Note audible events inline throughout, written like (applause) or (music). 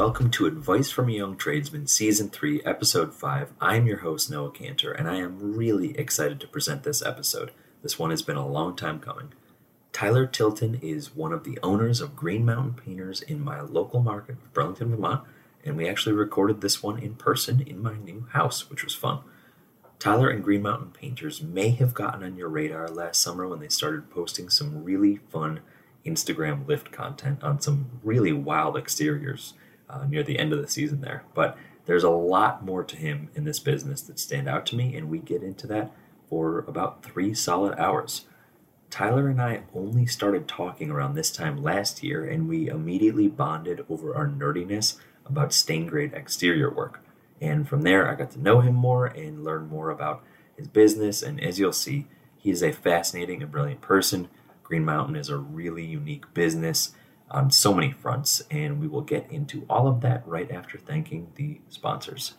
Welcome to Advice from a Young Tradesman, Season 3, Episode 5. I'm your host, Noah Cantor, and I am really excited to present this episode. This one has been a long time coming. Tyler Tilton is one of the owners of Green Mountain Painters in my local market of Burlington, Vermont, and we actually recorded this one in person in my new house, which was fun. Tyler and Green Mountain Painters may have gotten on your radar last summer when they started posting some really fun Instagram lift content on some really wild exteriors uh, near the end of the season there. But there's a lot more to him in this business that stand out to me, and we get into that for about three solid hours. Tyler and I only started talking around this time last year, and we immediately bonded over our nerdiness about stain grade exterior work. And from there, I got to know him more and learn more about his business. And as you'll see, he is a fascinating and brilliant person. Green Mountain is a really unique business on so many fronts, and we will get into all of that right after thanking the sponsors.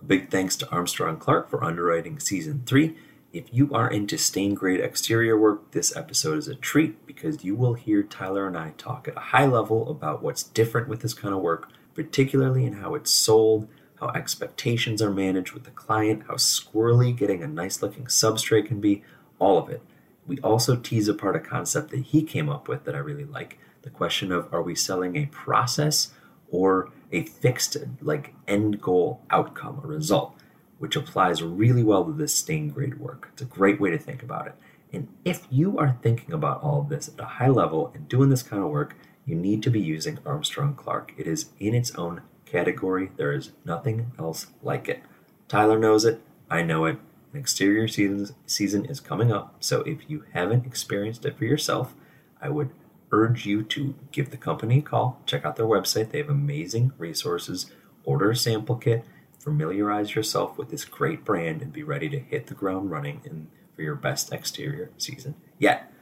A big thanks to Armstrong Clark for underwriting season three. If you are into stain grade exterior work, this episode is a treat because you will hear Tyler and I talk at a high level about what's different with this kind of work, particularly in how it's sold, how expectations are managed with the client, how squirrely getting a nice looking substrate can be, all of it. We also tease apart a concept that he came up with that I really like the question of are we selling a process or a fixed like end goal outcome or result which applies really well to this stain grade work. It's a great way to think about it. And if you are thinking about all of this at a high level and doing this kind of work you need to be using armstrong clark. It is in its own category. There is nothing else like it. Tyler knows it. I know it. An exterior season, season is coming up. So if you haven't experienced it for yourself i would urge you to give the company a call, check out their website. They have amazing resources. Order a sample kit, familiarize yourself with this great brand, and be ready to hit the ground running in, for your best exterior season yet.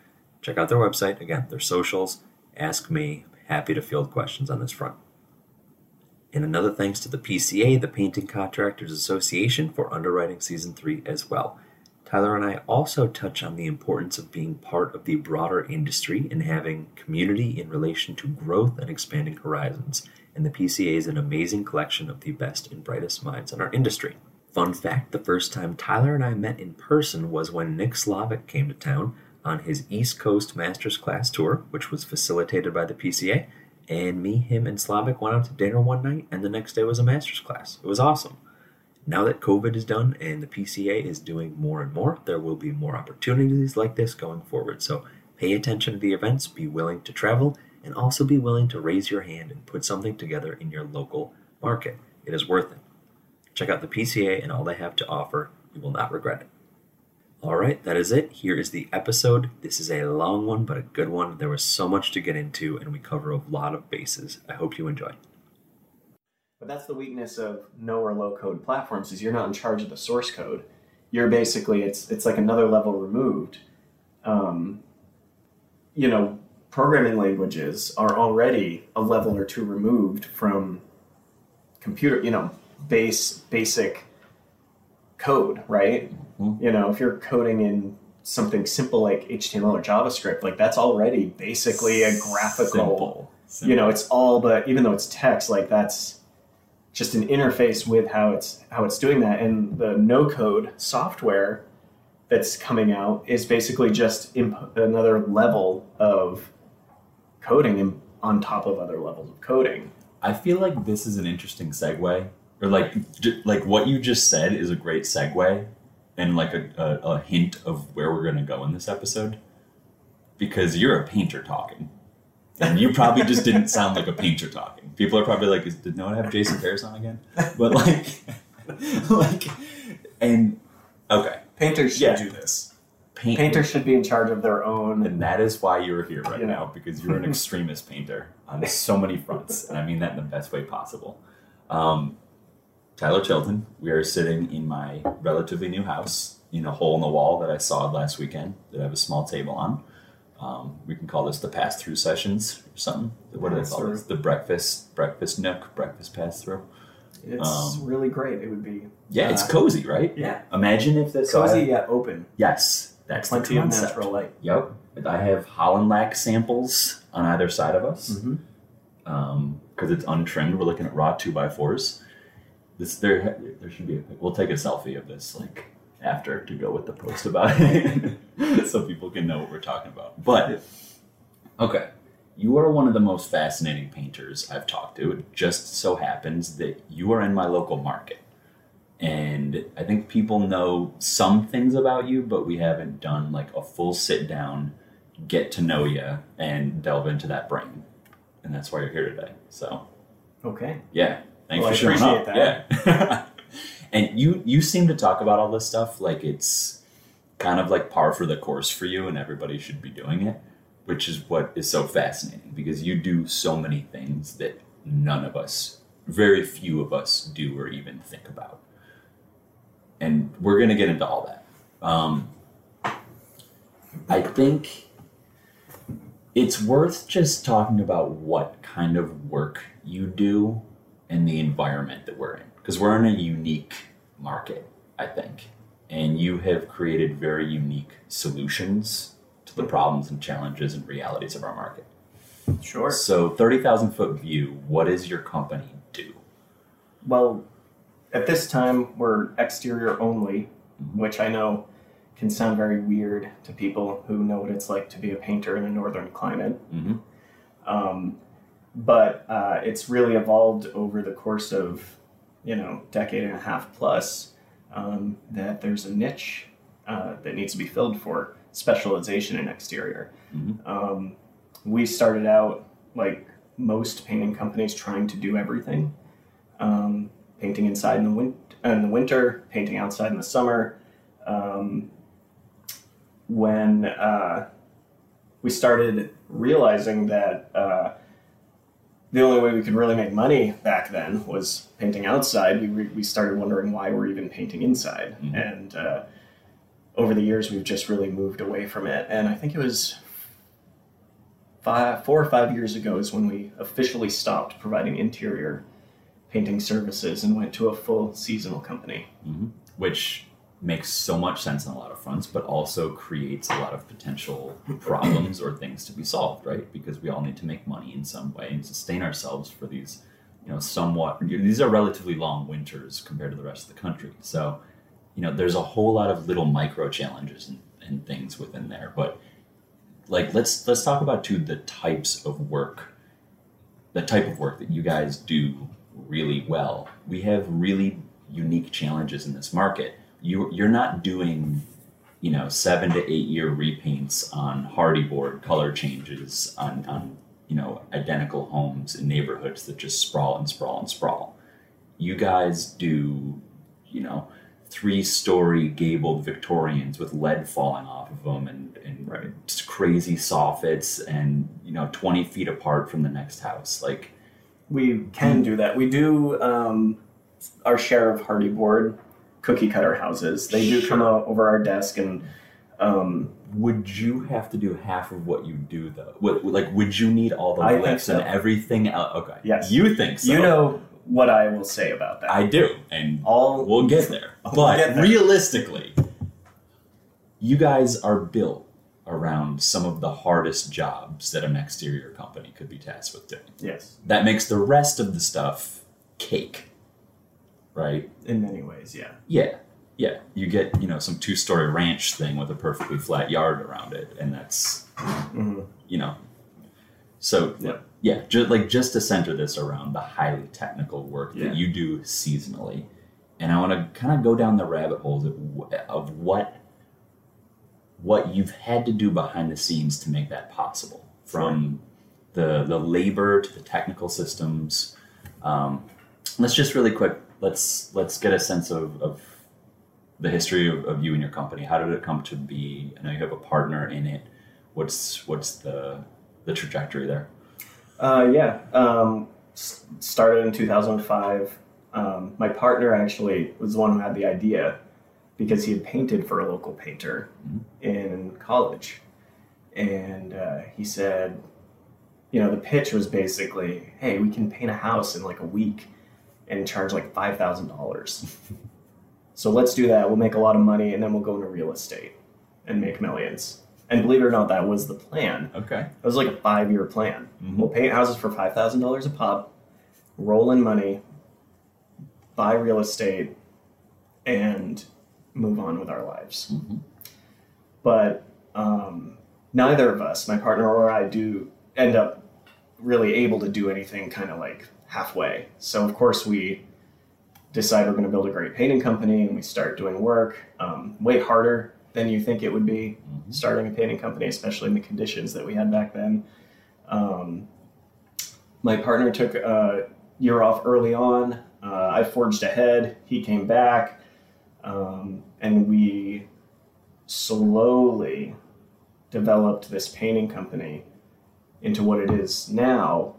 Check out their website. Again, their socials. Ask me. Happy to field questions on this front. And another thanks to the PCA, the Painting Contractors Association, for underwriting season three as well. Tyler and I also touch on the importance of being part of the broader industry and having community in relation to growth and expanding horizons. And the PCA is an amazing collection of the best and brightest minds in our industry. Fun fact the first time Tyler and I met in person was when Nick Slavik came to town on his East Coast Masters Class tour, which was facilitated by the PCA. And me, him, and Slavik went out to dinner one night, and the next day was a Masters class. It was awesome. Now that COVID is done and the PCA is doing more and more, there will be more opportunities like this going forward. So pay attention to the events, be willing to travel, and also be willing to raise your hand and put something together in your local market. It is worth it. Check out the PCA and all they have to offer. You will not regret it. All right, that is it. Here is the episode. This is a long one, but a good one. There was so much to get into, and we cover a lot of bases. I hope you enjoy. But that's the weakness of no or low code platforms is you're not in charge of the source code. You're basically it's it's like another level removed. Um, you know, programming languages are already a level or two removed from computer, you know, base basic code, right? Mm-hmm. You know, if you're coding in something simple like HTML or JavaScript, like that's already basically a graphical. Simple. Simple. You know, it's all but even though it's text, like that's just an interface with how it's how it's doing that. And the no code software that's coming out is basically just imp- another level of coding on top of other levels of coding. I feel like this is an interesting segue, or like like what you just said is a great segue, and like a, a, a hint of where we're going to go in this episode, because you're a painter talking and you probably just didn't sound like a painter talking. People are probably like, "Did no one have Jason Paris on again?" But like, (laughs) like, and okay, painters should yeah. do this. paint Painters should be in charge of their own. And that is why you're here right know. now, because you're an (laughs) extremist painter on so many fronts, and I mean that in the best way possible. Um, Tyler Tilton, we are sitting in my relatively new house in a hole in the wall that I sawed last weekend that I have a small table on. Um, we can call this the pass through sessions or something. What do they call this? The breakfast breakfast nook, breakfast pass through. It's Um, really great. It would be Yeah, it's Uh, cozy, right? yeah, Imagine if this cozy yet open. Yes, that's Plenty the of concept. natural light. Yep. I have Holland lac samples on either side of us Mm-hmm. because it's untrimmed. We're looking at raw two by fours. This there there should be a we'll take a selfie of this like after to go with the post about it (laughs) so people can know what we're talking about. But okay, you are one of the most fascinating painters I've talked to. It just so happens that you are in my local market. And I think people know some things about you, but we haven't done like a full sit down, get to know you, and delve into that brain. And that's why you're here today. So Okay. yeah, thanks Well, for I showing up. appreciate Yeah, (laughs) and you you seem to talk about all this stuff like it's kind of like par for the course for you, and everybody should be doing it, which is what is so fascinating because you do so many things that none of us, very few of us, do or even think about. And we're gonna get into all that. Um, I think it's worth just talking about what kind of work you do and the environment that we're in because we're in a unique market i think and you have created very unique solutions to the problems and challenges and realities of our market Sure. so 30000 foot view what does your company do Well, at this time, we're exterior only, which I know can sound very weird to people who know what it's like to be a painter in a northern climate. mm-hmm. Um, but uh, it's really evolved over the course of, you know, decade and a half plus. Um, that there's a niche uh, that needs to be filled for specialization in exterior. Mhm. Um, we started out like most painting companies trying to do everything. Um, painting inside in the, win- in the winter, painting outside in the summer. Um, when uh, we started realizing that uh, the only way we could really make money back then was painting outside, we, re- we started wondering why we're even painting inside. Mhm. And uh, over the years, we've just really moved away from it. And I think it was five, four or five years ago is when we officially stopped providing interior painting services and went to a full seasonal company. which makes so much sense on a lot of fronts, but also creates a lot of potential problems or things to be solved, right? Because we all need to make money in some way and sustain ourselves for these, you know, somewhat. These are relatively long winters compared to the rest of the country, so you know, there's a whole lot of little micro challenges and, and things within there. But like, let's let's talk about too the types of work, the type of work that you guys do really well. We have really unique challenges in this market. You you're not doing, you know, seven to eight year repaints on Hardie board color changes on on you know identical homes in neighborhoods that just sprawl and sprawl and sprawl. You guys do, you know, three story gabled Victorians with lead falling off of them and and Right. just crazy soffits and you know twenty feet apart from the next house like. We can do that. We do um, our share of Hardie board cookie cutter houses. They do come out over our desk and um, Would you have to do half of what you do though? What, like, would you need all the I lifts and everything else? Okay. Yes. You think so? you know what I will say about that. I do, and All we'll get there. (laughs) We'll but get there. realistically, you guys are built around some of the hardest jobs that an exterior company could be tasked with doing. yes, That makes the rest of the stuff cake, right? in many ways, yeah. Yeah, yeah. You get you know some two story ranch thing with a perfectly flat yard around it, and that's Mhm. you know. So Yeah. yeah, just like just to center this around the highly technical work Yeah. that you do seasonally, and I want to kind of go down the rabbit holes of, of what what you've had to do behind the scenes to make that possible, from the the labor to the technical systems. Um, let's just really quick let's let's get a sense of, of the history of, of you and your company. How did it come to be? I know you have a partner in it. What's what's the the trajectory there? Uh, yeah, um, started in 2005. Um, my partner actually was the one who had the idea because he had painted for a local painter Mhm. in college. And uh, he said, you know, the pitch was basically, hey, we can paint a house in like a week and charge like $5,000. so let's do that. We'll make a lot of money and then we'll go into real estate and make millions. And believe it or not, that was the plan. Okay. It was like a five year plan. Mhm. We'll paint houses for five thousand dollars a pop, roll in money, buy real estate, and move on with our lives. Mhm. But um, neither of us, my partner or I, do end up really able to do anything kind of like halfway. So of course we decide we're going to build a great painting company, and we start doing work um, way harder than you think it would be Mhm. starting a painting company, especially in the conditions that we had back then. Um, my partner took a year off early on. Uh, I forged ahead. He came back, um, and we slowly developed this painting company into what it is now.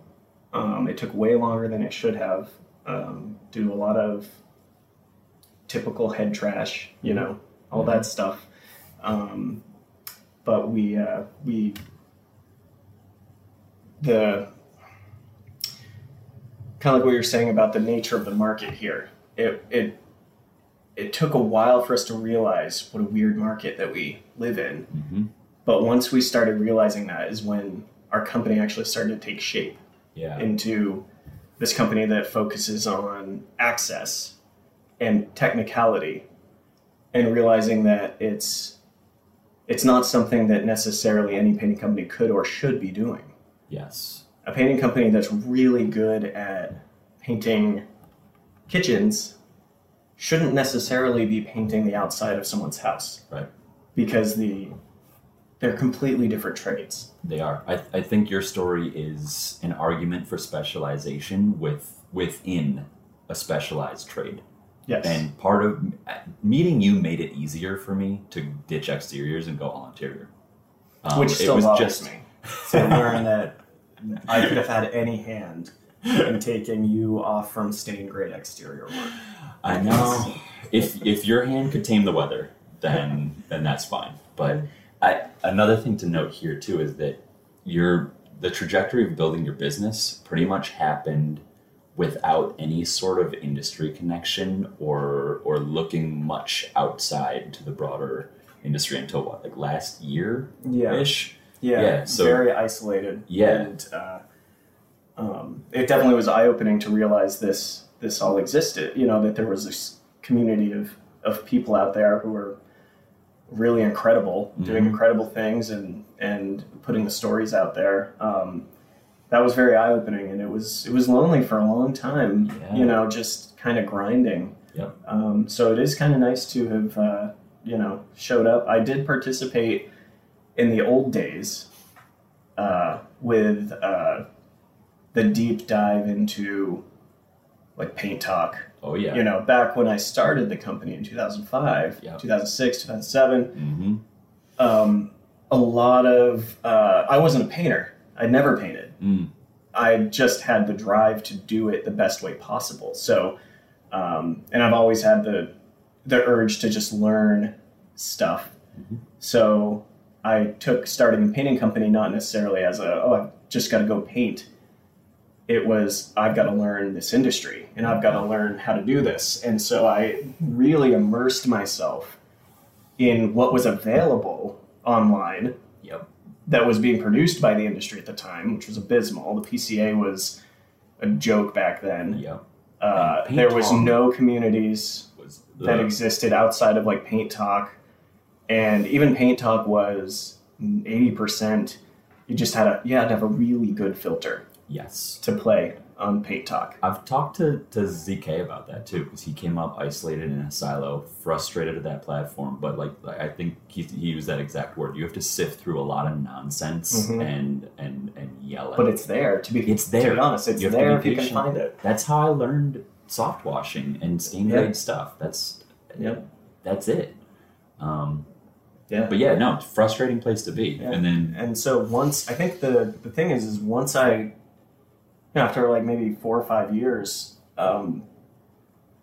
Um, it took way longer than it should have. Um, due to a lot of typical head trash, you know, all that stuff. Um, but we uh, we the kind of like what you're saying about the nature of the market here. It it it took a while for us to realize what a weird market that we live in. Mhm. But once we started realizing that is when our company actually started to take shape Yeah. into this company that focuses on access and technicality and realizing that it's it's not something that necessarily any painting company could or should be doing. yes. A painting company that's really good at painting kitchens shouldn't necessarily be painting the outside of someone's house. Right. Because the they're completely different trades. They are. I, I think your story is an argument for specialization with within a specialized trade. Yes. And part of meeting you made it easier for me to ditch exteriors and go all interior. Um, Which it still was just- me. So learn (laughs) that I could have had any hand in (laughs) taking you off from stain grade exterior work. I know. if if your hand could tame the weather, then then that's fine. But I, another thing to note here too is that your the trajectory of building your business pretty much happened without any sort of industry connection or or looking much outside to the broader industry until what like last year Yeah. ish. Yeah. Yeah, so- very isolated. Yeah. And uh, um, it definitely was eye opening to realize this this all existed. You know that there was this community of of people out there who were really incredible, doing Mhm. incredible things, and and putting the stories out there. Um, that was very eye opening, and it was it was lonely for a long time. Yeah. You know, just kind of grinding. Yep. Um, so it is kind of nice to have uh, you know showed up. I did participate in the old days uh, with uh, the deep dive into like paint talk. Oh yeah. You know, back when I started the company in 2005, Yeah. 2006, 2007, hmm um, a lot of uh, I wasn't a painter. I'd never painted. Mm. I just had the drive to do it the best way possible. So, um, and I've always had the the urge to just learn stuff. Mhm. So I took starting a painting company not necessarily as a oh I've just got to go paint. It was I've got to learn this industry and I've got to learn how to do this. And so I really immersed myself in what was available online Yep. that was being produced by the industry at the time, which was abysmal. The PCA was a joke back then. Yep. Uh, there was no communities Was that existed outside of like Paint Talk, and even Paint Talk was eighty percent. You just had a you had to have a really good filter yes. to play on Paint Talk. I've talked to, to ZK about that too, because he came up isolated in a silo, frustrated at that platform. But like, I think he, he used that exact word. You have to sift through a lot of nonsense Mhm. and and and yell at. But it's there to be. It's To there. be honest, it's to there be if you can find it. That's how I learned soft washing and stain Yeah. grade stuff. That's Yep. that's it. Um, Yeah. but yeah, no, frustrating place to be. Yeah. And then And so once I think the the thing is is once I after like maybe four or five years, um,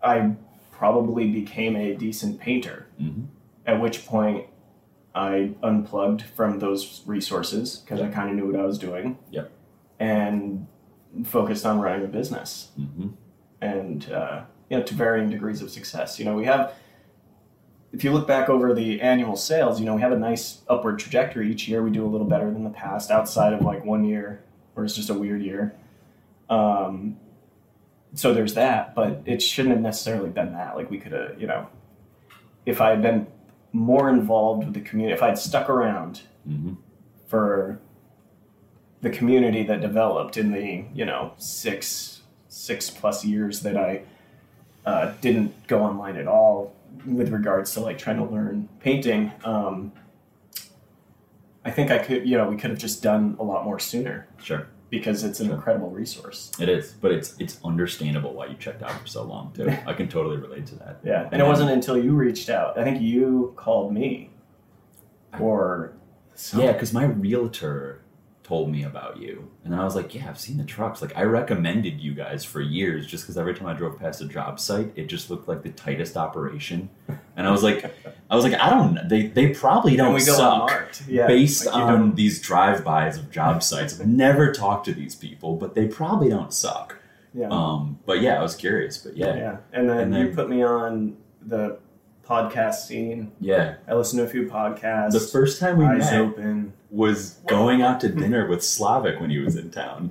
I probably became a decent painter. Mhm. At which point I unplugged from those resources because I kind of knew what I was doing. Yep. And focused on running a business mhm. and uh, you know to varying degrees of success. You know, we have. If you look back over the annual sales, you know we have a nice upward trajectory each year. We do a little better than the past, outside of like one year where it's just a weird year. Um, so there's that, but it shouldn't have necessarily been that. Like we could have, you know, if I had been more involved with the community, if I'd stuck around Mhm. for the community that developed in the you know six six plus years that I uh, didn't go online at all with regards to like trying to learn painting. Um, I think I could you know we could have just done a lot more sooner sure. Because it's an incredible resource. It is, but it's it's understandable why you checked out for so long too. (laughs) I can totally relate to that. Yeah, and And it wasn't until you reached out. I think you called me, or Yeah, because my realtor told me about you, and then I was like, "Yeah, I've seen the trucks. Like, I recommended you guys for years, just because every time I drove past a job site, it just looked like the tightest operation." And I was like, "I was like, I don't. They they probably don't we suck." Yeah, Based like on don't- these drive-bys of job (laughs) sites, I've never talked to these people, but they probably don't suck. yeah. Um, but yeah, I was curious. But yeah, Yeah, and then, And you put me on the podcast scene. yeah. I listened to a few podcasts. The first time we Eyes met, open. was going out to dinner with Slavik when he was in town.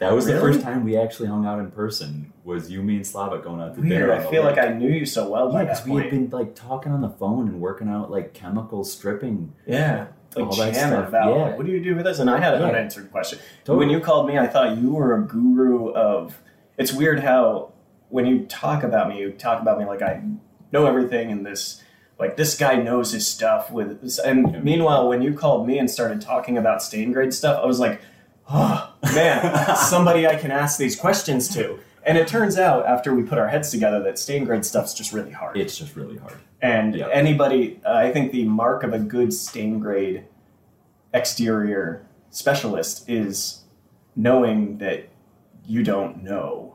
That was the first time we actually hung out in person. Was you, me, and Slavik going out to Weird. dinner? I feel like I knew you so well yeah, because we had been like talking on the phone and working out like chemical stripping. yeah, like all that stuff, about yeah. what do you do with this? And I had an Yeah. unanswered question. Totally. When you called me, I thought you were a guru of. It's weird how when you talk about me, you talk about me like I know everything and this. Like this guy knows his stuff with, and meanwhile, when you called me and started talking about stain grade stuff, I was like, oh (sighs) man, somebody I can ask these questions to. And it turns out after we put our heads together that stain grade stuff's just really hard. It's just really hard. And Yeah. anybody, uh, I think the mark of a good stain grade exterior specialist is knowing that you don't know.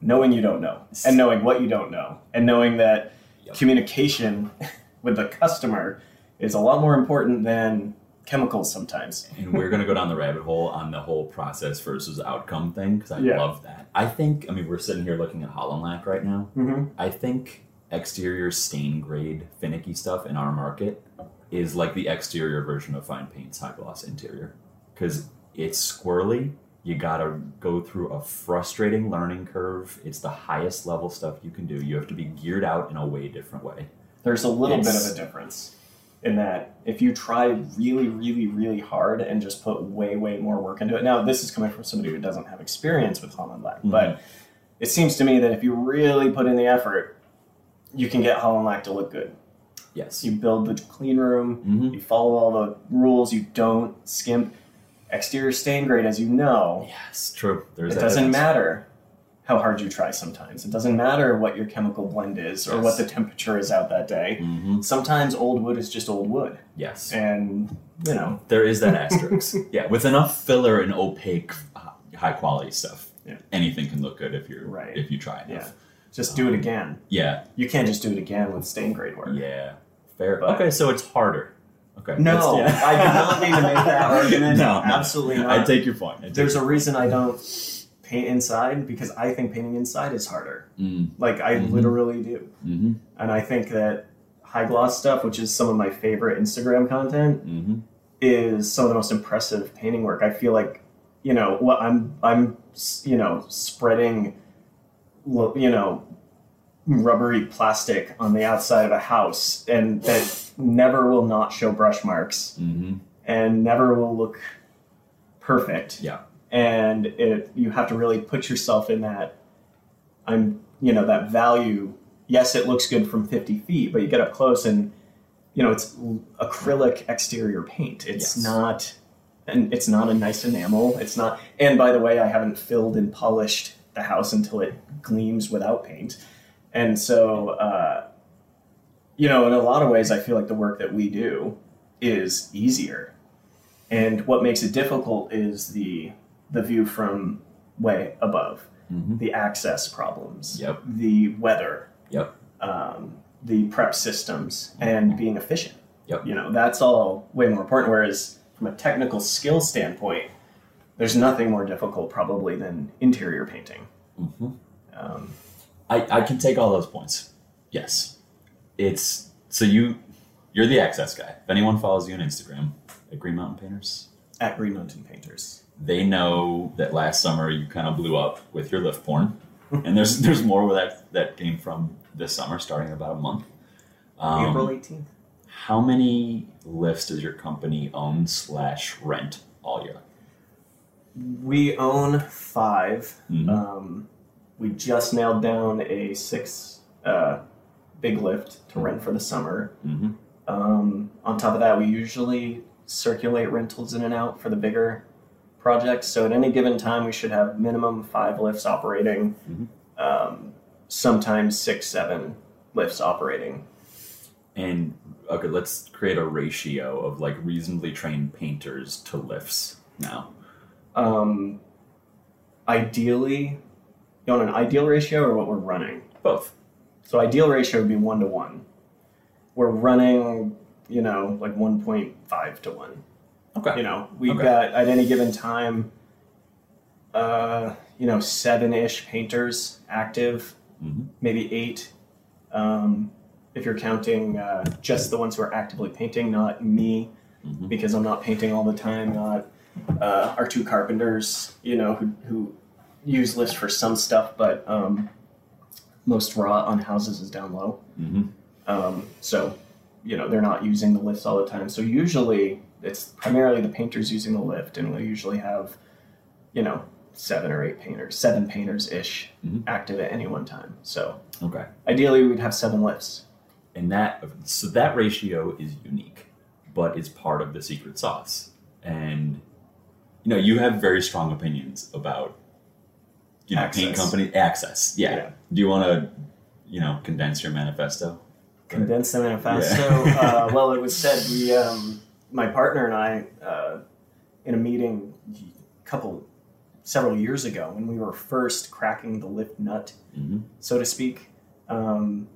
Knowing you don't know. And knowing what you don't know. And knowing that Yep. communication (laughs) with the customer is a lot more important than chemicals sometimes. And we're gonna go down the rabbit hole on the whole process versus outcome thing because I Yeah. love that. I think. I mean, we're sitting here looking at Holland Lac right now. Mm-hmm. I think exterior stain grade finicky stuff in our market is like the exterior version of fine paint's high gloss interior because it's squirrely. You gotta go through a frustrating learning curve. It's the highest level stuff you can do. You have to be geared out in a way different way. There's a little bit of a difference in that if you try really, really, really hard and just put way, way more work into it. Now, this is coming from somebody who doesn't have experience with Holland Lac, Mhm. but it seems to me that if you really put in the effort, you can get Holland Lac to look good. Yes. You build the clean room, Mhm. you follow all the rules, you don't skimp. Exterior stain grade, as you know, Yes. True. There's it doesn't difference. matter how hard you try sometimes. It doesn't matter what your chemical blend is or Yes. what the temperature is out that day. Mhm. Sometimes old wood is just old wood. Yes. And, you know, There is that asterisk. (laughs) yeah, with enough filler and opaque, high quality stuff, Yeah. anything can look good if you're Right. if you try yeah, enough. just do it again. Yeah, You can't just do it again with stain grade work. yeah, fair. But- okay, so it's harder. Okay, No, that's- (laughs) I did not mean to make that (laughs) argument. No, no. Absolutely not. I take your point. Take There's your a reason I don't paint inside because I think painting inside is harder. Mm, Like I Mhm. literally do. hmm And I think that high gloss stuff, which is some of my favorite Instagram content, hmm is some of the most impressive painting work. I feel like, you know, what I'm I'm you know spreading, you know, rubbery plastic on the outside of a house, and that never will not show brush marks hmm and never will look perfect. Yeah. And it you have to really put yourself in that. I'm you know that value. Yes, it looks good from 50 feet, but you get up close and you know it's acrylic exterior paint. It's Yes. not and it's not a nice enamel. It's not. And by the way, I haven't filled and polished the house until it gleams without paint. And so uh, you know, in a lot of ways, I feel like the work that we do is easier. And what makes it difficult is the the view from way above, Mm-hmm. the access problems, Yep. the weather, Yep. um, the prep systems, and being efficient. Yep. You know, that's all way more important. Whereas from a technical skill standpoint, there's nothing more difficult probably than interior painting. Mm-hmm. Um, I, I can take all those points. Yes. It's so you you're the access guy. If anyone follows you on Instagram at Green Mountain Painters, at Green Mountain Painters. They know that last summer you kind of blew up with your lift porn. and there's there's more where that that came from this summer, starting about a month. Um, April 18th. How many lifts does your company own slash rent all year? We own 5 Mhm. Um, we just nailed down a six uh, big lift to rent for the summer. Mm-hmm. Um, on top of that, we usually circulate rentals in and out for the bigger projects. So at any given time, we should have minimum five lifts operating, Mhm. um, sometimes six, seven lifts operating. And okay, let's create a ratio of like reasonably trained painters to lifts now. Um, ideally, you want an ideal ratio or what we're running? Both. So ideal ratio would be one to one. We're running, you know, like one point five to one. Okay. You know, we've Okay. got at any given time, uh, you know, seven ish painters active, Mhm. maybe eight. Um, if you're counting uh, just the ones who are actively painting, not me, Mhm. because I'm not painting all the time, not uh, our two carpenters, you know, who, who use lifts for some stuff, but um, most raw on houses is down low. Mm-hmm. Um, so, you know, they're not using the lifts all the time. So usually it's primarily the painters using the lift, and we'll usually have, you know, seven or eight painters, seven painters ish Mhm. active at any one time. So Okay. ideally we'd have seven lifts. And that so that ratio is unique, but it's part of the secret sauce. And you know, you have very strong opinions about you know paint company access. Yeah. Yeah. Do you want to you know condense your manifesto? Condense the manifesto. uh, well, it was said we, um, my partner and I, uh, in a meeting a couple, several years ago, when we were first cracking the lift nut, Mm-hmm. so to speak. Um,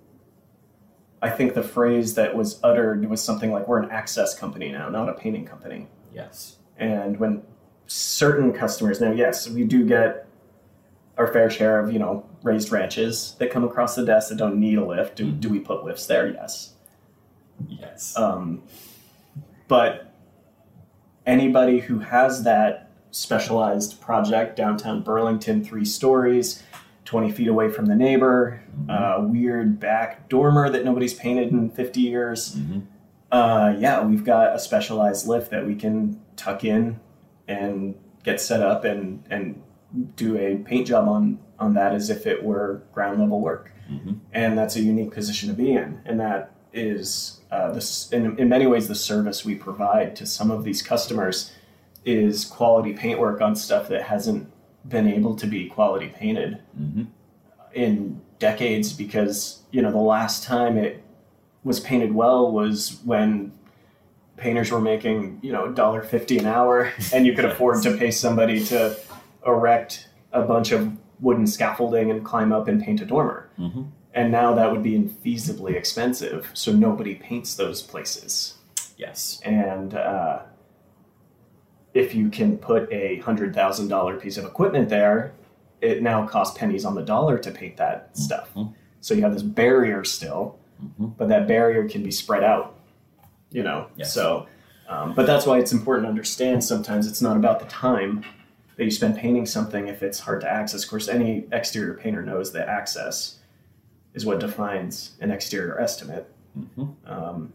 I think the phrase that was uttered was something like, "We're an access company now, not a painting company." Yes. And when certain customers now, yes, we do get our fair share of you know raised ranches that come across the desk that don't need a lift. Do, do we put lifts there? Yes. Yes. Um, but anybody who has that specialized project downtown Burlington, three stories, 20 feet away from the neighbor, uh, weird back dormer that nobody's painted in 50 years. hmm Uh, yeah, we've got a specialized lift that we can tuck in and get set up and, and do a paint job on, on that as if it were ground level work. Hmm and that's a unique position to be in and that is uh, this in, in many ways the service we provide to some of these customers is quality paintwork on stuff that hasn't been able to be quality painted hmm in decades because you know the last time it was painted well was when painters were making you know $1.50 an hour and you could (laughs) afford to pay somebody to erect a bunch of wooden scaffolding and climb up and paint a dormer. Hmm and now that would be infeasibly expensive, so nobody paints those places. Yes. And uh, if you can put a hundred thousand dollar piece of equipment there, it now costs pennies on the dollar to paint that stuff. Mhm. So you have this barrier still, hmm but that barrier can be spread out. You know, Yes. so. Um, but that's why it's important to understand. Sometimes it's not about the time that you spend painting something if it's hard to access. Of course, any exterior painter knows that access is what defines an exterior estimate. hmm Um,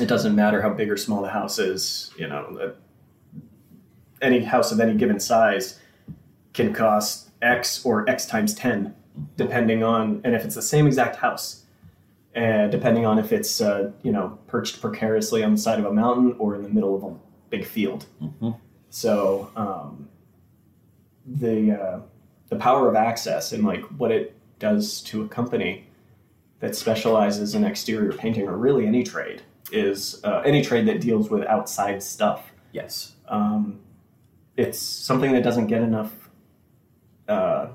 it doesn't matter how big or small the house is. You know, that any house of any given size can cost X or X times ten, depending on, and if it's the same exact house, and depending on if it's uh, you know perched precariously on the side of a mountain or in the middle of a big field. hmm So um, the uh, the power of access and like what it does to a company that specializes in exterior painting, or really any trade, is uh, any trade that deals with outside stuff. Yes. Um, it's something that doesn't get enough uh,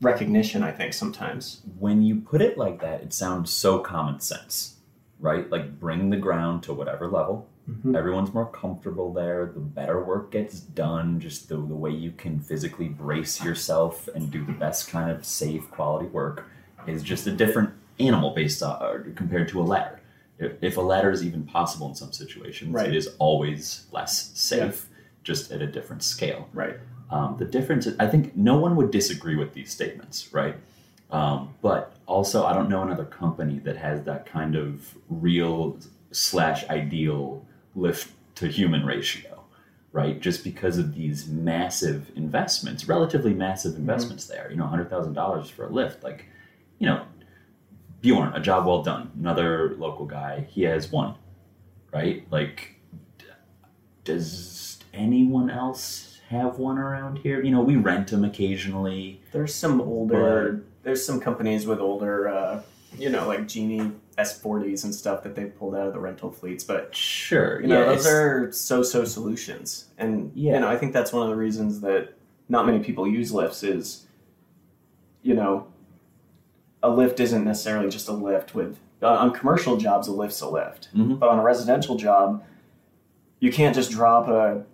recognition, I think, sometimes. When you put it like that, it sounds so common sense, right? Like bring the ground to whatever level. Everyone's more comfortable there. The better work gets done. Just the, the way you can physically brace yourself and do the best kind of safe quality work is just a different animal based on uh, compared to a ladder. If, if a ladder is even possible in some situations, Right. it is always less safe, just at a different scale. Right. Um, the difference, I think, no one would disagree with these statements, right? Um, but also, I don't know another company that has that kind of real slash ideal lift to human ratio, right? Just because of these massive investments, relatively massive investments there. You know, hundred thousand dollars for a lift, like, you know, Bjorn, a job well done. Another local guy, he has one, right? Like, does anyone else have one around here? You know, we rent them occasionally. There's some older. There's some companies with older, uh, you know, like Genie S40s and stuff that they've pulled out of the rental fleets, but Sure, you know, yeah, those are so-so solutions, and Yeah. you know, I think that's one of the reasons that not many people use lifts is, you know, a lift isn't necessarily just a lift. With on commercial jobs, a lift's a lift, Mhm. but on a residential job, you can't just drop a,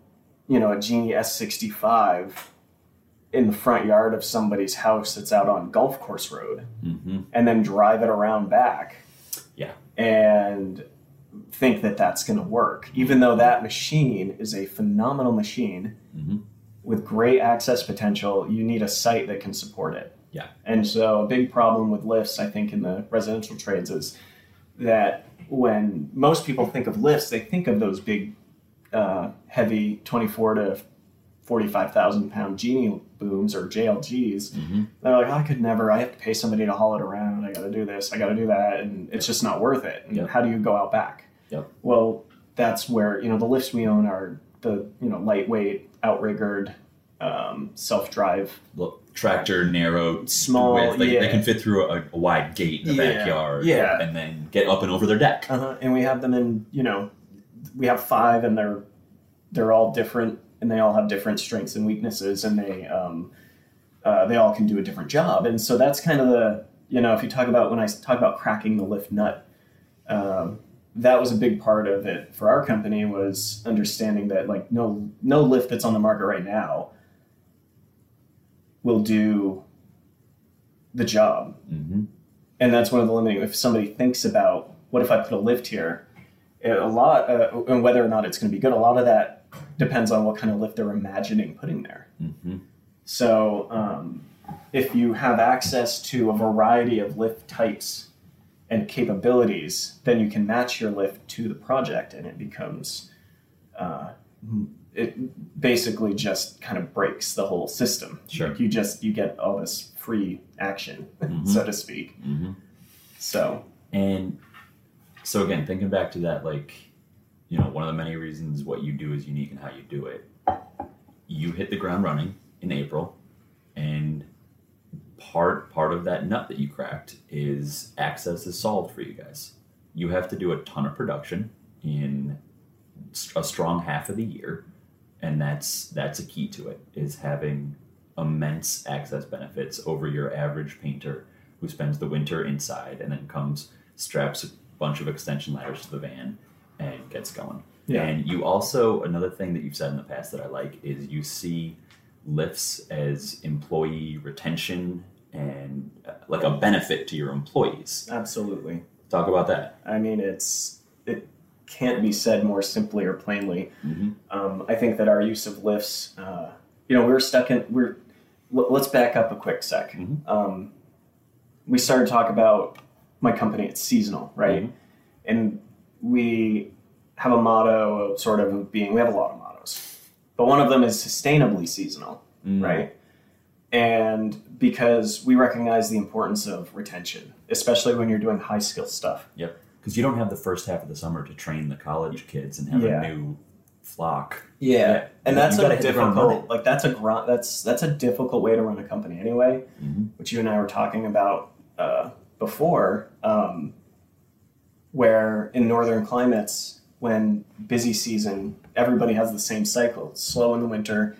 you know, a Genie S65 in the front yard of somebody's house that's out on golf course road Mhm. and then drive it around back. And think that that's going to work, even though that machine is a phenomenal machine Mhm. with great access potential. You need a site that can support it. Yeah. And so, a big problem with lifts, I think, in the residential trades is that when most people think of lifts, they think of those big, uh, heavy 24 to 45,000 pound genie booms or JLGs. Mhm. They're like, I could never, I have to pay somebody to haul it around. I got to do this, I got to do that. And it's just not worth it. And Yep. how do you go out back? Yep. Well, that's where, you know, the lifts we own are the, you know, lightweight, outriggered, um, self drive. Tractor, narrow, Small, width. They, yeah. they can fit through a, a wide gate in the Yeah, backyard, yeah. and then get up and over their deck. Uh-huh. And we have them in, you know, we have five and they're, they're all different and they all have different strengths and weaknesses and they, um, uh, they all can do a different job. And so that's kind of the, you know, if you talk about when I talk about cracking the lift nut, um, that was a big part of it for our company was understanding that like no no lift that's on the market right now will do the job. Hmm and that's one of the limiting if somebody thinks about what if i put a lift here? A lot uh, and whether or not it's going to be good a lot of that depends on what kind of lift they're imagining putting there. Hmm so um, if you have access to a variety of lift types and capabilities then you can match your lift to the project and it becomes uh, it basically just kind of breaks the whole system. Sure. you just you get all this free action Mhm. (laughs) so to speak. Hmm so. And so again, thinking back to that, like, you know, one of the many reasons what you do is unique and how you do it. You hit the ground running in April, and part part of that nut that you cracked is access is solved for you guys. You have to do a ton of production in a strong half of the year, and that's that's a key to it is having immense access benefits over your average painter who spends the winter inside and then comes straps a bunch of extension ladders to the van and gets going. Yeah. And you also another thing that you've said in the past that I like is you see lifts as employee retention and uh, like a benefit to your employees. absolutely Talk about that. i mean it's it can't be said more simply or plainly hmm um, i think that our use of lifts uh, you know we're stuck in we're l- let's back up a quick sec Mhm. um, we started to talk about my company it's seasonal right Mhm. and we have a motto of sort of of being we have a lot of mottos but one of them is sustainably seasonal Mm. right? And because we recognize the importance of retention, especially when you're doing high skill stuff. Yep. Because you don't have the first half of the summer to train the college kids and have Yeah. a new flock. Yeah, and You a hit the ground difficult, like that's a gr- that's that's a difficult way to run a company anyway. Mhm. Which you and I were talking about uh, before, um, where in northern climates, when busy season, everybody has the same cycle. It's slow in the winter,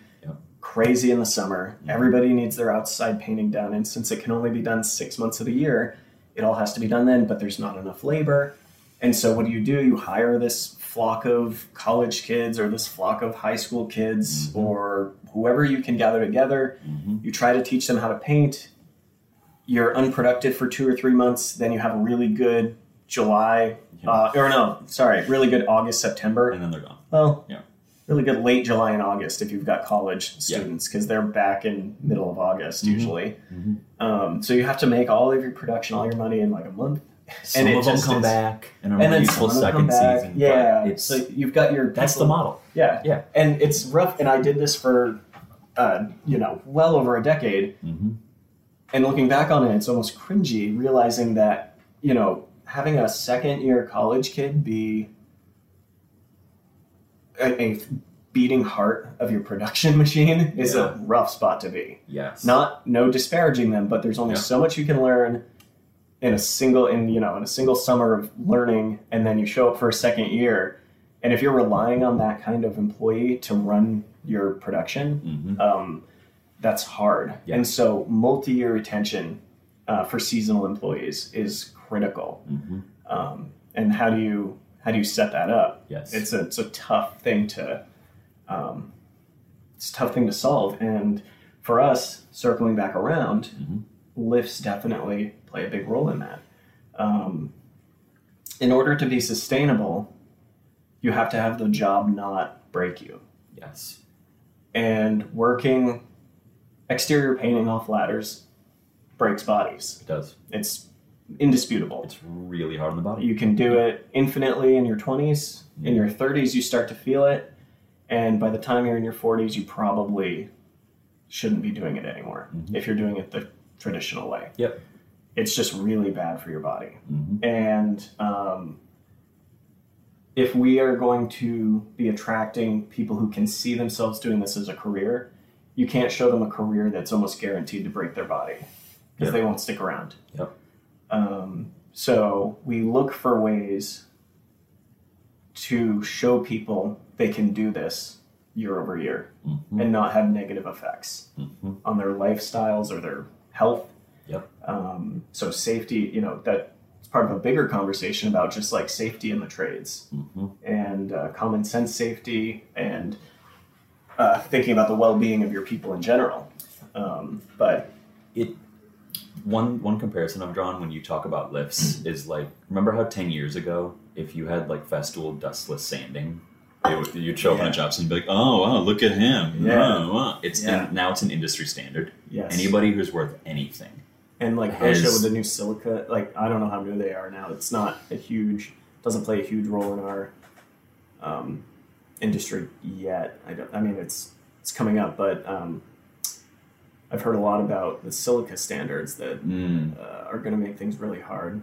crazy in the summer. Everybody needs their outside painting done, and since it can only be done six months of the year, it all has to be done then. But there's not enough labor, and so what do you do? You hire this flock of college kids or this flock of high school kids Mhm. or whoever you can gather together. hmm You try to teach them how to paint. You're unproductive for two or three months. Then you have a really good July, Yeah. uh, or no, sorry, really good August, September. and then they're gone. Well, Yeah. really good late July and August if you've got college students because they're back in middle of August Mhm. usually. Mhm. Um, so you have to make all of your production, all your money in like a month. (laughs) Some it of them just come is- back and are and then useful some of them come second back. season. Yeah, it's so you've got your that's the model. Yeah, Yeah. and it's rough. And I did this for, uh, you know, well over a decade. hmm And looking back on it, it's almost cringy realizing that, you know, having a second year college kid be a, a beating heart of your production (laughs) machine is Yeah. a rough spot to be. Yes. Not no disparaging them, but there's only Yeah. so much you can learn in a single in you know in a single summer of learning and then you show up for a second year and if you're relying on that kind of employee to run your production hmm um, that's hard. Yeah. And so multi-year retention uh, for seasonal employees is critical. hmm Um, and how do you how do you set that up? Yes. It's a it's a tough thing to um, it's a tough thing to solve. And for us, circling back around, Mhm. lifts definitely play a big role in that. Um, in order to be sustainable, you have to have the job not break you yes. and working exterior painting off ladders breaks bodies. It does. It's indisputable. It's really hard on the body. You can do it infinitely in your 20s. In your 30s, you start to feel it. And by the time you're in your 40s, you probably shouldn't be doing it anymore Mhm. if you're doing it the traditional way. Yep. It's just really bad for your body. hmm And um, if we are going to be attracting people who can see themselves doing this as a career, you can't show them a career that's almost guaranteed to break their body because Yep. they won't stick around. Yep. Um, so we look for ways to show people they can do this year over year hmm and not have negative effects hmm on their lifestyles or their health. Yep. Um, so safety, you know, that's part of a bigger conversation about just like safety in the trades hmm and uh, common sense safety and uh, thinking about the well-being of your people in general. Um, but It one one comparison I've drawn when you talk about lifts is like remember how ten years ago if you had like festool dustless sanding, would, you'd show up on Yeah. a job site and be like, oh wow, look at him. Yeah. Oh, wow. It's Yeah. now it's an industry standard. yes, Anybody who's worth anything. and like has- OSHA with the new silica, like I don't know how new they are now. It's not a huge, doesn't play a huge role in our um, industry yet. I don't. I mean, it's it's coming up, but um, I've heard a lot about the silica standards that Mm, uh, are going to make things really hard.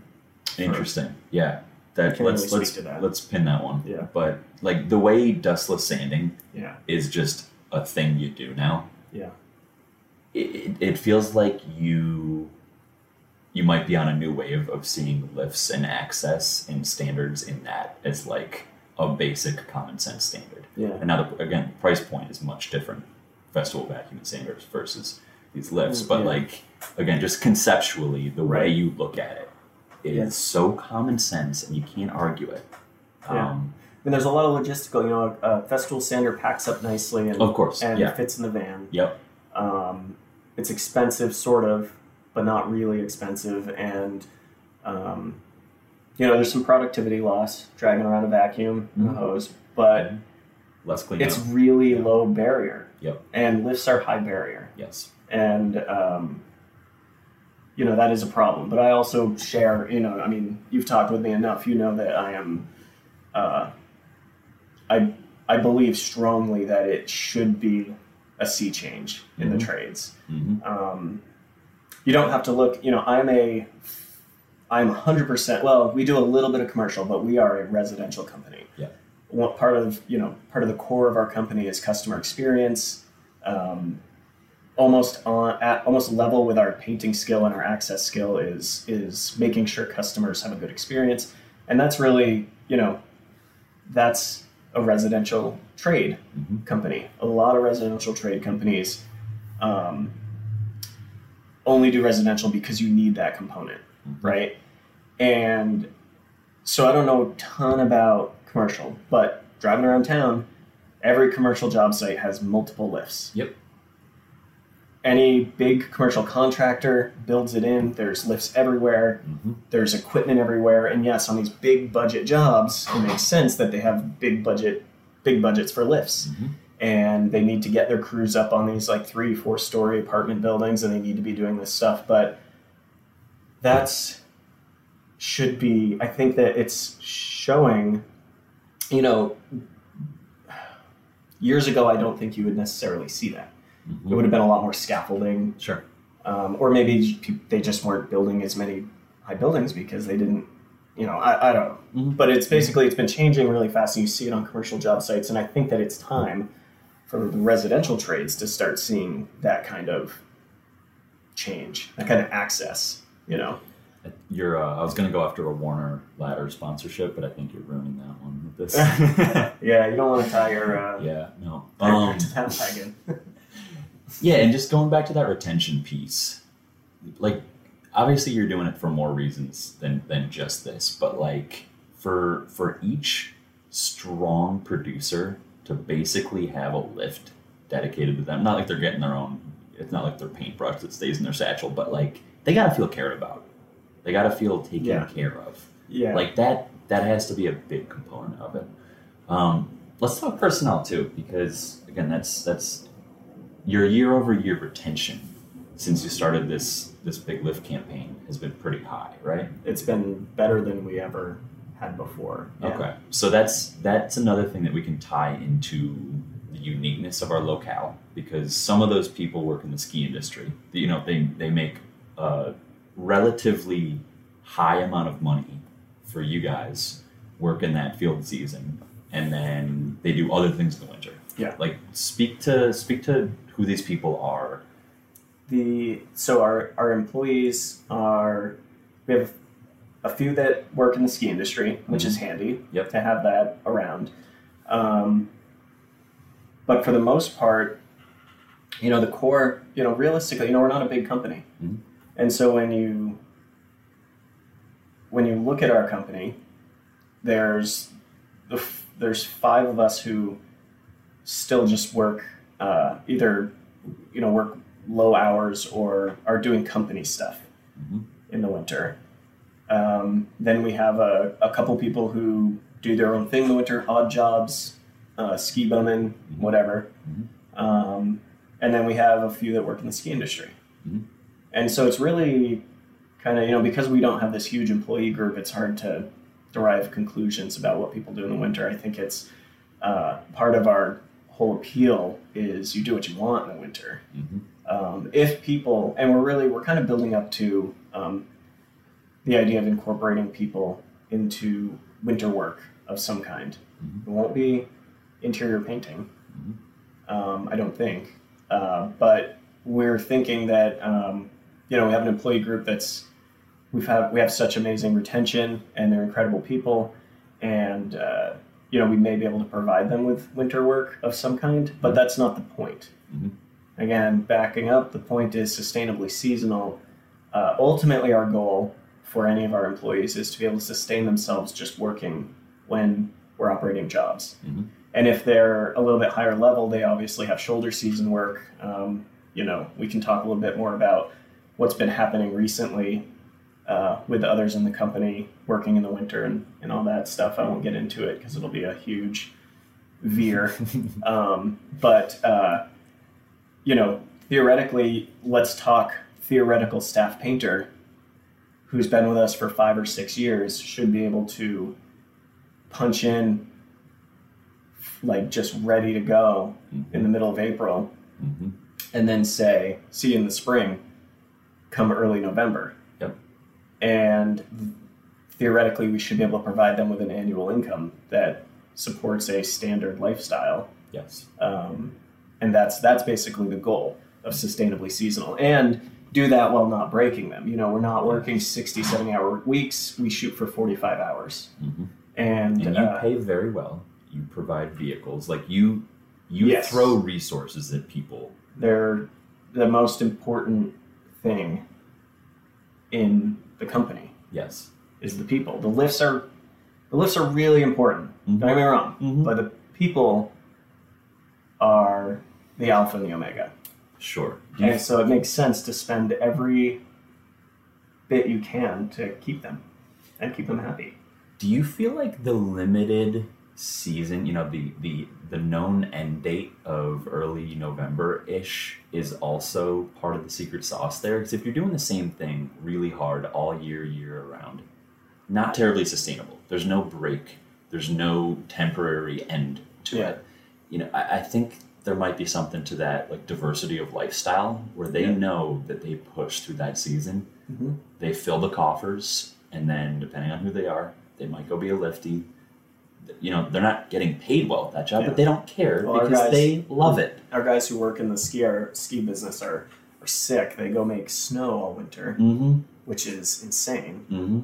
interesting. Yeah. That let's really let's that. let's pin that one. Yeah. But like the way dustless sanding Yeah, is just a thing you do now. yeah, It, it, it feels like you you might be on a new wave of seeing lifts and access and standards in that as like a basic common sense standard. yeah. And now the, again, the price point is much different. Festool vacuum and sanders versus these lifts, but Yeah. like again, just conceptually, the way you look at it, it is Yeah. so common sense, and you can't argue it. Yeah. Um, And there's a lot of logistical. You know, a festool sander packs up nicely and of course, and yeah, fits in the van. yep, Um, it's expensive, sort of, but not really expensive. And, um, you know, there's some productivity loss dragging around a vacuum and a hose, but less clean it's up. really Yeah. low barrier. Yep. And lifts are high barrier. Yes, And, um, you know, that is a problem. But I also share, you know, I mean, you've talked with me enough. You know that I am, uh, I, I believe strongly that it should be a sea change in Mhm. the trades. hmm Um, you don't have to look. You know, I'm a, I'm 100. percent Well, we do a little bit of commercial, but we are a residential company. Yeah. What part of you know part of the core of our company is customer experience. Um, almost on at almost level with our painting skill and our access skill is is making sure customers have a good experience and that's really you know that's a residential trade Mhm. company a lot of residential trade companies um, only do residential because you need that component Mhm. right and so i don't know a ton about commercial but driving around town every commercial job site has multiple lifts Yep. Any big commercial contractor builds it in. There's lifts everywhere. Mhm. there's equipment everywhere. And yes on these big budget jobs it makes sense that they have big budget big budgets for lifts. Mhm. and they need to get their crews up on these like three four story apartment buildings and they need to be doing this stuff. But that's should be i think that it's showing you know years ago i don't think you would necessarily see that Mhm. it would have been a lot more scaffolding Sure. um, or maybe they just weren't building as many high buildings because they didn't you know i, I don't know Mhm. but it's basically it's been changing really fast and you see it on commercial job sites and i think that it's time for the residential trades to start seeing that kind of change that kind of access you know You're. Uh, I was gonna go after a Werner Ladder sponsorship, but I think you're ruining that one with this. (laughs) yeah you don't want to tie your uh yeah. No. Um, (laughs) to wagon Yeah, and just going back to that retention piece, like obviously you're doing it for more reasons than than just this, but like for for each strong producer to basically have a lift dedicated to them, not like they're getting their own. It's not like their paintbrush that stays in their satchel, but like they gotta feel cared about. They gotta feel taken Yeah. care of. yeah Like that that has to be a big component of it. Um, let's talk personnel too, because again, that's that's your year over year retention since you started this this big lift campaign has been pretty high, right? it's been better than we ever had before Yeah. Okay, so that's that's another thing that we can tie into the uniqueness of our locale because some of those people work in the ski industry. You know, they they make a relatively high amount of money for you guys work in that field season, and then they do other things in the winter. Yeah. like speak to speak to who these people are. the so our our employees are we have a few that work in the ski industry, which is handy Mm-hmm. Yep. to have that around. Um, but for the most part, you know, the core, you know, realistically, you know, we're not a big company, Mhm. and so when you when you look at our company, there's there's five of us who still just work uh, either you know work low hours or are doing company stuff Mhm. in the winter. Um, then we have a, a couple people who do their own thing in the winter, odd jobs, uh, ski bumming, whatever. Mhm. Um, and then we have a few that work in the ski industry. Mhm. And so it's really kind of, you know, because we don't have this huge employee group, it's hard to derive conclusions about what people do in the winter. I think it's uh, part of our whole appeal is you do what you want in the winter Mhm. um, if people and we're really we're kind of building up to um, the idea of incorporating people into winter work of some kind Mhm. it won't be interior painting Mhm. um, i don't think uh, but we're thinking that um, you know we have an employee group that's we've had we have such amazing retention and they're incredible people and uh, you know we may be able to provide them with winter work of some kind but that's not the point. Mhm. again backing up the point is sustainably seasonal. Uh, ultimately our goal for any of our employees is to be able to sustain themselves just working when we're operating jobs. Mhm. and if they're a little bit higher level they obviously have shoulder season work. Um, you know we can talk a little bit more about what's been happening recently uh, with others in the company working in the winter and, and all that stuff i won't get into it because it'll be a huge veer (laughs) um, but uh, you know theoretically let's talk theoretical staff painter who's been with us for five or six years should be able to punch in like just ready to go in the middle of april Mhm. and then say see you in the spring come early november Yep. and theoretically we should be able to provide them with an annual income that supports a standard lifestyle Yes. um, and that's that's basically the goal. of sustainably seasonal and do that while not breaking them. You know, we're not working 60, 70 hour weeks. We shoot for 45 hours. Mhm. And, And you uh, pay very well. You provide vehicles. Like you, you Yes. throw resources at people. they're the most important thing in the company Yes. Is the people. The lifts are the lifts are really important. Mhm. Don't get me wrong, Mhm. but the people are the alpha and the omega. Sure. And so it makes sense to spend every bit you can to keep them and keep them happy. Do you feel like the limited season, you know, the the the known end date of early November ish is also part of the secret sauce there? Because if you're doing the same thing really hard all year, year around, not terribly sustainable. There's no break. There's no temporary end to Yeah. it. You know, I, I think there might be something to that, like diversity of lifestyle, where they Yeah. know that they push through that season Mhm. they fill the coffers, and then depending on who they are, they might go be a lifty. You know, they're not getting paid well at that job, Yeah. but they don't care Well, because guys- they love it. Our guys who work in the ski ski business are, are sick. They go make snow all winter, Mm-hmm. which is insane. Mm-hmm.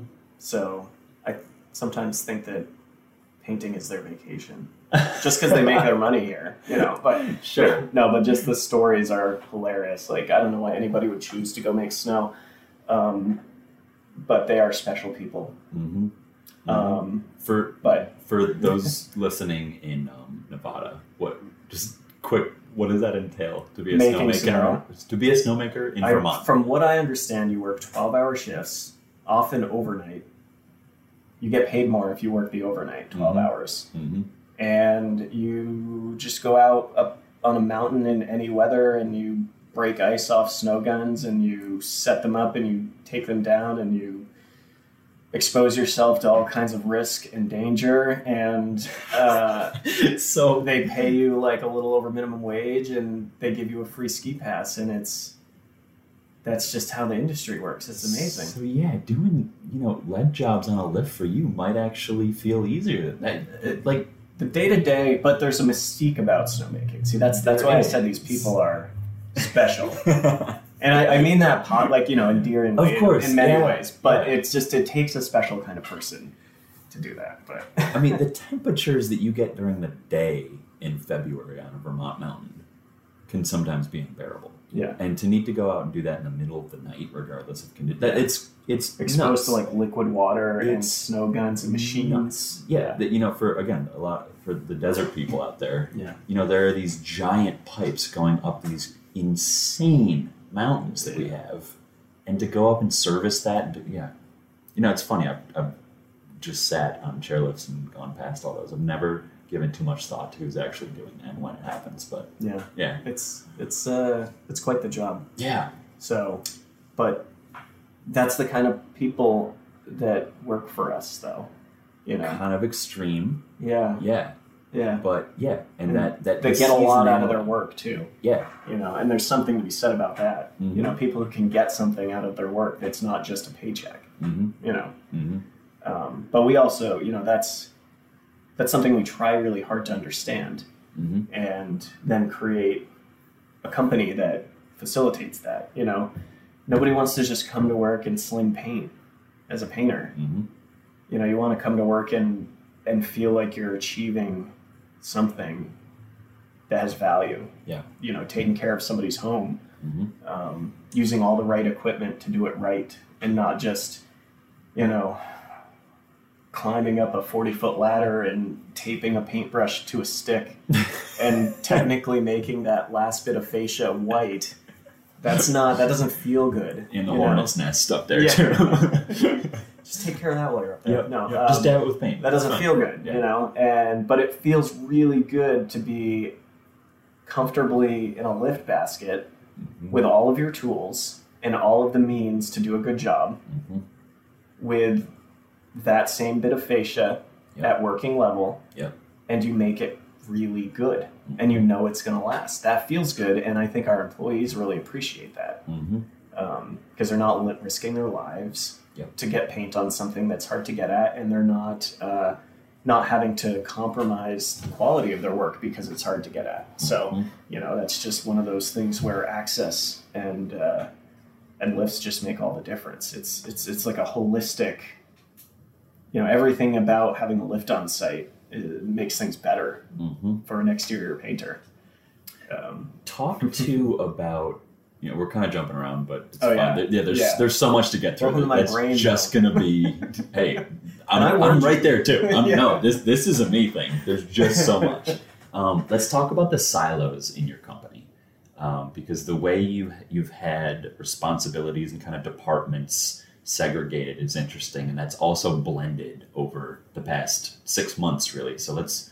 So I sometimes think that painting is their vacation, (laughs) just because they make their money here, you know. But Sure. no, but just the stories are hilarious. Like I don't know why anybody would choose to go make snow, um, but they are special people. Mm-hmm. Um, for but for those (laughs) listening in um, Nevada, what just quick, what does that entail to be a Making snowmaker? snow. To be a snowmaker in I, Vermont. from what I understand, you work twelve-hour shifts, often overnight. You get paid more if you work the overnight, 12 Mhm. hours. mm-hmm. and you just go out up on a mountain in any weather and you break ice off snow guns and you set them up and you take them down and you expose yourself to all kinds of risk and danger and uh, (laughs) so they pay you like a little over minimum wage and they give you a free ski pass and it's that's just how the industry works it's amazing So yeah, doing you know lead jobs on a lift for you might actually feel easier. It- uh, like the day to day, but there's a mystique about snowmaking. See, that's that's why I said these people are special, (laughs) and I, I mean that pot like you know endearingly Of course, in, many yeah. ways. But it's just it takes a special kind of person to do that. But (laughs) I mean, the (laughs) temperatures that you get during the day in February on a Vermont mountain can sometimes be unbearable. Yeah, And to need to go out and do that in the middle of the night, regardless of condition, that it's it's exposed nuts. to like liquid water and snow guns and machines. nuts. Yeah, that you know, for again, a lot for the desert people out there. Yeah. you know, there are these giant pipes going up these insane mountains that we have, and to go up and service that, and to, yeah, you know, it's funny. I've, I've just sat on chairlifts and gone past all those. I've never given too much thought to who's actually doing it and when it happens, but Yeah, yeah, it's it's uh it's quite the job. yeah, So, but that's the kind of people that work for us, though. You know, kind of extreme, yeah, yeah, yeah. but yeah, and, And that that They get a lot out of their work too. Yeah, you know and there's something to be said about that. Mhm. you know people who can get something out of their work it's not just a paycheck hmm you know? Hmm um, but we also you know that's that's something we try really hard to understand hmm and then create a company that facilitates that you know? Nobody wants to just come to work and sling paint as a painter. Hmm you know you want to come to work and and feel like you're achieving something that has value. Yeah. you know taking care of somebody's home hmm um, using all the right equipment to do it right and not just you know climbing up a 40 foot ladder and taping a paintbrush to a stick (laughs) and technically making that last bit of fascia white that's (laughs) not that doesn't feel good in the hornet's nest up there Yeah. too. (laughs) just take care of that while you're up there Yep, no yep, um, just dab it with paint. that doesn't feel good Yeah. you know and but it feels really good to be comfortably in a lift basket Mhm. with all of your tools and all of the means to do a good job Mhm. with that same bit of fascia Yep. at working level Yep. and you make it really good and you know it's going to last that feels good and i think our employees really appreciate that because they're not risking their lives Yep. to get paint on something that's hard to get at and they're not uh, not having to compromise the quality of their work because it's hard to get at. So, Mhm. you know, that's just one of those things where access and uh, and lifts just make all the difference. It's it's it's like a holistic. You know, everything about having a lift on site uh, makes things better hmm for an exterior painter. Um, Talk (laughs) to about. You know, we're kind of jumping around, but it's Oh, fun. yeah. Yeah, there's Yeah. there's so much to get through. My That's brain, just gonna be. (laughs) hey, I'm, I I'm right there too. (laughs) I'm, Yeah. No, this this is a me thing. There's just so much. Um, let's talk about the silos in your company, um, because the way you you've had responsibilities and kind of departments segregated is interesting, and that's also blended over the past six months, really. So let's.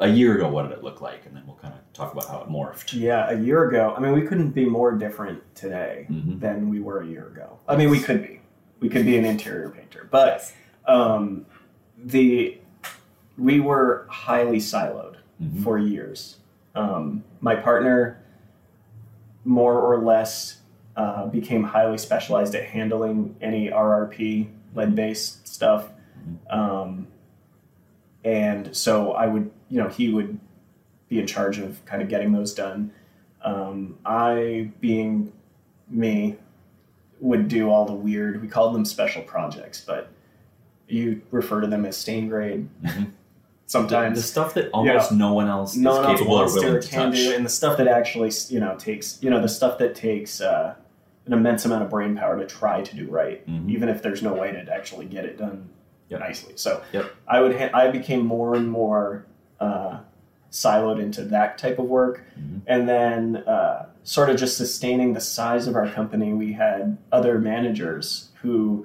A year ago, what did it look like, and then we'll kind of talk about how it morphed. yeah, a year ago, I mean, we couldn't be more different today Mhm. than we were a year ago. I mean, we could be. We could be an interior painter, but um, the we were highly siloed Mhm. for years. Um, my partner, more or less, uh, became highly specialized at handling any RRP lead based stuff, um, and so I would, you know, he would be in charge of kind of getting those done. Um, I, being me, would do all the weird. We called them special projects, but you refer to them as stain grade. Mhm. Sometimes the stuff that almost no one else no is one else capable or wants to willing or to can touch. do, and the stuff that actually you know takes you know the stuff that takes uh, an immense amount of brain power to try to do right, Mhm. even if there's no way to actually get it done Yep. nicely. So Yep. I would ha- I became more and more uh, siloed into that type of work, Mhm. and then uh, sort of just sustaining the size of our company. We had other managers who.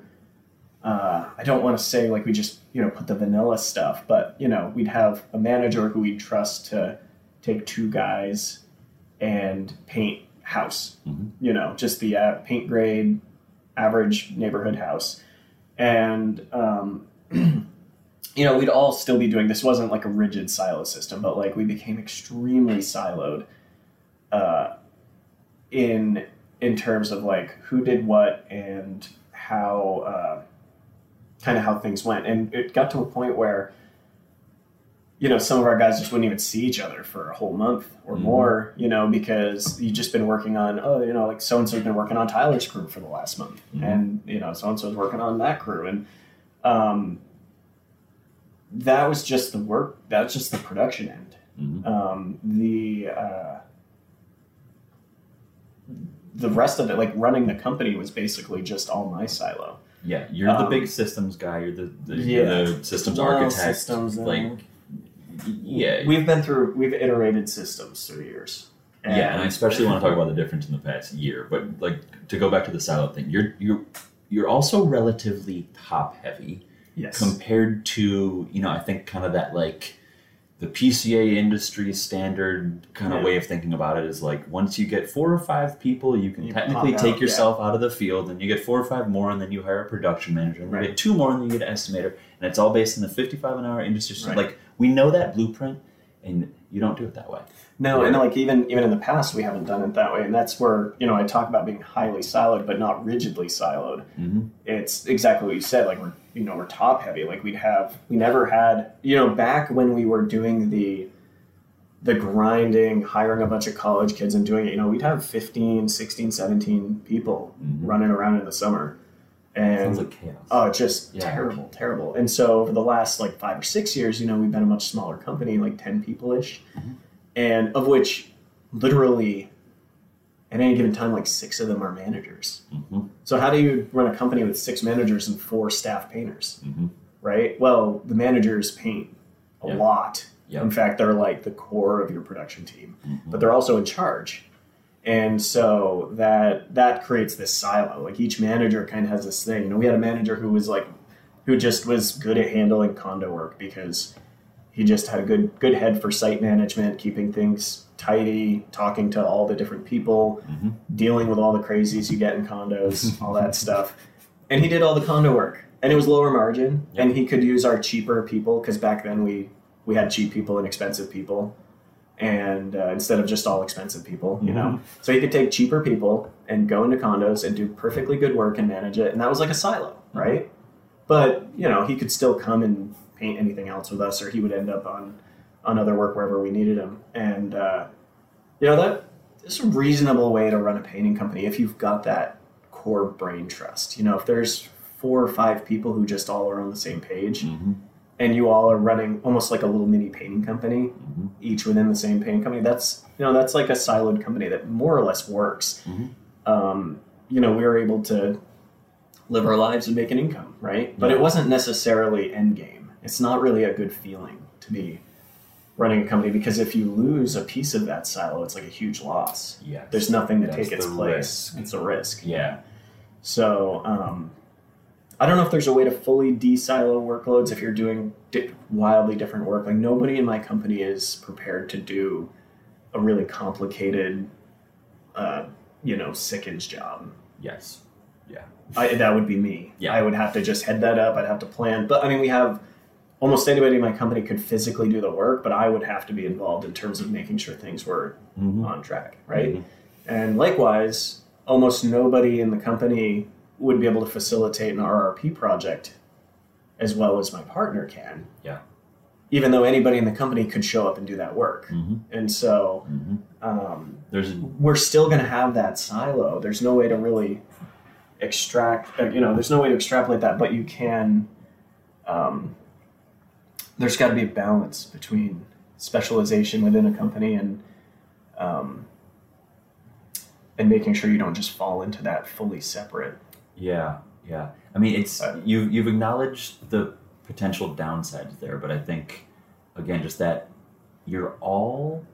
Uh, I don't want to say like we just you know put the vanilla stuff, but you know we'd have a manager who we'd trust to take two guys and paint house. Mhm. You know, just the uh, paint grade, average neighborhood house, and um, (clears throat) you know we'd all still be doing this. wasn't like a rigid silo system, but like we became extremely siloed uh, in in terms of like who did what and how. Uh, kind of how things went. And it got to a point where, you know, some of our guys just wouldn't even see each other for a whole month or Mhm. more, you know, because you've just been working on, oh, you know, like so and so's been working on Tyler's crew for the last month. Mhm. And, you know, so and so's working on that crew. And um, that was just the work, that's just the production end. Mhm. Um, the, uh, the rest of it, like running the company, was basically just all my silo. Yeah, you're the Um, big systems guy. You're the, the, Yeah. you're the systems Well, architect. systems, like, yeah, We've been through, we've iterated systems through years. yeah, and I especially want to talk (laughs) about the difference in the past year. But like to go back to the silo thing, you're you're you're also relatively top heavy yes. compared to you know I think kind of that like the PCA industry standard kind of Yeah. way of thinking about it is like once you get four or five people, you can You technically take out, yourself out of the field, and you get four or five more, and then you hire a production manager, and Right. you get two more, and then you get an estimator, and it's all based on the fifty-five an hour industry. So Right. Like we know that blueprint, and you don't do it that way. No, and like even even in the past, we haven't done it that way, and that's where you know I talk about being highly siloed, but not rigidly siloed. Mm-hmm. It's exactly what you said. Like we're you know we're top heavy. Like we'd have we never had you know back when we were doing the the grinding, hiring a bunch of college kids and doing it. You know we'd have 15, 16, 17 people Mhm. running around in the summer, and Sounds like chaos. Oh, just Yeah. terrible, terrible. And so over the last like five or six years, you know, we've been a much smaller company, like ten people ish, Mhm. And of which literally at any given time, like six of them are managers. hmm So how do you run a company with six managers and four staff painters, hmm right? Well, the managers paint a Yeah. lot. Yep. In fact, they're like the core of your production team Mhm. but they're also in charge. And so that that creates this silo. Like each manager kind of has this thing. You know, we had a manager who was like, who just was good at handling condo work because he just had a good good head for site management, keeping things tidy, talking to all the different people, Mhm. dealing with all the crazies you get in condos, (laughs) all that stuff. And he did all the condo work, and it was lower margin, and he could use our cheaper people because back then we we had cheap people and expensive people and uh, instead of just all expensive people, you know. So he could take cheaper people and go into condos and do perfectly good work and manage it, and that was like a silo, right? But you know, he could still come and paint anything else with us, or he would end up on on other work wherever we needed him. And uh, you know that is a reasonable way to run a painting company if you've got that core brain trust. You know, if there's four or five people who just all are on the same page, Mm-hmm. and you all are running almost like a little mini painting company, Mhm. each within the same painting company. That's you know that's like a siloed company that more or less works. Mhm. Um, you know, we were able to live our lives and make an income, right? But it wasn't necessarily end game. It's not really a good feeling to be running a company because if you lose a piece of that silo, it's like a huge loss. Yes. There's nothing to That's take its place. risk. It's a risk. Yeah. So um, I don't know if there's a way to fully de-silo workloads if you're doing di- wildly different work. Like nobody in my company is prepared to do a really complicated, uh, you know, Sikkens job. Yes. I, that would be me. Yeah. I would have to just head that up. I'd have to plan. But I mean, we have almost anybody in my company could physically do the work, but I would have to be involved in terms of making sure things were Mm-hmm. on track, right? Mhm. And likewise, almost nobody in the company would be able to facilitate an RRP project as well as my partner can. Yeah. Even though anybody in the company could show up and do that work. Mm-hmm. And so Mm-hmm. um, There's a, we're still going to have that silo. There's no way to really extract, uh, you know, there's no way to extrapolate that, but you can. Um, there's got to be a balance between specialization within a company and um, and making sure you don't just fall into that fully separate. Yeah, yeah. I mean, it's Uh, you. You've acknowledged the potential downsides there, but I think again, just that you're all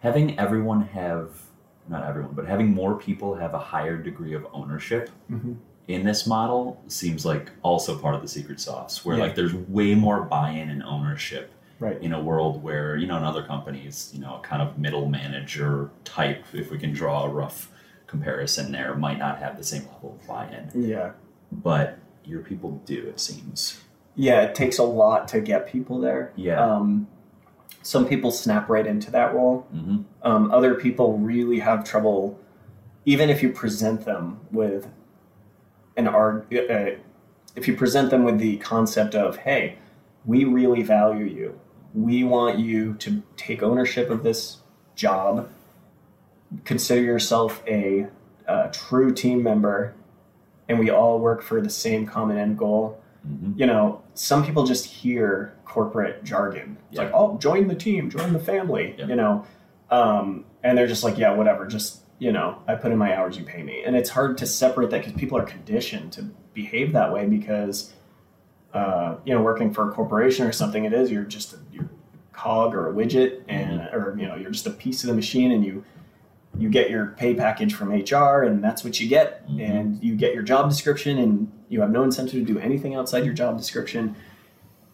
having everyone have not everyone, but having more people have a higher degree of ownership Mhm. In this model seems like also part of the secret sauce, where Yeah. like there's way more buy-in and ownership Right. in a world where you know in other companies you know a kind of middle manager type if we can draw a rough comparison there might not have the same level of buy-in Yeah. but your people do it seems Yeah, it takes a lot to get people there. Yeah. Um, some people snap right into that role. mm-hmm. Um, other people really have trouble, even if you present them with an art. Uh, if you present them with the concept of, "Hey, we really value you. We want you to take ownership of this job. Consider yourself a, uh true team member, and we all work for the same common end goal." Mm-hmm. you know, some people just hear corporate jargon. It's Yeah. like, oh, join the team, join the family, Yeah. you know, um, and they're just like, yeah, whatever, just you know, I put in my hours, you pay me, and it's hard to separate that because people are conditioned to behave that way because, uh, you know, working for a corporation or something, it is you're just a you're a cog or a widget, and or you know, you're just a piece of the machine, and you you get your pay package from HR, and that's what you get, Mhm. and you get your job description, and you have no incentive to do anything outside your job description.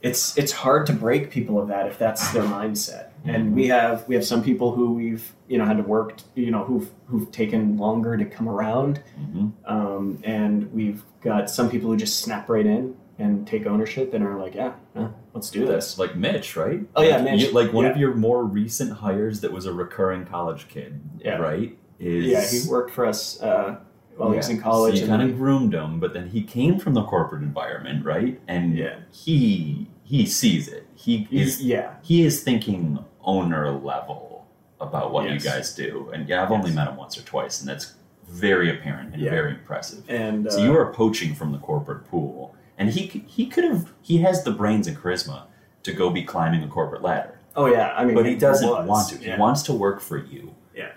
It's it's hard to break people of that if that's their mindset. And we have we have some people who we've you know had to work you know who've who've taken longer to come around, Mm-hmm. um, and we've got some people who just snap right in and take ownership and are like, yeah, yeah let's do this. Like Mitch, right? Oh, yeah, Like, Mitch. you- like one of your more recent hires that was a recurring college kid, Yeah. right? Is Yeah, he worked for us uh, while he was in college. So you kind of groomed him, but then he came from the corporate environment, right? And Yeah. he he sees it. He is yeah, he is thinking owner level about what Yes. you guys do. And yeah, I've only met him once or twice, and that's very apparent and Yeah. very impressive. and uh, So you are poaching from the corporate pool, and he he could have he has the brains and charisma to go be climbing a corporate ladder, oh yeah, I mean, but he doesn't was, want to. Yeah. He wants to work for you. Yeah.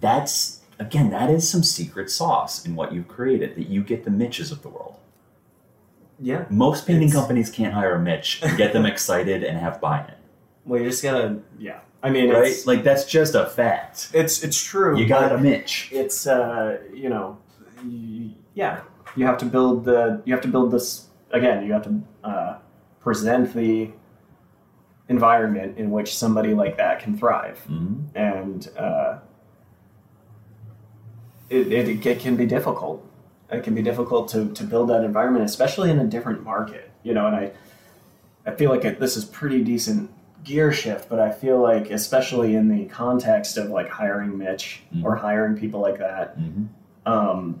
That's again that is some secret sauce in what you've created that you get the Mitches of the world. Yeah. Most painting It's- companies can't hire a Mitch and get them excited and have buy-in, (laughs) Well, you're just gotta, yeah. I mean, right? it's, Like that's just a fact. it's it's true. You got a Mitch. It's uh, you know, y- yeah. You have to build the. You have to build this again. You have to uh, present the environment in which somebody like that can thrive, Mhm. and uh, it, it it can be difficult. It can be difficult to to build that environment, especially in a different market. You know, and I I feel like it, this is pretty decent gear shift, but I feel like especially in the context of like hiring Mitch Mhm. or hiring people like that, Mhm. um,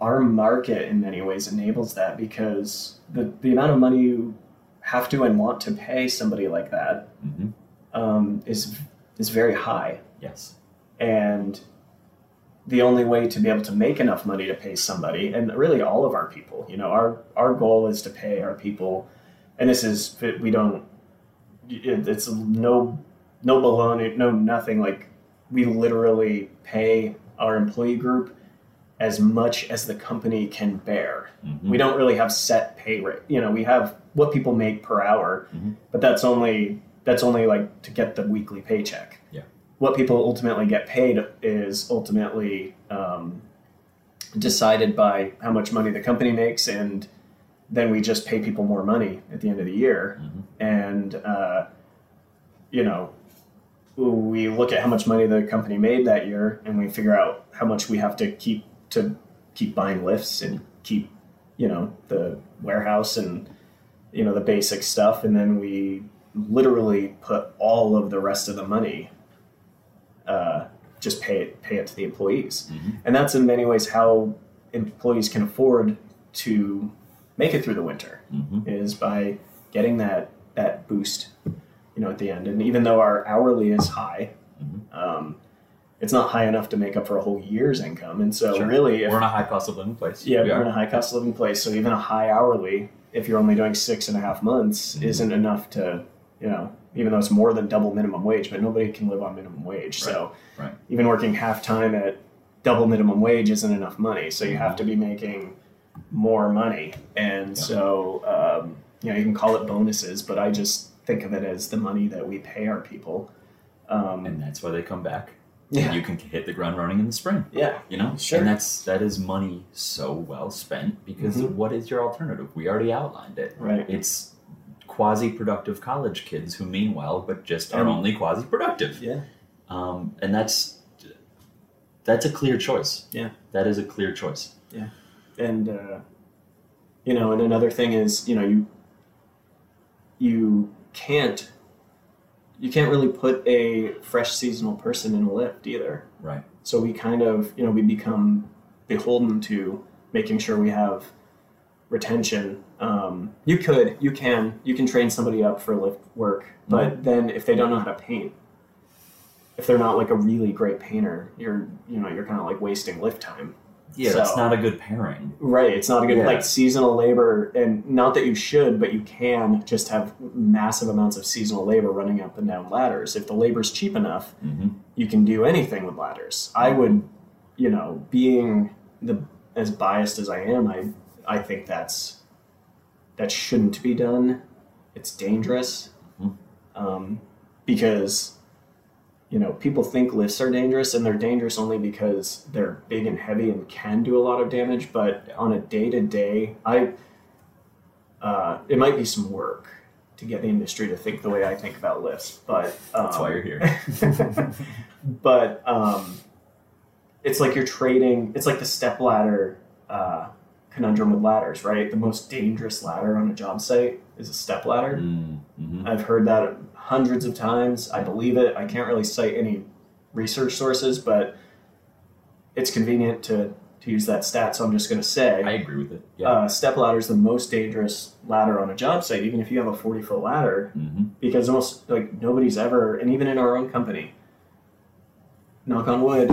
our market in many ways enables that because the the amount of money you have to and want to pay somebody like that hmm um, is is very high, Yes. and the only way to be able to make enough money to pay somebody, and really all of our people, you know, our our goal is to pay our people, and this is we don't. It's no no baloney, no nothing. Like we literally pay our employee group as much as the company can bear. hmm We don't really have set pay rate. You know, we have what people make per hour, Mhm. but that's only that's only like to get the weekly paycheck. What people ultimately get paid is ultimately um, decided by how much money the company makes, and then we just pay people more money at the end of the year. Mhm. And uh, you know, we look at how much money the company made that year, and we figure out how much we have to keep to keep buying lifts and keep you know the warehouse and you know the basic stuff and then we literally put all of the rest of the money uh, just pay it pay it to the employees Mhm. and that's in many ways how employees can afford to make it through the winter hmm is by getting that that boost you know at the end and even though our hourly is high Mhm. um, it's not high enough to make up for a whole year's income and so Sure. really if We're in a high cost of living place. yeah, we we're in a high cost of living place, so even a high hourly, if you're only doing six and a half months, Mhm. isn't enough to, you know, even though it's more than double minimum wage, but nobody can live on minimum wage. So right. even working half time at double minimum wage isn't enough money. So you have to be making more money, and Yeah. so um, you know you can call it bonuses, but I just think of it as the money that we pay our people. Um, and that's why they come back. yeah, And you can hit the ground running in the spring. yeah, You know, Sure. and that's that is money so well spent because Mhm. what is your alternative? We already outlined it. right. It's quasi-productive college kids who mean well, but just are only quasi-productive. Yeah. Um, and that's that's a clear choice. Yeah. that is a clear choice. Yeah. and uh, you know and another thing is you know you you can't you can't really put a fresh seasonal person in a lift either Right. so we kind of you know we become beholden to making sure we have retention um, you could you can you can train somebody up for lift work but then if they don't know how to paint if they're not like a really great painter you're you know you're kind of like wasting lift time Yeah, that's So- not a good pairing. Right. It's not a good Yeah. like seasonal labor, and not that you should, but you can just have massive amounts of seasonal labor running up and down ladders. If the labor's cheap enough, hmm you can do anything with ladders. I would, you know, being the as biased as I am, I I think that's that shouldn't be done. It's dangerous Mhm. um, because you know people think lifts are dangerous, and they're dangerous only because they're big and heavy and can do a lot of damage. But on a day to day, I uh, it might be some work to get the industry to think the way I think about lifts, but um, That's why you're here. (laughs) but um, it's like you're trading. It's like the step ladder uh, conundrum with ladders, right? The most dangerous ladder on a job site is a step ladder. Mm-hmm. I've heard that hundreds of times. I believe it. I can't really cite any research sources, but it's convenient to to use that stat. So I'm just going to say. I agree with it. Yeah. uh, step ladder is the most dangerous ladder on a job site, even if you have a 40 foot ladder hmm because almost like nobody's ever, and even in our own company, knock on wood,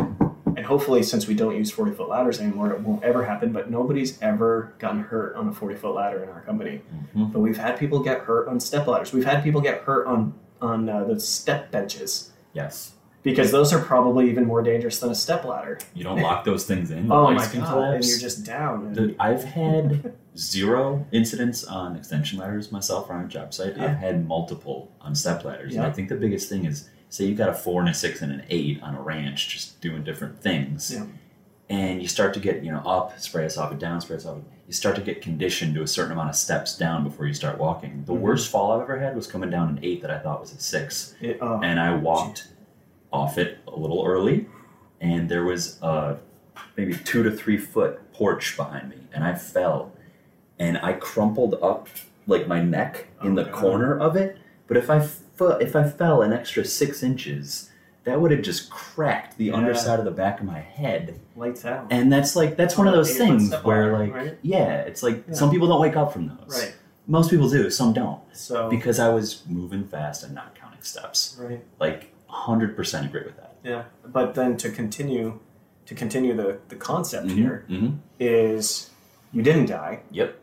and hopefully since we don't use 40 foot ladders anymore, it won't ever happen, but nobody's ever gotten hurt on a 40 foot ladder in our company. hmm But we've had people get hurt on step ladders. We've had people get hurt on, on uh, the step benches Yes. because those are probably even more dangerous than a step ladder. You don't lock those things in. (laughs) Oh my god! collapse. And you're just down. The- I've had (laughs) zero incidents on extension ladders myself on a job site. Yeah. I've had multiple on step ladders. And I think the biggest thing is say you've got a four and a six and an eight on a ranch just doing different things. Yeah. And you start to get, you know, up, spray us off it down, spray us off it. You start to get conditioned to a certain amount of steps down before you start walking. The Mhm. worst fall I've ever had was coming down an eight that I thought was a six it- oh, and I walked off it a little early, and there was a maybe two to three foot porch behind me, and I fell, and I crumpled up like my neck in Oh, the God. corner of it. But if I if I fell an extra six inches, that would have just cracked the Yeah. underside of the back of my head, lights out. and that's like that's one of those things where ladder, like right? yeah, it's like Yeah. some people don't wake up from those. Right. Most people do, some don't. So Because I was moving fast and not counting steps. right. Like 100% agree with that. Yeah, but then to continue, to continue the the concept here Mm-hmm. is you didn't die, Yep.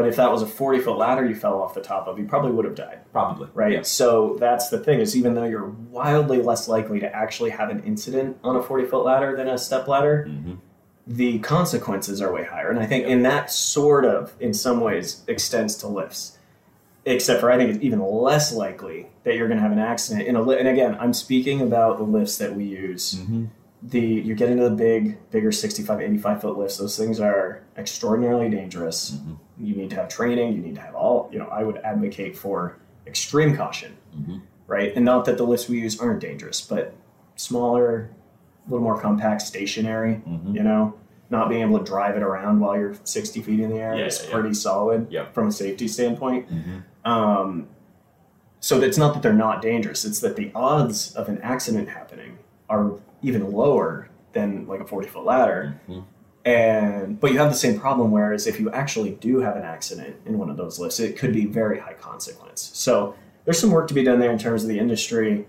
But if that was a forty foot ladder you fell off the top of, you probably would have died, Probably. right? Yeah. So that's the thing is even though you're wildly less likely to actually have an incident on a forty foot ladder than a step ladder, Mm-hmm. the consequences are way higher, and I think in that sort of in some ways extends to lifts. Except for I think it's even less likely that you're going to have an accident in a lift. And again, I'm speaking about the lifts that we use Mm-hmm. The you get into the big bigger 65 85 foot lifts those things are extraordinarily dangerous Mhm. you need to have training you need to have all you know i would advocate for extreme caution Mhm. right and not that the lifts we use aren't dangerous but smaller a little more compact stationary Mhm. you know not being able to drive it around while you're 60 feet in the air Yeah, is yeah, yeah. pretty solid Yep. from a safety standpoint Mm-hmm. um, so it's not that they're not dangerous; it's that the odds of an accident happening are even lower than like a forty foot ladder. Mhm. And but you have the same problem. Whereas if you actually do have an accident in one of those lifts, it could be very high consequence. So there's some work to be done there in terms of the industry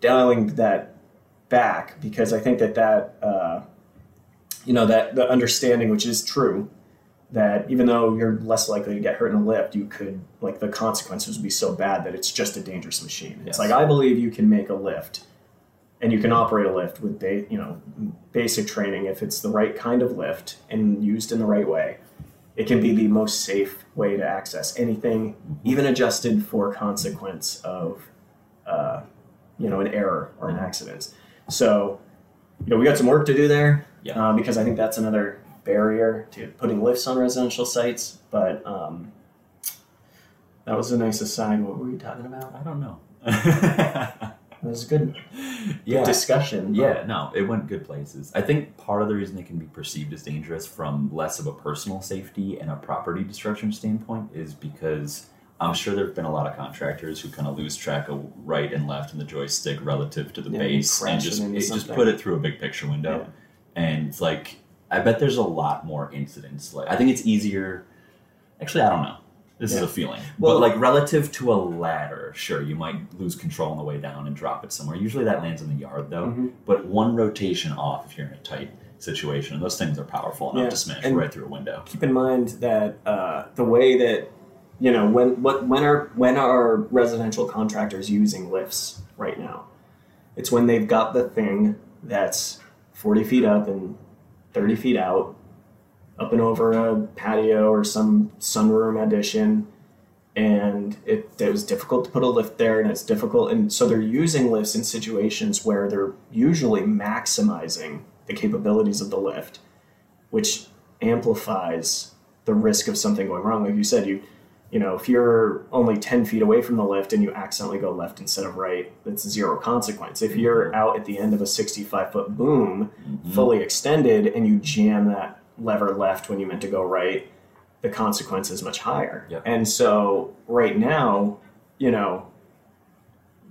dialing that back because I think that that uh, you know that the understanding, which is true, that even though you're less likely to get hurt in a lift, you could like the consequences would be so bad that it's just a dangerous machine. It's like I believe you can make a lift, and you can operate a lift with ba- you know basic training if it's the right kind of lift and used in the right way. It can be the most safe way to access anything, even adjusted for consequence of uh, you know an error or an accident. So you know we got some work to do there Yeah. uh, because I think that's another barrier to putting lifts on residential sites. But um, that was a nice aside. What were we talking about? I don't know. (laughs) It was a good, yeah. good discussion. Yeah, no, it went good places. I think part of the reason it can be perceived as dangerous from less of a personal safety and a property destruction standpoint is because I'm sure there have been a lot of contractors who kind of lose track of right and left in the joystick relative to the Yeah, base and just it just put it through a big picture window. And it's like I bet there's a lot more incidents. Like I think it's easier. Actually, I don't know. This is a feeling. Well- but like relative to a ladder, sure, you might lose control on the way down and drop it somewhere. Usually that lands in the yard though. Mhm. But one rotation off if you're in a tight situation, those things are powerful enough Yeah, to smash and- right through a window. keep in mind that uh, the way that you know when what when are when are residential contractors using lifts right now it's when they've got the thing that's 40 feet up and 30 feet out up and over a patio or some sunroom addition and it, it was difficult to put a lift there and it's difficult and so they're using lifts in situations where they're usually maximizing the capabilities of the lift which amplifies the risk of something going wrong. Like you said, you you know, if you're only 10 feet away from the lift and you accidentally go left instead of right, that's zero consequence. If you're out at the end of a 65 foot boom, Mhm. fully extended, and you jam that lever left when you meant to go right, the consequence is much higher. Yep. And so, right now, you know,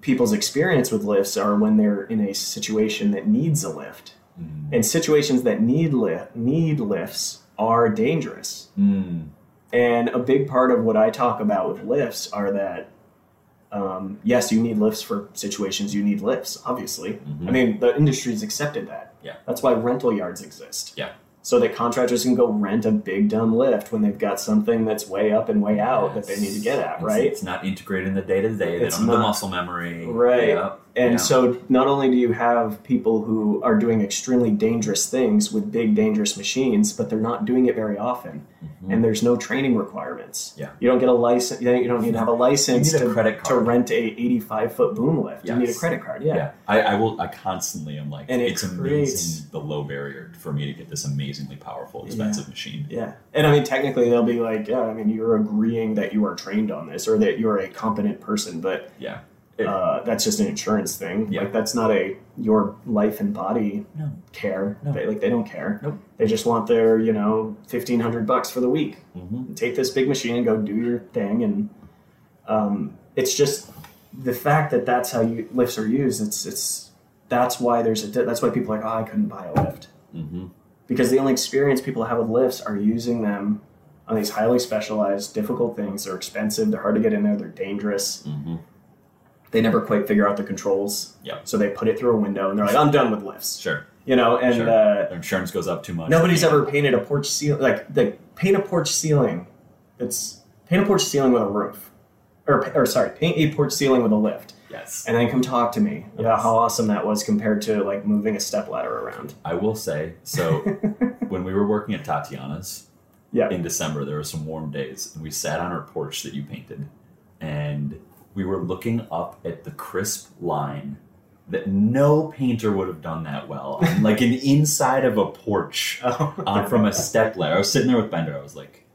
people's experience with lifts are when they're in a situation that needs a lift. Mm. And situations that need lift need lifts are dangerous. Mm. And a big part of what I talk about with lifts are that um, yes, you need lifts for situations. You need lifts, obviously. Mhm. I mean, the industry's accepted that. Yeah. That's why rental yards exist. Yeah. So that contractors can go rent a big dumb lift when they've got something that's way up and way out that they need to get at, right? It's not integrated in the day to day. They It's don't have the muscle memory. Right. Yep. And Yeah. so not only do you have people who are doing extremely dangerous things with big dangerous machines, but they're not doing it very often. Mhm. And there's no training requirements. Yeah. You don't get a license. You don't need to have a license need a to, to rent a 85 foot boom lift. You need a credit card. Yeah. Yeah. I, I will. I constantly am like, And it it's creates- amazing the low barrier for me to get this amazingly powerful, expensive machine. Yeah. And I mean, technically, they'll be like, yeah, I mean, you're agreeing that you are trained on this or that you're a competent person, but Yeah. Uh, that's just an insurance thing. Yeah. Like, that's not a your life and body No. care. No. They, like, they don't care. Nope. They just want their, you know, 1500 bucks for the week. hmm take this big machine and go do your thing and um, it's just the fact that that's how you lifts are used it's it's that's why there's a that's why people are like oh i couldn't buy a lift hmm because the only experience people have with lifts are using them on these highly specialized, difficult things. They're expensive. They're hard to get in there. They're dangerous. Mm-hmm. They never quite figure out the controls. Yep. So they put it through a window and they're like, "I'm done with lifts." Sure. You know, and Sure. uh, Their insurance goes up too much. nobody's ever painted a porch ceiling like the paint a porch ceiling. It's paint a porch ceiling with a roof, or or sorry, paint a porch ceiling with a lift, Yes. and then come talk to me about how awesome that was compared to like moving a step ladder around. I will say so. (laughs) when we were working at Tatiana's Yeah. in December, there were some warm days, and we sat on our porch that you painted, and we were looking up at the crisp line that no painter would have done that well, on, (laughs) like an inside of a porch (laughs) Oh. on from a step ladder. I was sitting there with Bender. I was like,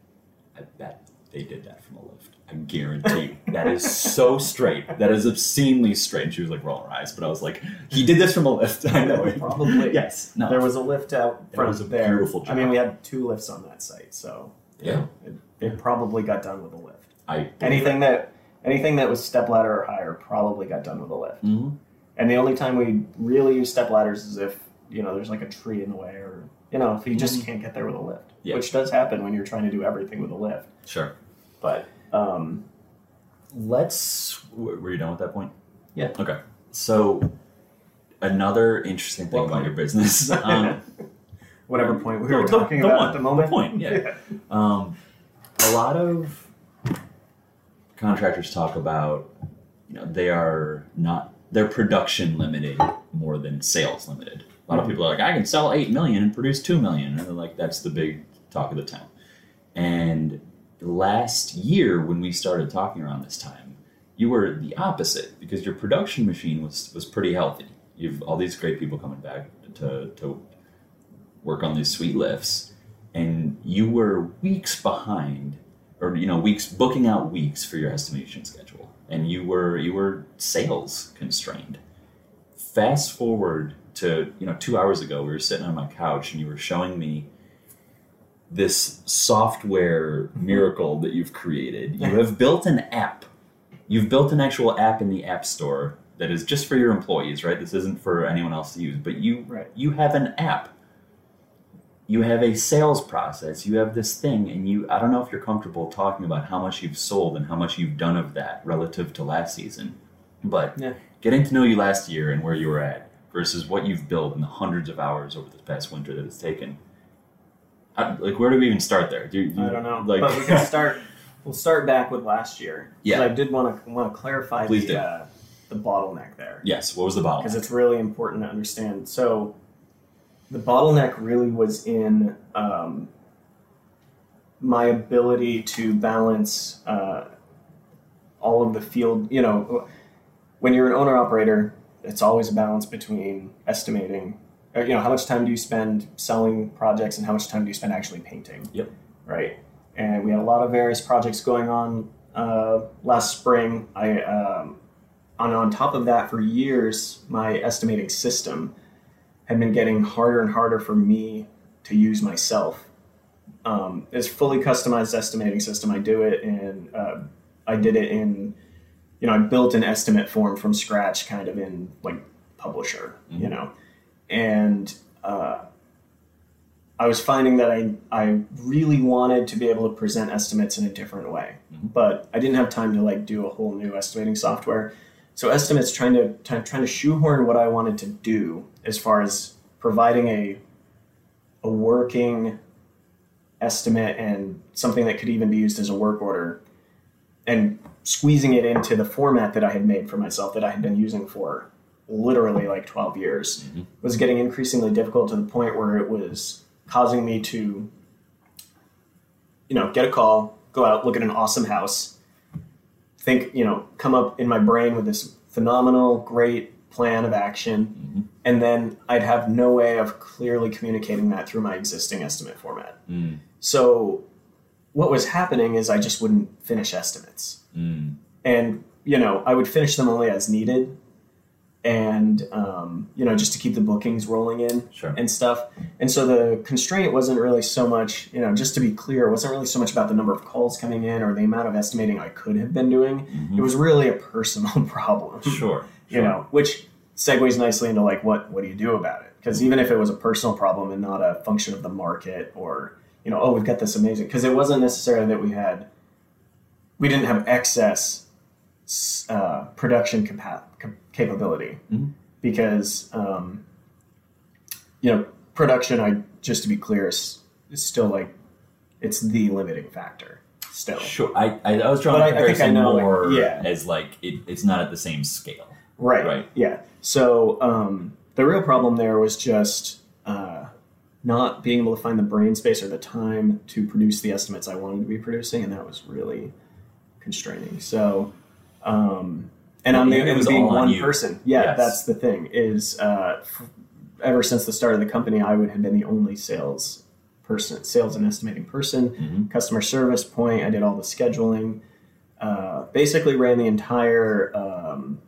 I bet they did that from a lift. I guarantee you. (laughs) that is so straight. That is obscenely straight. And she was like rolling her eyes, but I was like, he did this from a lift. I know it. Probably. Yes. No. There was a lift out front was a there. beautiful I mean, we had two lifts on that site, so Yeah. it, it probably got done with a lift. I Anything that anything that was step ladder or higher probably got done with a lift. Mhm. And the only time we really use step ladders is if you know there's like a tree in the way, or you know if you just can't get there with a lift, Yeah. which does happen when you're trying to do everything with a lift. Sure. But um, Let's. Were you done with that point? Yeah. Okay. So, another interesting thing about your business. (laughs) Um, whatever point we were the- talking the about one, at the moment. the point, yeah. (laughs) um, a lot of contractors talk about, you know, they are not they're production limited more than sales limited. A lot of Mhm. people are like, I can sell eight million and produce two million, and they're like, that's the big talk of the town. And last year, when we started talking around this time, you were the opposite because your production machine was was pretty healthy. You've all these great people coming back to to work on these sweet lifts, and you were weeks behind, or you know, weeks booking out weeks for your estimation schedule, and you were you were sales constrained. Fast forward to you know two hours ago, we were sitting on my couch, and you were showing me this software miracle that you've created. You have built an app. You've built an actual app in the App Store that is just for your employees, right? This isn't for anyone else to use, but you Right. you have an app. You have a sales process. You have this thing, and you I don't know if you're comfortable talking about how much you've sold and how much you've done of that relative to last season. But Yeah. getting to know you last year and where you were at versus what you've built in the hundreds of hours over this past winter that it's taken. I, like where do we even start there? Do, you- I don't know, Like, but we can start. We'll start back with last year Yeah. I did want to want to clarify Please the do. uh, the bottleneck there. yes. What was the bottleneck? because it's really important to understand. So, the bottleneck really was in um, my ability to balance uh, all of the field. You know, when you're an owner operator, it's always a balance between estimating. uh, You know, how much time do you spend selling projects, and how much time do you spend actually painting? Yep. Right. And we had a lot of various projects going on uh, last spring. I um, and on top of that, for years, my estimating system had been getting harder and harder for me to use myself. Um, it's fully customized estimating system. I do it and uh, I did it in, you know, I built an estimate form from scratch, kind of in like Publisher, you Mhm. know, and uh, I was finding that I I really wanted to be able to present estimates in a different way, Mhm. but I didn't have time to like do a whole new estimating software. So estimates trying to trying to shoehorn what I wanted to do as far as providing a a working estimate and something that could even be used as a work order and squeezing it into the format that I had made for myself that I had been using for literally like 12 years Mhm. was getting increasingly difficult to the point where it was causing me to you know get a call go out look at an awesome house think you know come up in my brain with this phenomenal great plan of action Mhm. and then I'd have no way of clearly communicating that through my existing estimate format. Mm, So what was happening is I just wouldn't finish estimates. mm, And, you know, I would finish them only as needed and, um, you know, just to keep the bookings rolling in sure. and stuff. And so the constraint wasn't really so much, you know, just to be clear, it wasn't really so much about the number of calls coming in or the amount of estimating I could have been doing. Mhm. It was really a personal (laughs) problem Sure. (laughs) you know, which segues nicely into like what what do you do about it? Because even if it was a personal problem and not a function of the market or you know, oh, we've got this amazing because it wasn't necessarily that we had, we didn't have excess uh, production capa- cap- capability Mhm. because, um, you know, production. I just to be clear is, is still like, it's the limiting factor still. Sure. I, I, I was drawing But a I- I think I comparison know, like, more yeah. as like it, it's not at the same scale. Right. Right. Yeah. So um, the real problem there was just uh, not being able to find the brain space or the time to produce the estimates I wanted to be producing, and that was really constraining. So, um, and I'm the, It was being all on one person. Yeah, Yes. that's the thing. Is uh, f- ever since the start of the company, I would have been the only sales person, sales and estimating person Mhm. customer service point. I did all the scheduling. Uh, basically, ran the entire um,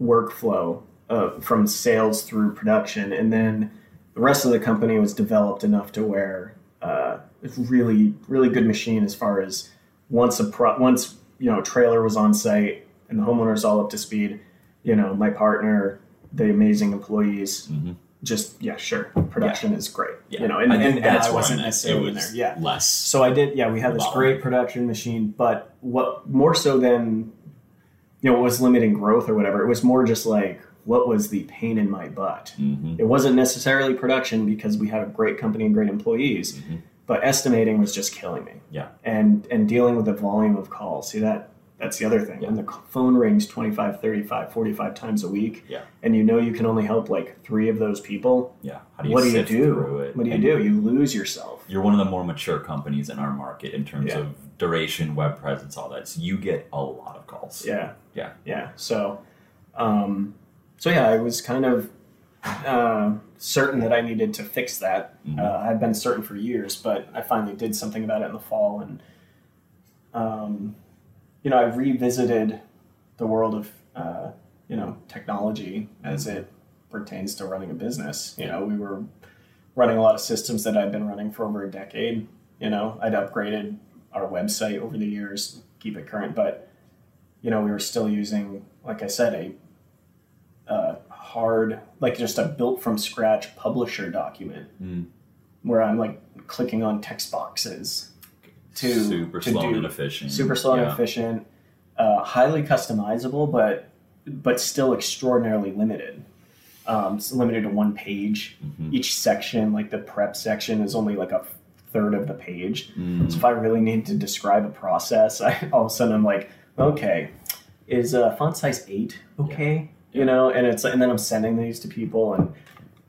workflow uh, from sales through production, and then the rest of the company was developed enough to where uh, it's really, really good machine as far as once a pro- once you know trailer was on site and the homeowner's all up to speed. You know, my partner, the amazing employees, Mhm. just yeah, sure, production is great. Yeah. You know, and, I and, that's I wasn't necessarily in was there. Yeah, Less. so I did, yeah. We had this great production machine, but what more so than you know was limiting growth or whatever, it was more just like what was the pain in my butt. hmm It wasn't necessarily production because we had a great company and great employees, Mhm. But estimating was just killing me. Yeah. and and dealing with the volume of calls. See that that's the other thing. When the phone rings 25, 35, 45 times a week, Yeah. and you know you can only help like three of those people. Yeah. How do you what do you do? through it? What do you And do? You lose yourself. You're one of the more mature companies in our market in terms Yeah. of duration, web presence, all that. So you get a lot of calls. Yeah. Yeah. Yeah. So, um, so yeah, I was kind of uh, certain that I needed to fix that. Mhm. Uh, I've been certain for years, but I finally did something about it in the fall, and um, you know, I revisited the world of uh, you know technology as it pertains to running a business. You know, we were running a lot of systems that I'd been running for over a decade. You know, I'd upgraded our website over the years, keep it current, but you know, we were still using, like I said, a uh, hard, like just a built from scratch publisher document Mm. where I'm like clicking on text boxes to super to slow do- and inefficient. super slow and efficient, uh, highly customizable, but but still extraordinarily limited. Um, it's limited to one page. Mhm. Each section, like the prep section, is only like a third of the page. Mm. So if I really need to describe a process, (laughs) I all of a sudden I'm like, okay, is uh, font size eight okay? You know, and it's and then I'm sending these to people and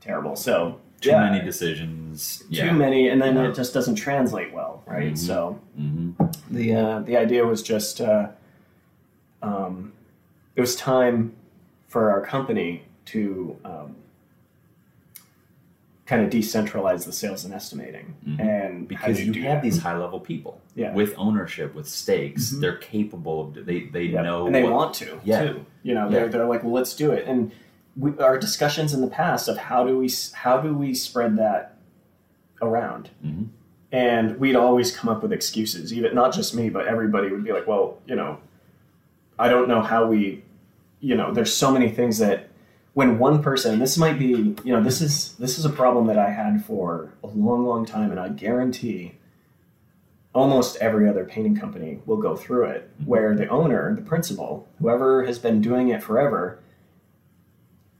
terrible. So Too yeah, many decisions. too many, and then Yeah. it just doesn't translate well, right? Mhm. So hmm the uh, the idea was just uh, um, it was time for our company to um, kind of decentralize the sales and estimating, Mhm. and Because do you have that? these high level people Yeah. with ownership, with stakes. Mhm. They're capable of. They they Yeah, know. and they what- want to Yeah. too. You know, they're they're like, well, let's do it. And we, our discussions in the past of how do we how do we spread that around, Mhm. and we'd always come up with excuses. Even not just me, but everybody would be like, well, you know, I don't know how we, you know, there's so many things that when one person, this might be, you know, this is this is a problem that I had for a long, long time, and I guarantee almost every other painting company will go through it where the owner the principal whoever has been doing it forever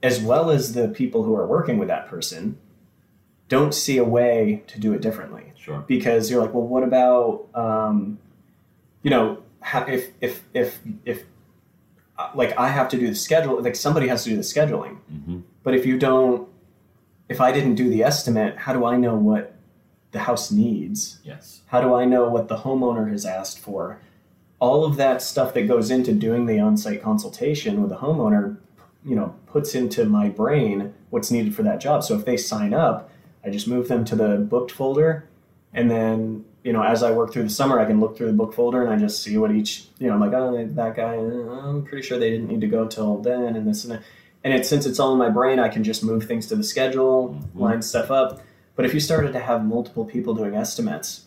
as well as the people who are working with that person don't see a way to do it differently Sure. because you're like well what about um, you know if if if if like i have to do the schedule like somebody has to do the scheduling hmm but if you don't if i didn't do the estimate how do i know what the house needs Yes. how do I know what the homeowner has asked for? All of that stuff that goes into doing the on-site consultation with the homeowner, you know, puts into my brain what's needed for that job. So if they sign up, I just move them to the booked folder, and then you know, as I work through the summer, I can look through the book folder and I just see what each, you know, I'm like, oh, that guy, I'm pretty sure they didn't need to go till then, and this and that. And it, since it's all in my brain, I can just move things to the schedule, Mhm. line stuff up. But if you started to have multiple people doing estimates,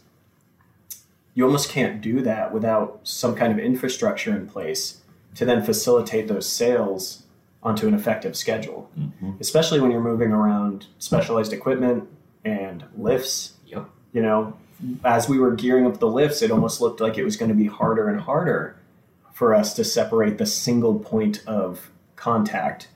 you almost can't do that without some kind of infrastructure in place to then facilitate those sales onto an effective schedule, hmm especially when you're moving around specialized equipment and lifts. Yep. You know, as we were gearing up the lifts, it almost looked like it was going to be harder and harder for us to separate the single point of contact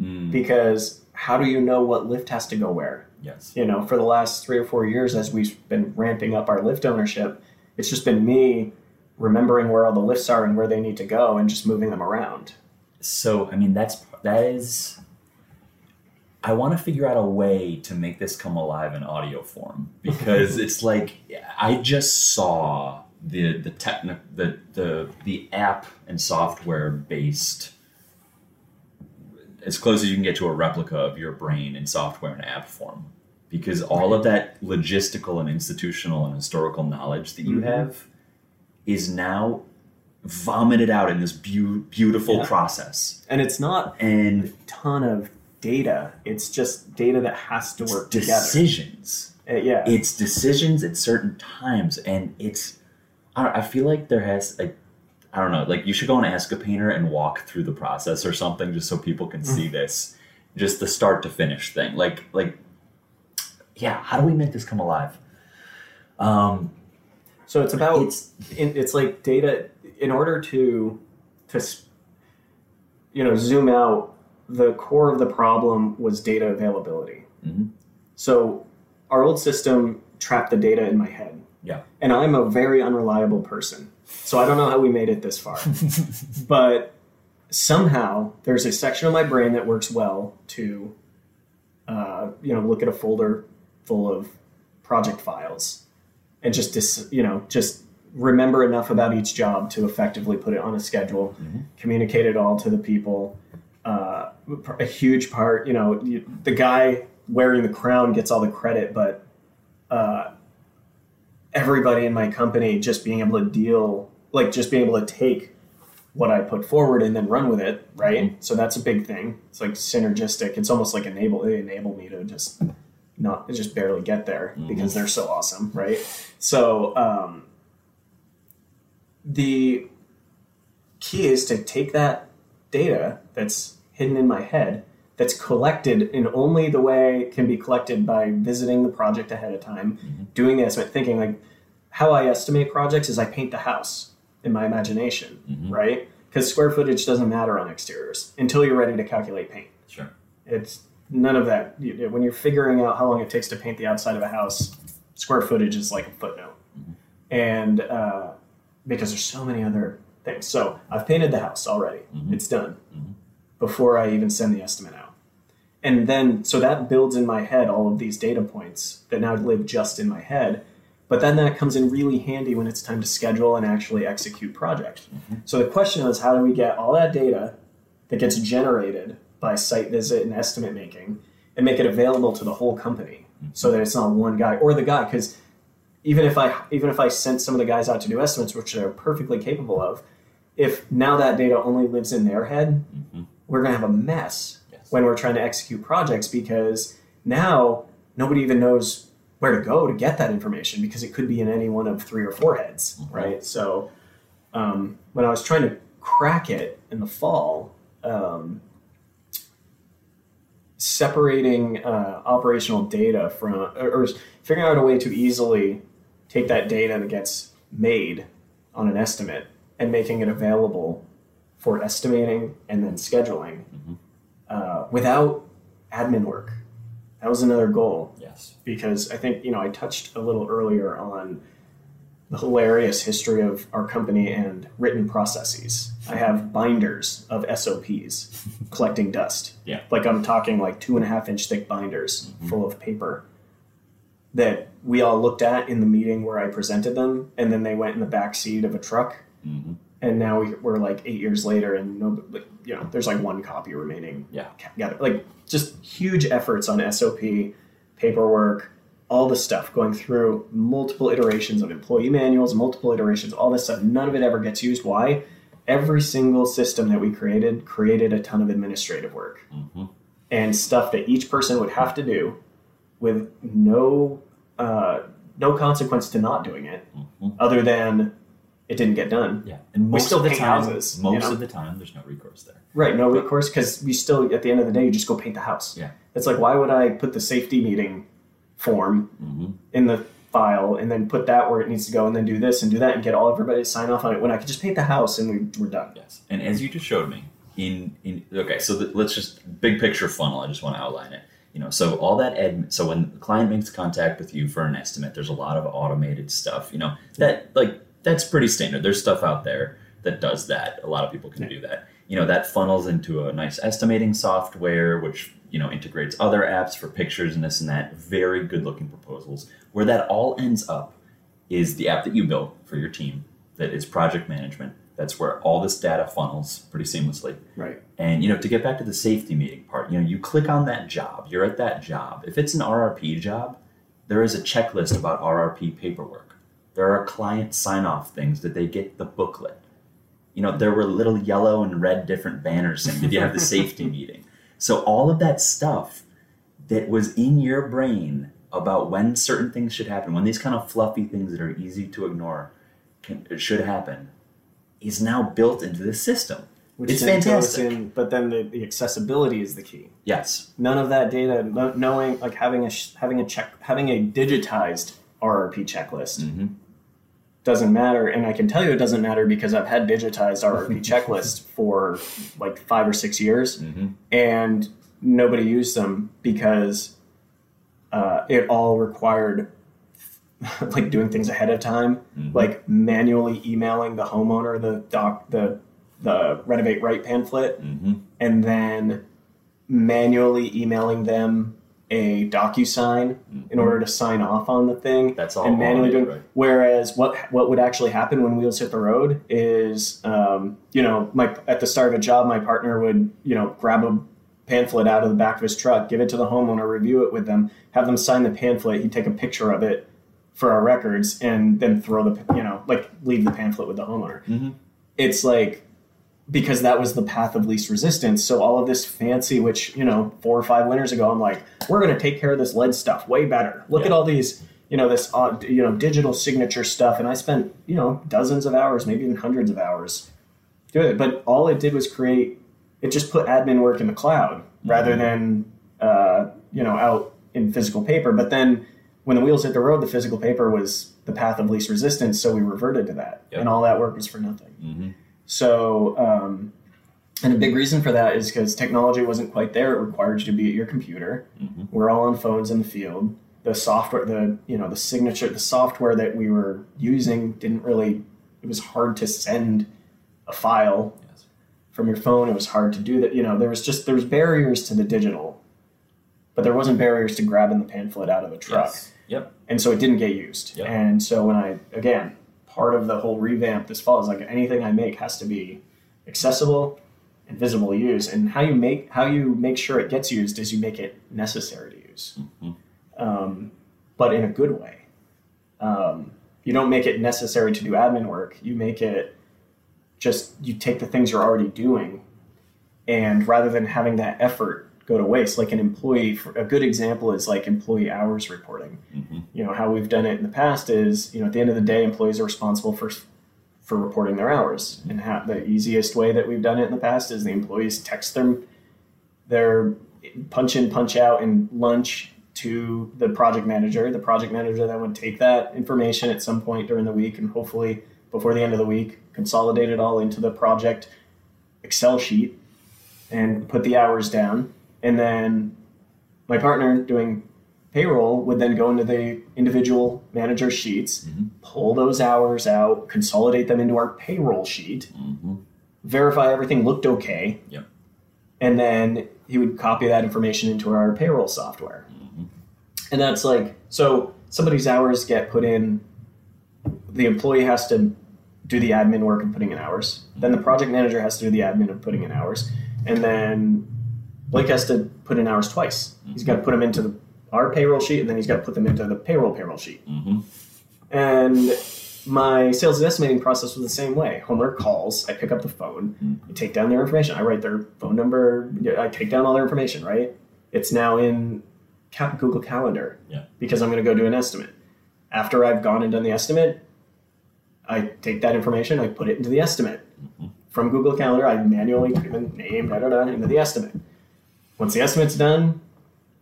Mm, because how do you know what lift has to go where? yes. You know, for the last three or four years, as we've been ramping up our lift ownership, it's just been me remembering where all the lifts are and where they need to go and just moving them around. So I mean, that's that is. I want to figure out a way to make this come alive in audio form because (laughs) it's like I just saw the the techni- the the the app and software based as close as you can get to a replica of your brain in software and app form because all of that logistical and institutional and historical knowledge that you Mhm. have is now vomited out in this beau- beautiful Yeah. process And it's not and a ton of data, it's just data that has to work together. decisions. Uh, yeah. it's decisions at certain times and it's I, I feel like there has like i don't know like you should go and ask a painter and walk through the process or something just so people can see this just the start to finish thing. Like like yeah how do we make this come alive? Um so it's about it's it's like data in order to to you know zoom out the core of the problem was data availability Mhm. so our old system trapped the data in my head Yeah. and i'm a very unreliable person so i don't know how we made it this far (laughs) but somehow there's a section of my brain that works well to uh, you know look at a folder full of project files and just dis, you know just remember enough about each job to effectively put it on a schedule Mhm. communicate it all to the people uh, a huge part you know you, the guy wearing the crown gets all the credit but uh, everybody in my company just being able to deal like just being able to take what I put forward and then run with it, right? So that's a big thing. It's like synergistic. It's almost like enable they enable me to just not just barely get there because they're so awesome, right? So um, the key is to take that data that's hidden in my head that's collected in only the way it can be collected by visiting the project ahead of time, doing the estimate, thinking like how I estimate projects is I paint the house in my imagination, Mhm. right? Because square footage doesn't matter on exteriors until you're ready to calculate paint. sure It's none of that. When you're figuring out how long it takes to paint the outside of a house, square footage is like a footnote. And uh, because there's so many other things. So I've painted the house already. Mhm. It's done Mhm. before I even send the estimate out. And then, so that builds in my head all of these data points that now live just in my head. But then that comes in really handy when it's time to schedule and actually execute projects. So the question is, how do we get all that data that gets generated by site visit and estimate making and make it available to the whole company so that it's not one guy or the guy because even if I even if I sent some of the guys out to do estimates, which they're perfectly capable of, if now that data only lives in their head, Mhm. we're gonna have a mess Yes. when we're trying to execute projects because now nobody even knows where to go to get that information because it could be in any one of three or four heads, Mhm. right? So um, when I was trying to crack it in the fall, um, separating uh, operational data from or, or figuring out a way to easily take that data that gets made on an estimate and making it available for estimating and then scheduling Mhm. uh, without admin work. That was another goal yes because I think you know I touched a little earlier on the hilarious history of our company and written processes. I have binders of SOPs (laughs) collecting dust. Yeah. Like I'm talking like two and a half inch thick binders Mhm. full of paper that we all looked at in the meeting where I presented them, and then they went in the back seat of a truck. Mhm. And now we- we're like eight years later, and no, like, you know, there's like one copy remaining. Yeah. gather like just huge efforts on SOP, paperwork, all the stuff going through multiple iterations of employee manuals, multiple iterations, all this stuff. None of it ever gets used. Why? Every single system that we created created a ton of administrative work Mhm. and stuff that each person would have to do with no uh, no consequence to not doing it, Mhm. other than it didn't get done. yeah and We most still of the paint time houses, you most know? of the time there's no recourse there Right, no recourse because we still at the end of the day you just go paint the house. Yeah. It's like why would I put the safety meeting form mm-hmm. in the file and then put that where it needs to go and then do this and do that and get all everybody to sign off on it when I could just paint the house and we, we're done. Yes. And as you just showed me, in in okay, so the, let's just big picture funnel. I just want to outline it. You know, so all that ed. So when the client makes contact with you for an estimate, there's a lot of automated stuff. You know that like that's pretty standard. There's stuff out there that does that. A lot of people can do that. You know that funnels into a nice estimating software, which you know integrates other apps for pictures and this and that. Very good looking proposals. Where that all ends up is the app that you built for your team that is project management. That's where all this data funnels pretty seamlessly. Right. And you know, to get back to the safety meeting part, you know, you click on that job, you're at that job. If it's an RRP job, there is a checklist about RRP paperwork. There are client sign-off things that they get the booklet. You know, there were little yellow and red different banners saying, "Did you have the safety meeting?" So all of that stuff that was in your brain about when certain things should happen, when these kind of fluffy things that are easy to ignore can, should happen, is now built into the system. Which it's fantastic. in- but then the, the accessibility is the key. Yes. None of that data, knowing like having a having a check having a digitized RRP checklist hmm doesn't matter, and I can tell you it doesn't matter because I've had digitized RRP (laughs) checklist for like five or six years, hmm and nobody used them because uh, it all required (laughs) like doing things ahead of time, Mhm. like manually emailing the homeowner the doc the the renovate right pamphlet, hmm and then manually emailing them a DocuSign in order to sign off on the thing. That's all and manually doing. right? Whereas what what would actually happen when wheels hit the road is, um, you know, my at the start of a job, my partner would you know grab a pamphlet out of the back of his truck, give it to the homeowner, review it with them, have them sign the pamphlet. He'd take a picture of it for our records, and then throw the you know like leave the pamphlet with the homeowner. Mhm. It's like because that was the path of least resistance. So all of this fancy, which you know, four or five winters ago, I'm like, we're going to take care of this lead stuff way better. Look at all these, you know, this uh, you know digital signature stuff, and I spent you know dozens of hours, maybe even hundreds of hours doing it. But all it did was create. It just put admin work in the cloud rather than uh, you know out in physical paper. But then when the wheels hit the road, the physical paper was the path of least resistance, so we reverted to that, Yep. and all that work was for nothing. hmm So, um, and a big reason for that is because technology wasn't quite there. It required you to be at your computer. Mhm. We're all on phones in the field. The software, the you know, the signature, the software that we were using didn't really. It was hard to send a file Yes. from your phone. It was hard to do that. You know, there was just there was barriers to the digital, but there wasn't barriers to grabbing the pamphlet out of the truck Yes. Yep. and so it didn't get used. Yep. And so when I again, part of the whole revamp this fall is like anything I make has to be accessible and visible to use. And how you make how you make sure it gets used is you make it necessary to use, Mhm. um, but in a good way. Um, you don't make it necessary to do admin work. You make it just you take the things you're already doing, and rather than having that effort go to waste, like an employee, for, a good example is like employee hours reporting. Hmm you know how we've done it in the past is you know at the end of the day employees are responsible for for reporting their hours. And how, the easiest way that we've done it in the past is the employees text them their punch in punch out and lunch to the project manager. The project manager then would take that information at some point during the week and hopefully before the end of the week consolidate it all into the project excel sheet and put the hours down and then my partner doing payroll would then go into the individual manager sheets, Mhm. pull those hours out, consolidate them into our payroll sheet, hmm verify everything looked okay. Yep. And then he would copy that information into our payroll software. hmm And that's like, so somebody's hours get put in, the employee has to do the admin work of putting in hours. Then the project manager has to do the admin of putting in hours. And then Blake has to put in hours twice. He's got to put them into the, our payroll sheet and then he's got to put them into the payroll payroll sheet. hmm And my sales and estimating process was the same way. Homeowner calls, I pick up the phone, Mhm. I take down their information, I write their phone number, I take down all their information, right? It's now in Google Calendar Yeah. because I'm going to go do an estimate. After I've gone and done the estimate, I take that information, I put it into the estimate. Mhm. From Google Calendar, I manually type in name, da da da, into the estimate. Once the estimate's done,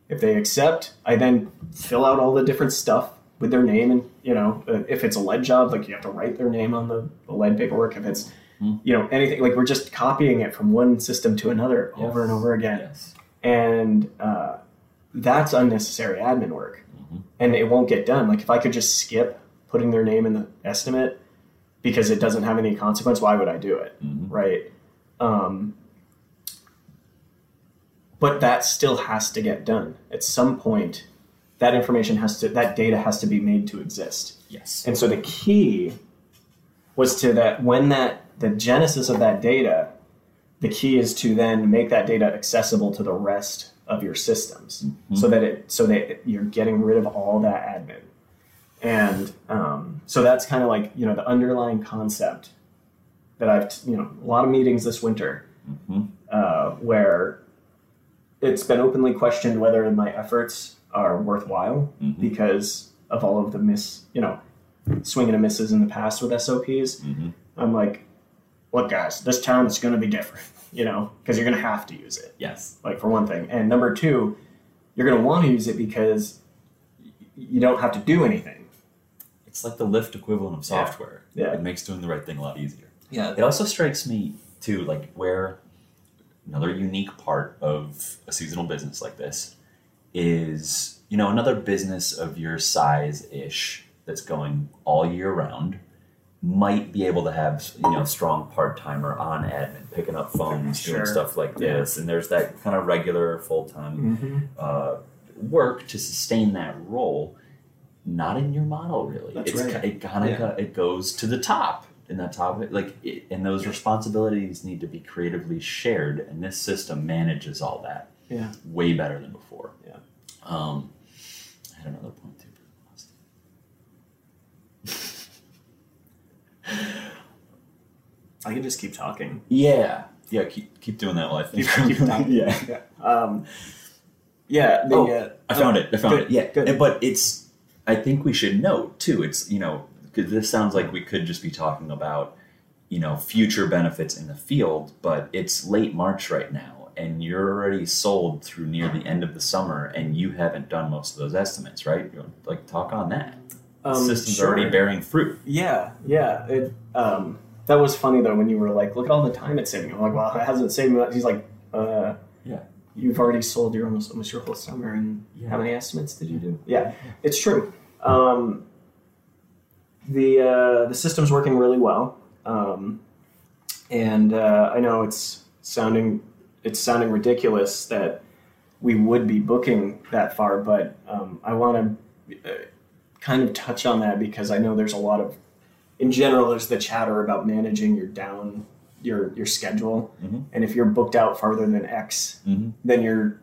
if they accept, I then fill out all the different stuff with their name and you know uh, if it's a lead job like you have to write their name on the, the lead paperwork if it's Hmm. you know anything like we're just copying it from one system to another over and over again Yes. and uh, that's unnecessary admin work Mhm. and it won't get done like if i could just skip putting their name in the estimate because it doesn't have any consequence why would i do it Mhm. right um, but that still has to get done at some point that information has to that data has to be made to exist Yes. and so the key was to that when that the genesis of that data, the key is to then make that data accessible to the rest of your systems, so that it so that you're getting rid of all that admin. And um, so that's kind of like you know the underlying concept that I've you know a lot of meetings this winter Mhm. uh, where it's been openly questioned whether my efforts are worthwhile Mhm. because of all of the miss, you know, swinging and misses in the past with SOPs. Mhm. I'm like, look, guys, this town is going to be different, you know, because you're going to have to use it, Yes. like for one thing. And number two, you're going to want to use it because you don't have to do anything. It's like the lift equivalent of Yeah. software. Yeah. It makes doing the right thing a lot easier. Yeah. It also strikes me too, like where another unique part of a seasonal business like this is, you know, another business of your size ish that's going all year round might be able to have you know strong part timer on admin, picking up phones, Sure. doing stuff like this, and there's that kind of regular full time Mm-hmm. uh, work to sustain that role. Not in your model, really. That's it's, right. It kind of Yeah. it goes to the top, and that topic like it, and those responsibilities need to be creatively shared, and this system manages all that Yeah. way better than before. Yeah. Um, I had another point too. I can just keep talking. Yeah, yeah. Keep keep doing that while I think. Keep, keep talking. (laughs) yeah. Yeah. Um, yeah. The, Oh, uh, I found it. I found good, it. Yeah, good. But it's. I think we should note too. It's you know because this sounds like we could just be talking about you know future benefits in the field, but it's late March right now, and you're already sold through near the end of the summer, and you haven't done most of those estimates, right? Like talk on that. The Um, system's sure. already bearing fruit. Yeah, yeah. It um, that was funny though when you were like, "Look at all the time it's saving." I'm like, "Well, it hasn't saved me." much." He's like, uh, Yeah. You've already sold your almost almost your whole summer, and Yeah. how many estimates did you do? Yeah, it's true. Um, the uh, the system's working really well, um, and uh, I know it's sounding it's sounding ridiculous that we would be booking that far, but um, I want to uh, kind of touch on that because I know there's a lot of, in general, there's the chatter about managing your down your your schedule, Mhm. and if you're booked out farther than X, Mm-hmm. then you're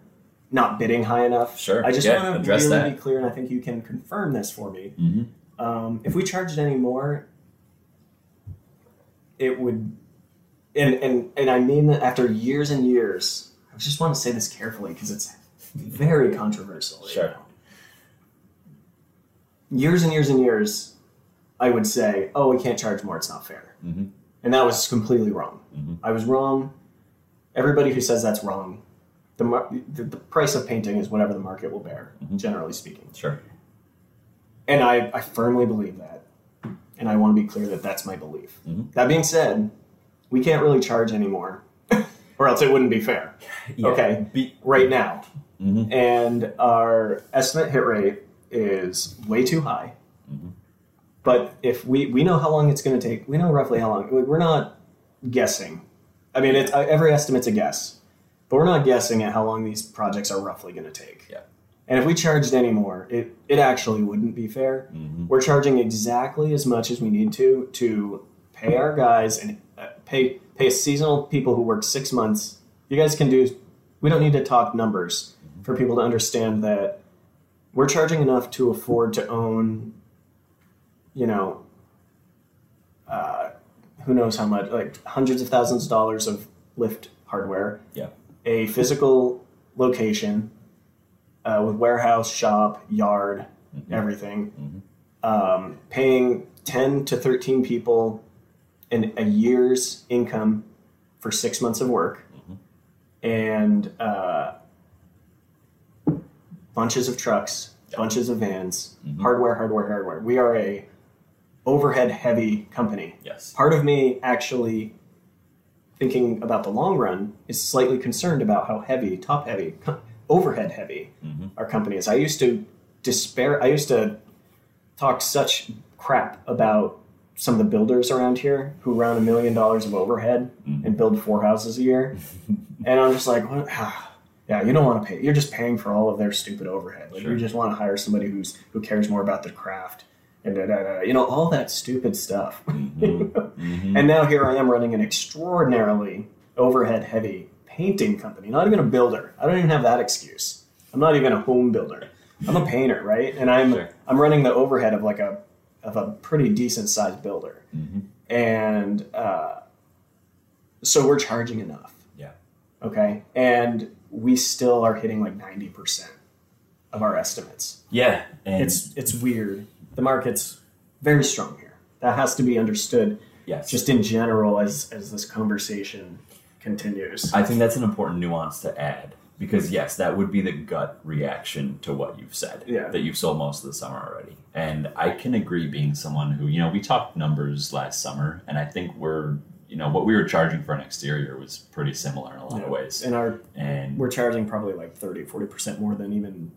not bidding high enough. Sure. I just Yeah, want to really that. be clear, and I think you can confirm this for me. Mm-hmm. Um, if we charged any more, it would, and and and I mean that after years and years. I just want to say this carefully because it's very controversial. Sure. now. Years and years and years, I would say, "Oh, we can't charge more; it's not fair," Mhm. and that was completely wrong. Mhm. I was wrong. Everybody who says that's wrong, the, mar- the the price of painting is whatever the market will bear, Mhm. generally speaking. Sure. And I, I firmly believe that. And I want to be clear that that's my belief. Mhm. That being said, we can't really charge anymore, (laughs) or else it wouldn't be fair (laughs) Yeah. Okay. Be- right now. Mhm. And our estimate hit rate is way too high. Mhm. But if we, we know how long it's going to take, we know roughly how long. We're not guessing. I mean, it's, every estimate's a guess, but we're not guessing at how long these projects are roughly going to take. Yeah. And if we charged any more, it, it actually wouldn't be fair. Mhm. We're charging exactly as much as we need to to pay our guys and uh, pay pay seasonal people who work six months. You guys can do. We don't need to talk numbers for people to understand that we're charging enough to afford to own. You know. Uh, who knows how much? Like hundreds of thousands of dollars of lift hardware. Yeah. A physical location. Uh, with warehouse, shop, yard, Mhm. everything um, paying 10 to 13 people in a year's income for six months of work Mhm. and uh, bunches of trucks bunches of vans, Mhm. hardware, hardware, hardware. We are a overhead heavy company. Yes. Part of me actually thinking about the long run is slightly concerned about how heavy, top heavy, overhead heavy Mhm. our company is. I used to despair. I used to talk such crap about some of the builders around here who run a million dollars of overhead Mhm. and build four houses a year, (laughs) and I'm just like, what? yeah, you don't want to pay. You're just paying for all of their stupid overhead. Like Sure. you just want to hire somebody who's who cares more about the craft and da, da, da, you know all that stupid stuff. Mhm. (laughs) Mhm. And now here I am running an extraordinarily overhead heavy painting company, not even a builder. I don't even have that excuse. I'm not even a home builder. I'm a painter, right? And I'm Sure. I'm running the overhead of like a of a pretty decent sized builder. Mhm. And uh, so we're charging enough. Yeah. Okay. And we still are hitting like 90% of our estimates. Yeah. And It's it's weird. The market's very strong here. That has to be understood yes. just in general as as this conversation continues. I think that's an important nuance to add because yes, that would be the gut reaction to what you've said. Yeah. That you've sold most of the summer already. And I can agree being someone who, you know, we talked numbers last summer and I think we're you know, what we were charging for an exterior was pretty similar in a lot of ways. and our And we're charging probably like 30 40% more than even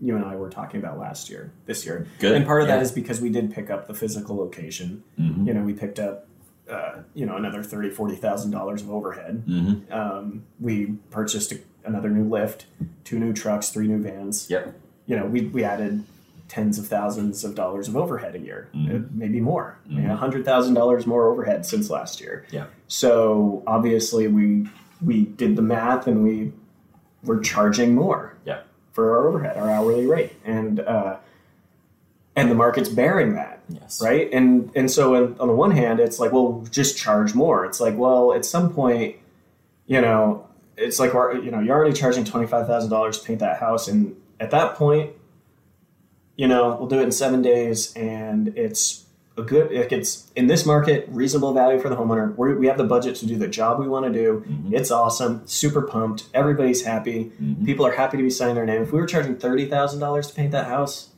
you and I were talking about last year, this year. Good, And part of that yeah. is because we did pick up the physical location. Mhm. You know, we picked up uh, you know another thirty forty thousand dollars of overhead. Mhm. Um, we purchased a, another new lift, two new trucks, three new vans. Yep. You know, we we added tens of thousands of dollars of overhead a year, Mhm. uh, maybe more, Mhm. a hundred thousand dollars more overhead since last year. Yeah. So obviously we we did the math and we were charging more. Yeah. For our overhead, our hourly rate, and uh, and the market's bearing that Yes. right? And and so on, on the one hand, it's like, well, just charge more. It's like, well, at some point, you know, it's like, we're- you know, you're already charging twenty five thousand dollars to paint that house, and at that point, you know, we'll do it in seven days, and it's a good, like it's in this market, reasonable value for the homeowner. We're, we have the budget to do the job we want to do. Mhm. It's awesome, super pumped. Everybody's happy. Mhm. People are happy to be signing their name. If we were charging thirty thousand dollars to paint that house,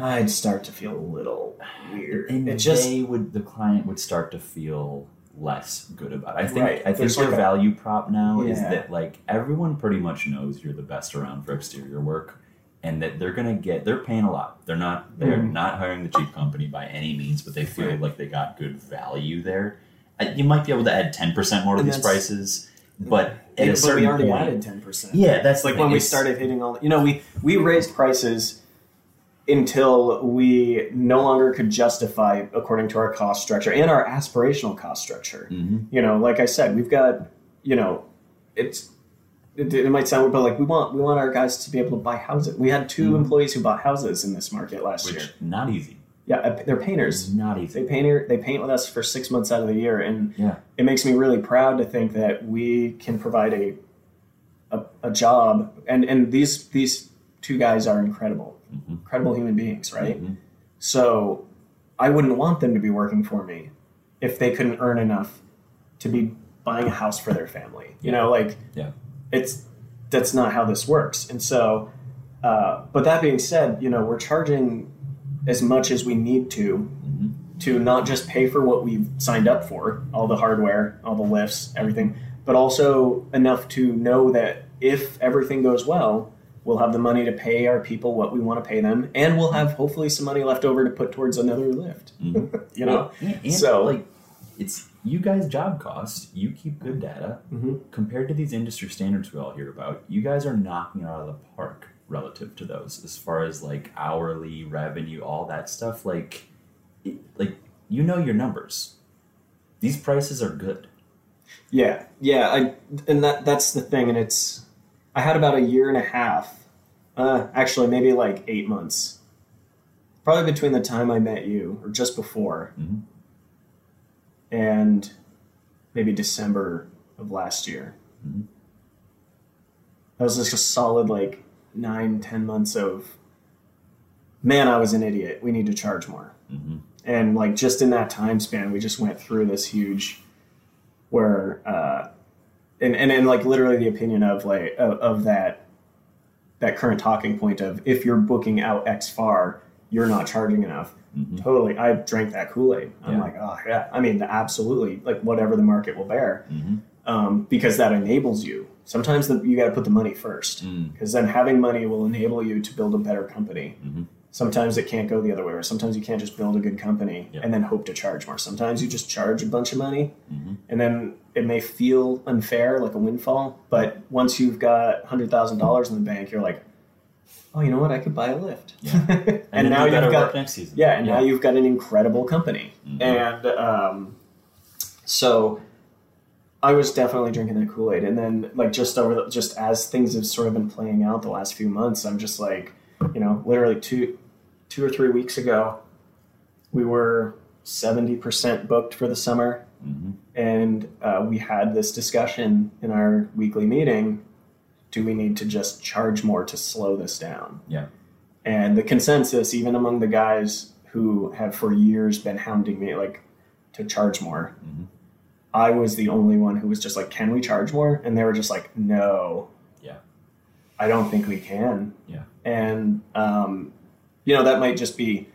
I'd start to feel a little weird. And it just they would the client would start to feel less good about it. I think Right. I think There's their like a- value prop now is that like everyone pretty much knows you're the best around for exterior work and that they're gonna get they're paying a lot. They're not they're Mhm. not hiring the cheap company by any means, but they feel Right. like they got good value there. Uh, You might be able to add ten percent more to And these prices, but at Yeah, a but we already point, added ten percent. yeah, that's like when we started hitting all. The, You know, we we raised prices until we no longer could justify according to our cost structure and our aspirational cost structure. Mhm. You know, like I said, we've got you know, it's. It, it might sound weird, but like we want we want our guys to be able to buy houses. We had 2 Mhm. employees who bought houses in this market last year. not easy. Yeah, uh, they're painters. Not easy. They paint they paint with us for six months out of the year, and Yeah. it makes me really proud to think that we can provide a a, a job. And and these these two guys are incredible, Mhm. incredible human beings, right? Mhm. So I wouldn't want them to be working for me if they couldn't earn enough to be buying a house for their family. You know, like Yeah. it's that's not how this works. And so, uh, but that being said, you know, we're charging as much as we need to Mhm. to not just pay for what we've signed up for, all the hardware, all the lifts, everything, but also enough to know that if everything goes well, we'll have the money to pay our people what we want to pay them, and we'll have hopefully some money left over to put towards another lift. Mhm. (laughs) You know, And, and, So- like it's you guys job costs you keep good data Mhm. compared to these industry standards we all hear about you guys are knocking it out of the park relative to those as far as like hourly revenue all that stuff like it, like you know your numbers these prices are good Yeah, yeah, I and that that's the thing, and it's I had about a year and a half, uh, actually maybe like eight months, probably between the time I met you or just before, Mhm. and maybe December of last year. Mhm. That was just a solid like nine, ten months of man, I was an idiot. We need to charge more hmm and like just in that time span we just went through this huge where uh and and, and like literally the opinion of like of, of that that current talking point of if you're booking out X far, you're not charging enough. Mhm. Totally, I drank that Kool Aid. I'm Yeah. like, oh yeah. I mean, absolutely, like whatever the market will bear, Mhm. um, because that enables you. Sometimes the, you got to put the money first, Mm. because then having money will enable you to build a better company. Mhm. Sometimes it can't go the other way, or sometimes you can't just build a good company Yeah. and then hope to charge more. Sometimes you just charge a bunch of money, Mhm. and then it may feel unfair, like a windfall. But once you've got hundred thousand dollars in the bank, you're like, oh, you know what? I could buy a lift. Yeah. and, (laughs) then now you've got work next season. yeah, and now you've got an incredible company. Mhm. And um, so I was definitely drinking that Kool Aid. And then, like, just over the, just as things have sort of been playing out the last few months, I'm just like, you know, literally two, two or three weeks ago, we were 70% booked for the summer. Mhm. And uh, we had this discussion in our weekly meeting do we need to just charge more to slow this down? Yeah. And the consensus, even among the guys who have for years been hounding me, like to charge more, Mhm. I was the only one who was just like, "Can we charge more?" And they were just like, "No." Yeah. I don't think we can. Yeah. And um, you know that might just be,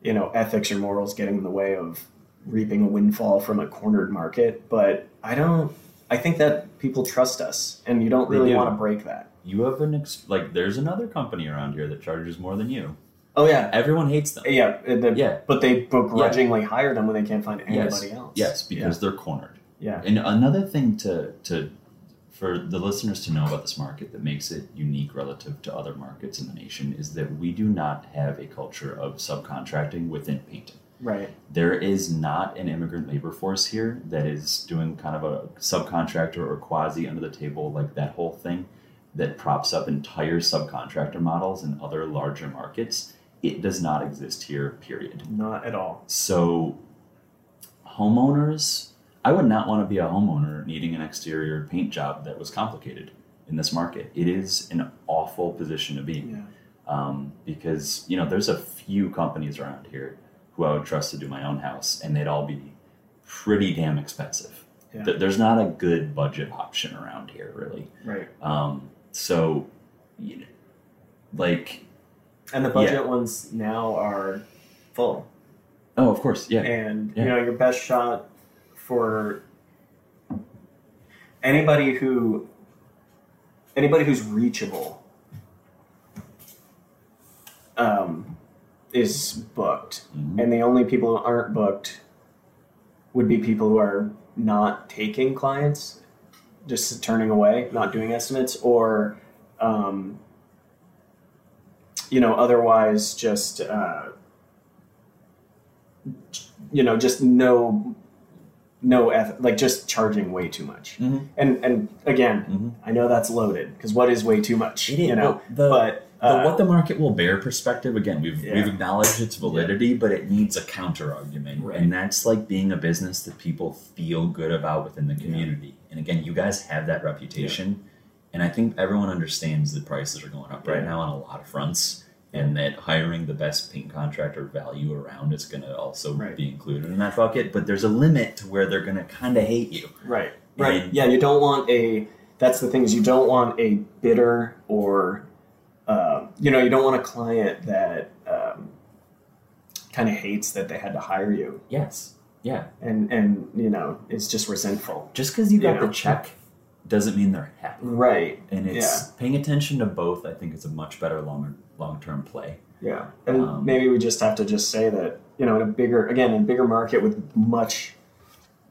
you know, ethics or morals getting in the way of reaping a windfall from a cornered market. But I don't. I think that people trust us, and you don't really do. want to break that. You have an ex- like. There's another company around here that charges more than you. Oh yeah, Everyone hates them. yeah, the- Yeah. But they begrudgingly hire them when they can't find Yes. anybody else. Yes, because they're cornered. yeah, And another thing to to for the listeners to know about this market that makes it unique relative to other markets in the nation is that we do not have a culture of subcontracting within painting. right. There is not an immigrant labor force here that is doing kind of a subcontractor or quasi under the table like that whole thing that props up entire subcontractor models in other larger markets. It does not exist here, period. Not at all. So, homeowners, I would not want to be a homeowner needing an exterior paint job that was complicated in this market. It is an awful position to be in Yeah. um, because you know there's a few companies around here who I would trust to do my own house, and they'd all be pretty damn expensive. Yeah. There's not a good budget option around here, really. Right. Um, so, you know, like, And the budget ones now are full. oh, of course, yeah, And Yeah. you know, your best shot for anybody who anybody who's reachable um, is booked. Mhm. And the only people who aren't booked would be people who are not taking clients, just turning away, not doing estimates, or um, you know, otherwise just uh, you know, just no no eth- like just charging way too much. Mhm. And and again, Mhm. I know that's loaded because what is way too much? It you know, but the- but the uh, what the market will bear perspective again we've Yeah. we've acknowledged its validity but it needs a counter argument Right. and that's like being a business that people feel good about within the community and again you guys have that reputation and i think everyone understands that prices are going up right now on a lot of fronts and that hiring the best paint contractor value around is going to also Right. be included in that bucket but there's a limit to where they're going to kind of hate you Right. Right. And- yeah, you don't want a. That's the thing is you don't want a bitter or, uh, you know, you don't want a client that um, kind of hates that they had to hire you yes yeah and and you know is just resentful. just because you got Yeah. the check doesn't mean they're happy Right. and it's paying attention to both. I think is a much better long long term play. Yeah. And Um, maybe we just have to just say that you know in a bigger again in a bigger market with much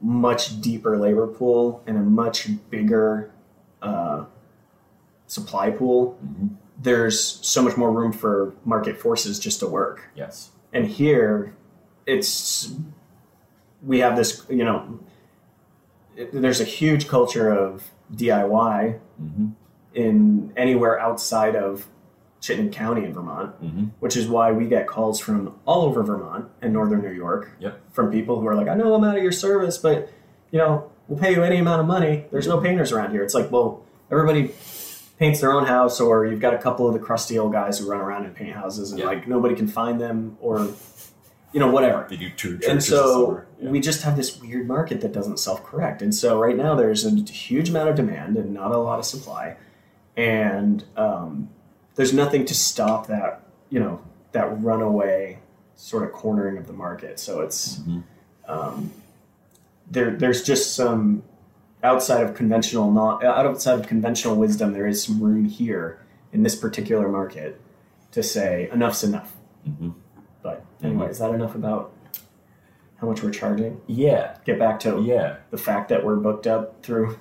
much deeper labor pool and a much bigger uh, supply pool Mhm. there's so much more room for market forces just to work. Yes. And here, it's we have this, you know, it, there's a huge culture of DIY hmm in anywhere outside of Chittenden County in Vermont, hmm which is why we get calls from all over Vermont and northern New York Yep. from people who are like, I know I'm out of your service, but you know, we'll pay you any amount of money. There's no painters around here. It's like, well, everybody paints their own house, or you've got a couple of the crusty old guys who run around and paint houses, and Yeah. like nobody can find them, or you know, whatever. They do two And so. Yeah. we just have this weird market that doesn't self-correct. And so right now there's a huge amount of demand and not a lot of supply. And um, there's nothing to stop that you know that runaway sort of cornering of the market. So it's Mhm. um, there. There's just some outside of conventional not outside of conventional wisdom. There is some room here in this particular market to say enough's enough. hmm But anyway, is that enough about how much we're charging? Yeah, Get back to yeah. the fact that we're booked up through.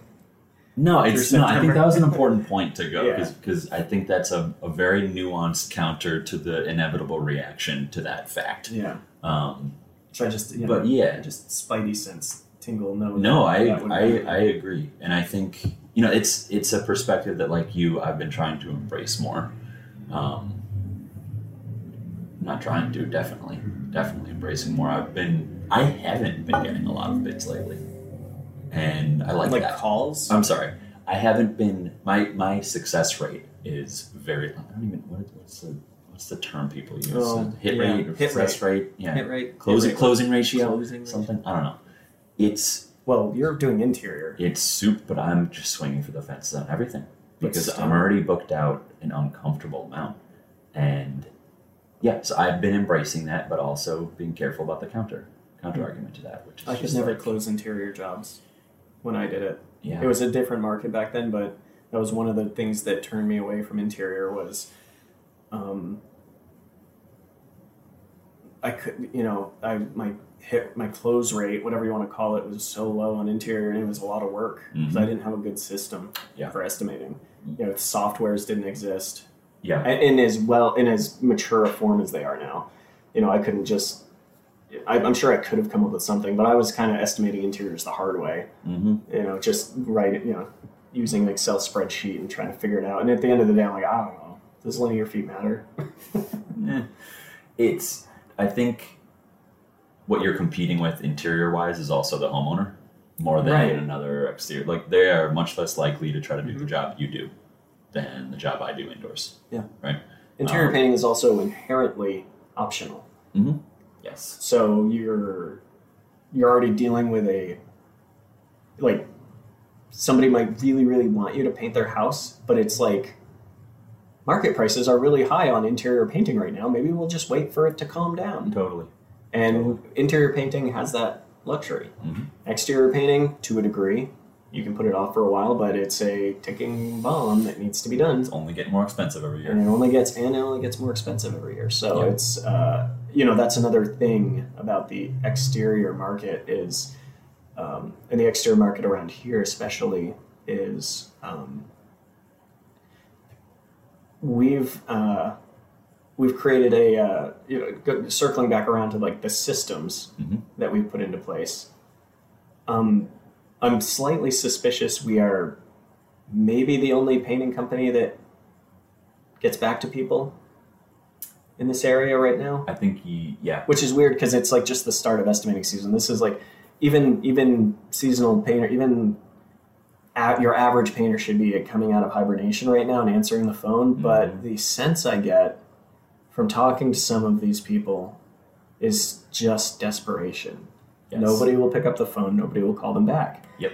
No, it's Through no. I think that was an important point to go Yeah. because I think that's a, a very nuanced counter to the inevitable reaction to that fact. Yeah. Um, So I just, you but yeah, just spidey sense tingle. No, no, I I, be- I agree, and I think you know it's it's a perspective that like you I've been trying to embrace more. Um, not trying to definitely definitely embracing more. I've been I haven't been getting a lot of bids lately, and I like, like that. calls. I'm sorry. I haven't been my my success rate is very. I don't even what, what's the what's the term people use? Oh, uh, hit yeah, rate or hit success rate? Yeah, Hit rate, closing hit rate. closing ratio, Closing ratio. something. I don't know. It's Well, you're doing interior. it's soup, but I'm just swinging for the fences on everything because. I'm already booked out an uncomfortable amount, and yeah, so I've been embracing that, but also being careful about the counter counter hmm. argument to that, which is I could just never like, close interior jobs when I did it. yeah, It was a different market back then, but that was one of the things that turned me away from interior was, um, I could, you know, I my hit my close rate, whatever you want to call it, was so low on interior, and it was a lot of work because I didn't have a good system Yeah. for estimating. You know, the softwares didn't exist. yeah, in as well in as mature a form as they are now. You know, I couldn't just. I, I'm sure I could have come up with something, but I was kind of estimating interiors the hard way. hmm You know, just write you know, using an Excel spreadsheet and trying to figure it out. And at the end of the day, I'm like, I don't know. Does linear feet matter? (laughs) Eh. It's I think what you're competing with interior wise is also the homeowner more than Right. another exterior. Like they are much less likely to try to do the Mhm. job you do than the job I do indoors. Yeah. Right. Interior Um, painting is also inherently optional. Yes. So you're you're already dealing with a like somebody might really really want you to paint their house, but it's like market prices are really high on interior painting right now. Maybe we'll just wait for it to calm down. Totally. And interior painting has that luxury. Mhm. Exterior painting, to a degree, you can put it off for a while, but it's a ticking bomb that needs to be done It's only getting more expensive every year. and it only gets and it only gets more expensive every year. So Yeah. it's uh, you know that's another thing about the exterior market is, um, and the exterior market around here especially is um, we've uh, we've created a uh, you know go, circling back around to like the systems Mhm. that we've put into place. Um, I'm slightly suspicious we are maybe the only painting company that gets back to people in this area right now, I think he yeah. which is weird because it's like just the start of estimating season. This is like even even seasonal painter, even at your average painter should be coming out of hibernation right now and answering the phone. But Mhm. the sense I get from talking to some of these people is just desperation. Yes. Nobody will pick up the phone. Nobody will call them back. Yep.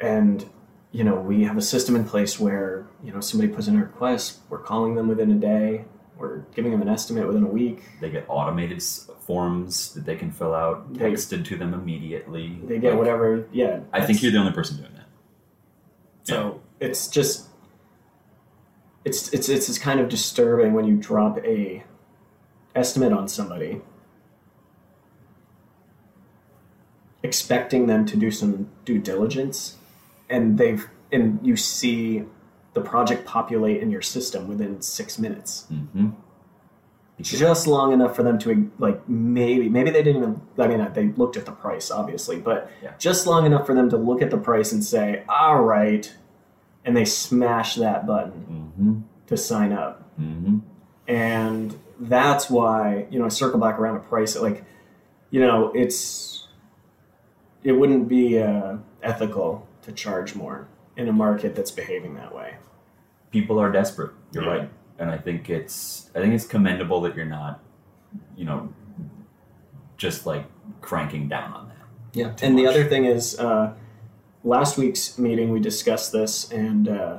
And you know, we have a system in place where you know somebody puts in a request, we're calling them within a day, we're giving them an estimate within a week. They get automated forms that they can fill out, They- texted to them immediately. They get Like, whatever. Yeah. I think you're the only person doing that. So it's just it's it's it's it's kind of disturbing when you drop a estimate on somebody expecting them to do some due diligence and they've and you see the project populate in your system within six minutes Mm-hmm. just long enough for them to like maybe maybe they didn't even i mean they looked at the price obviously but Yeah. just long enough for them to look at the price and say all right and they smash that button Mm-hmm. to sign up Mm-hmm. and that's why you know I circle back around to price like you know it's it wouldn't be uh, ethical to charge more in a market that's behaving that way people are desperate. You're Yeah. right, and I think it's I think it's commendable that you're not, you know, just like cranking down on that. Yeah, and the other thing is, uh, last week's meeting we discussed this, and uh,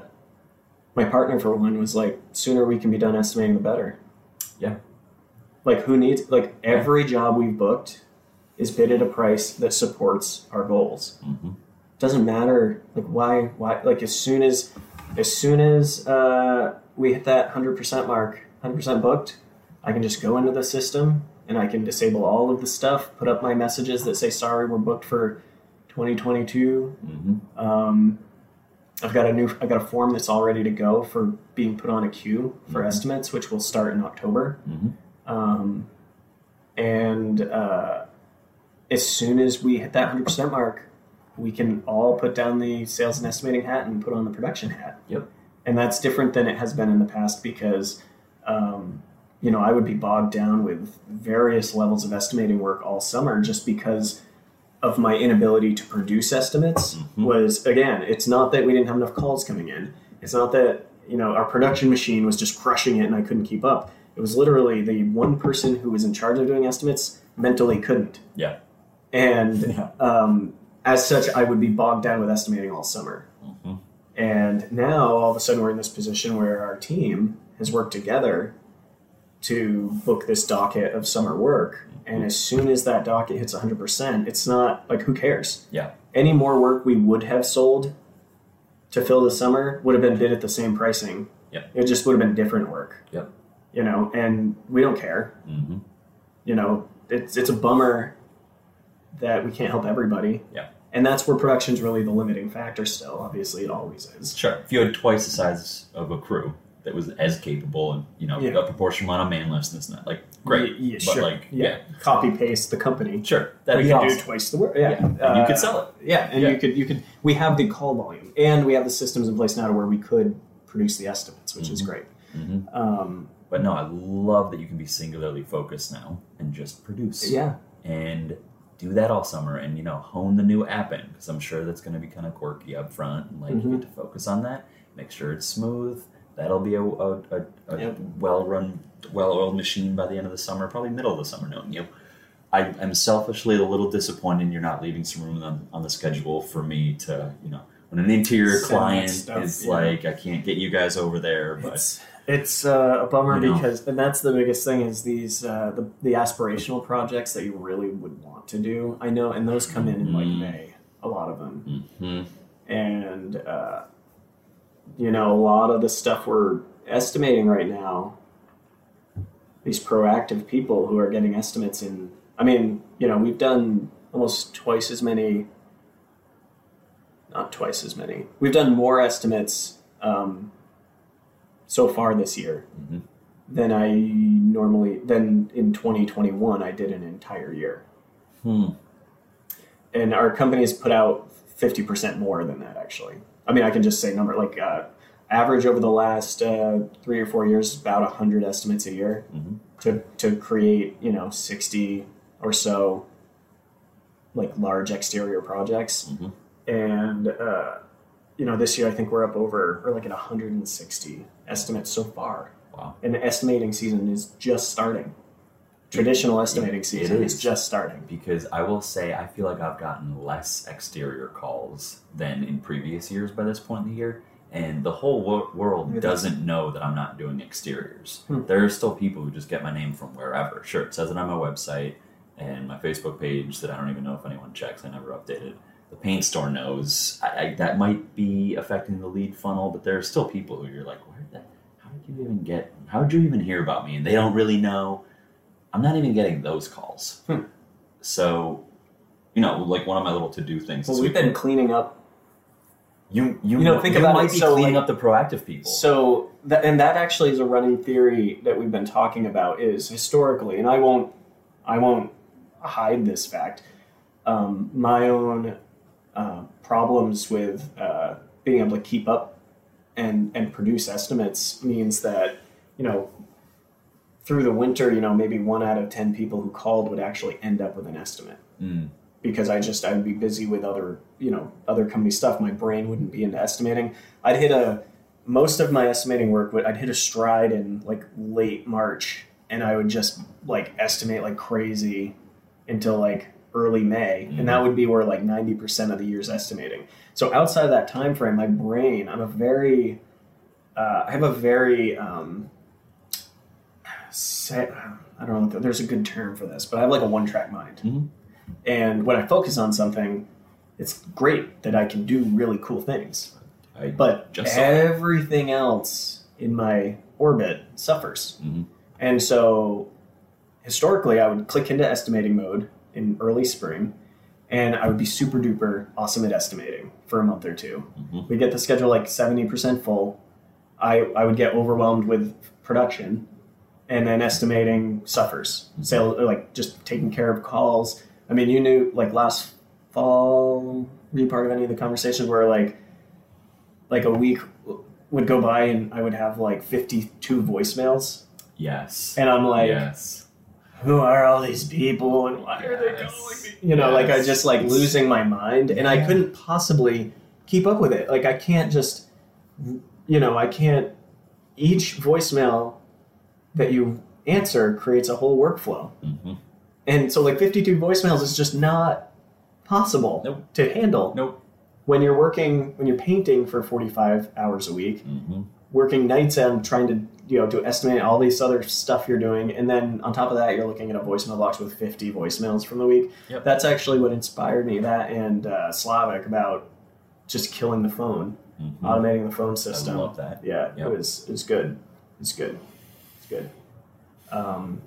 my partner for one was like, sooner we can be done estimating, the better. Yeah. Like who needs like every job we've booked is bid at a price that supports our goals. hmm Doesn't matter like why why like as soon as as soon as uh, we hit that hundred percent mark, hundred percent booked, I can just go into the system and I can disable all of the stuff, put up my messages that say sorry we're booked for 2022. hmm Um, I've got a new i've got a form that's all ready to go for being put on a queue for Mhm. estimates, which will start in October. hmm Um, and uh, as soon as we hit that hundred percent mark, we can all put down the sales and estimating hat and put on the production hat. Yep. And that's different than it has been in the past because, um, you know, I would be bogged down with various levels of estimating work all summer just because of my inability to produce estimates. Mhm. Was again, it's not that we didn't have enough calls coming in. It's not that you know our production machine was just crushing it and I couldn't keep up. It was literally the one person who was in charge of doing estimates mentally couldn't. Yeah. And (laughs) Yeah. um, as such, I would be bogged down with estimating all summer. hmm And now all of a sudden we're in this position where our team has worked together to book this docket of summer work. And as soon as that docket hits 100%, it's not like who cares? Yeah. Any more work we would have sold to fill the summer would have been bid at the same pricing. Yep. It just would have been different work. Yep. You know, and we don't care. hmm You know, it's it's a bummer that we can't help everybody. Yeah. And that's where production's really the limiting factor still. Obviously it always is. Sure. If you had twice the size of a crew that was as capable and you know Yeah. a proportion amount of man list and this and that, like great. Yeah, yeah, but sure. like yeah. Copy paste the company. sure, that'd we can awesome. do twice the work. Yeah. Yeah. And you Uh, could sell it. Yeah, and Yeah. you could you could we have the call volume and we have the systems in place now to where we could produce the estimates, which is Mhm. great. hmm Um, But no, I love that you can be singularly focused now and just produce. yeah. and do that all summer and you know hone the new app in because i'm sure that's going to be kind of quirky up front and like you Mhm. get to focus on that make sure it's smooth that'll be a, a, a, a Yep. well-run well-oiled machine by the end of the summer probably middle of the summer knowing you I am selfishly a little disappointed you're not leaving some room on, on the schedule for me to you know when an interior Send client stuff, is yeah. like i can't get you guys over there but It's it's uh, a bummer You know. because and that's the biggest thing is these uh, the the aspirational projects that you really would want to do. I know, and those come in in like Mhm. May, a lot of them. Mhm. and uh, you know a lot of the stuff we're estimating right now these proactive people who are getting estimates in i mean you know we've done almost twice as many not twice as many we've done more estimates um, so far this year Mhm. than i normally than in 2021 i did an entire year Hmm. and our company has put out 50% more than that actually i mean i can just say number like uh, average over the last uh, three or four years about 100 estimates a year Mhm. to, to create you know 60 or so like large exterior projects Mhm. and uh, you know this year i think we're up over we're like at 160 estimates so far wow and the estimating season is just starting traditional estimating It season is is. just starting because I will say I feel like I've gotten less exterior calls than in previous years by this point in the year, and the whole wo- world doesn't know that I'm not doing exteriors. Hmm. There are still people who just get my name from wherever. Sure, it says it on my website and my Facebook page that I don't even know if anyone checks. I never updated. The paint store knows I, I, that might be affecting the lead funnel, but there are still people who you're like, where the how did you even get? How did you even hear about me? And they don't really know. I'm not even getting those calls. Hmm. So, you know, like one of my little to do things. well we've week- been cleaning up you you, You know, think you about might it, be so, cleaning like- up the proactive people. So that and that actually is a running theory that we've been talking about is historically, and I won't I won't hide this fact. Um, my own uh, problems with uh, being able to keep up and and produce estimates means that you know through the winter, you know maybe one out of ten people who called would actually end up with an estimate Mm, because I just I'd be busy with other you know other company stuff. My brain wouldn't be into estimating. I'd hit a most of my estimating work. would I'd hit a stride in like late March, and I would just like estimate like crazy until like early May, and that would be where like ninety percent of the year's estimating. So outside of that time frame, my brain, I'm a very uh, I have a very um, say, I don't know. There's a good term for this, but I have like a one track mind, Mhm. and when I focus on something, it's great that I can do really cool things. I But just saw that. everything else in my orbit suffers. Mhm. And so historically, I would click into estimating mode in early spring, and I would be super duper awesome at estimating for a month or 2 Mhm. We get the schedule like 70% full. I, I would get overwhelmed with production, and then estimating suffers. Sales, like just taking care of calls. I mean, you knew like last fall, were you part of any of the conversations where like, like a week would go by and I would have like 52 voicemails, Yes. and I'm like, yes. who are all these people and why are they Yes. calling me? You know, like I Yes. just like losing my mind and I couldn't possibly keep up with it. Like I can't just, you know, I can't, each voicemail that you answer creates a whole workflow. hmm And so like 52 voicemails is just not possible Nope. to handle Nope. when you're working, when you're painting for 45 hours a week hmm working nights and trying to you know to estimate all this other stuff you're doing and then on top of that you're looking at a voicemail box with 50 voicemails from the week Yep. that's actually what inspired me that and uh, Slavik about just killing the phone hmm automating the phone system I love that. yeah Yep. it was it was good it's good good um,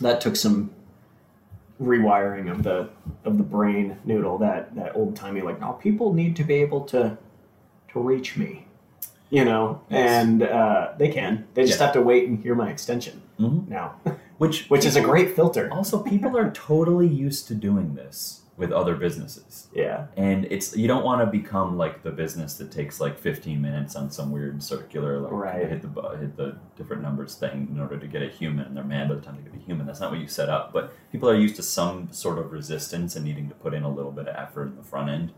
that took some rewiring of the of the brain noodle that that old timey like now people need to be able to to reach me you know Yes. and uh, they can they just Yeah. have to wait and hear my extension Mhm. now Which (laughs) which is a great filter Also, people are totally used to doing this with other businesses. yeah And it's you don't want to become like the business that takes like 15 minutes on some weird circular like Right. hit the hit the different numbers thing in order to get a human and they're mad by the time they get a human. That's not what you set up. But people are used to some sort of resistance and needing to put in a little bit of effort in the front end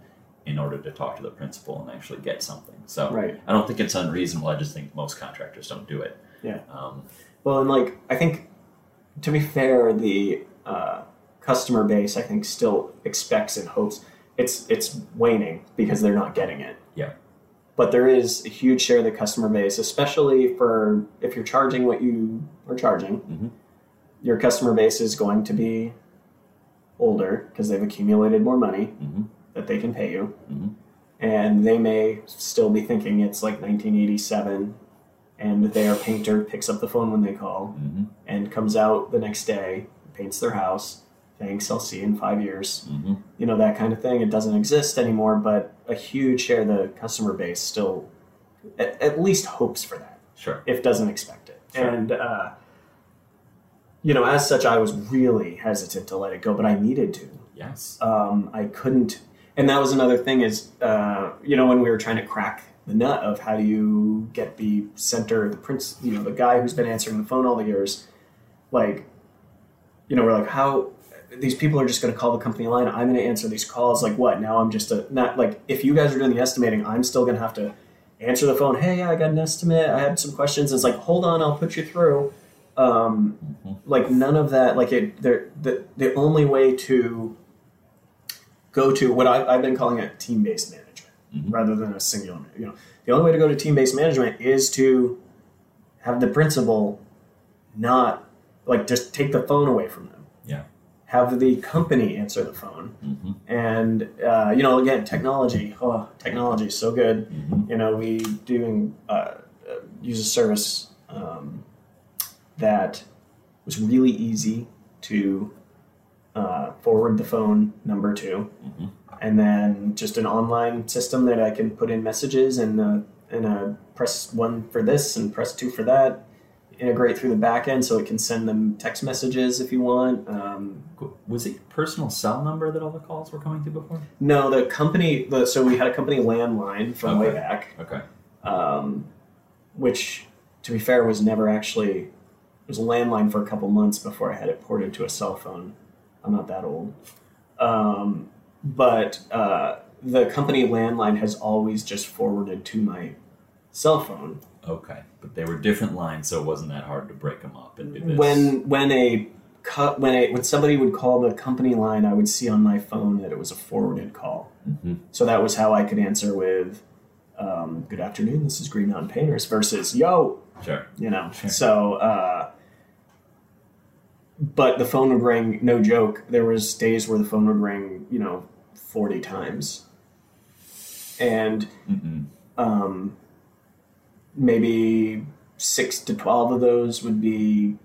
in order to talk to the principal and actually get something. So right I don't think it's unreasonable. I just think most contractors don't do it. Yeah. Um, Well, and like I think, to be fair, the uh, customer base I think still expects and hopes it's it's waning because they're not getting it. Yeah. But there is a huge share of the customer base, especially for if you're charging what you are charging. Mhm. Your customer base is going to be older because they've accumulated more money mhm, that they can pay you, mhm. and they may still be thinking it's like 1987, and their painter picks up the phone when they call mhm, and comes out the next day, paints their house. Thanks, I'll see you in five years. mhm. You know, that kind of thing. It doesn't exist anymore, but a huge share of the customer base still at, at least hopes for that, Sure. if doesn't expect it. Sure. And, uh, you know, as such, I was really hesitant to let it go, but I needed to Yes. um, I couldn't. And that was another thing is, uh, you know, when we were trying to crack the nut of how do you get the center, the prince, you know, the guy who's been answering the phone all the years, like, you know, we're like, how these people are just going to call the company line. I'm going to answer these calls. Like, what? Now I'm just a not like if you guys are doing the estimating, I'm still going to have to answer the phone. Hey, yeah, I got an estimate. I had some questions. It's like, hold on, I'll put you through. Um, Mhm. like none of that. Like it, the the only way to go to what I, I've been calling it team based management Mhm. rather than a singular. You know, the only way to go to team based management is to have the principal not like just take the phone away from them. Have the company answer the phone, hmm and uh, you know, again, technology. Oh, technology is so good. Hmm you know, we doing uh, uh, use a service um, that was really easy to uh, forward the phone number to, hmm and then just an online system that I can put in messages and uh, and uh, press one for this and press two for that. Integrate through the back end so it can send them text messages if you want. Um, Was it personal cell number that all the calls were coming to before? no, the company. The, so we had a company landline from way back. Okay. um, which, to be fair, was never actually. It was a landline for a couple months before I had it ported to a cell phone. I'm not that old, um, but uh, the company landline has always just forwarded to my cell phone. Okay. But they were different lines, so it wasn't that hard to break them up and do this. When when a cut when a when somebody would call the company line, I would see on my phone that it was a forwarded call. hmm So that was how I could answer with um, good afternoon, this is Green Mountain Painters versus yo, Sure. you know. Sure. So, uh, but the phone would ring. No joke. There was days where the phone would ring, you know, forty times, and Mm-mm. um, maybe six to twelve of those would be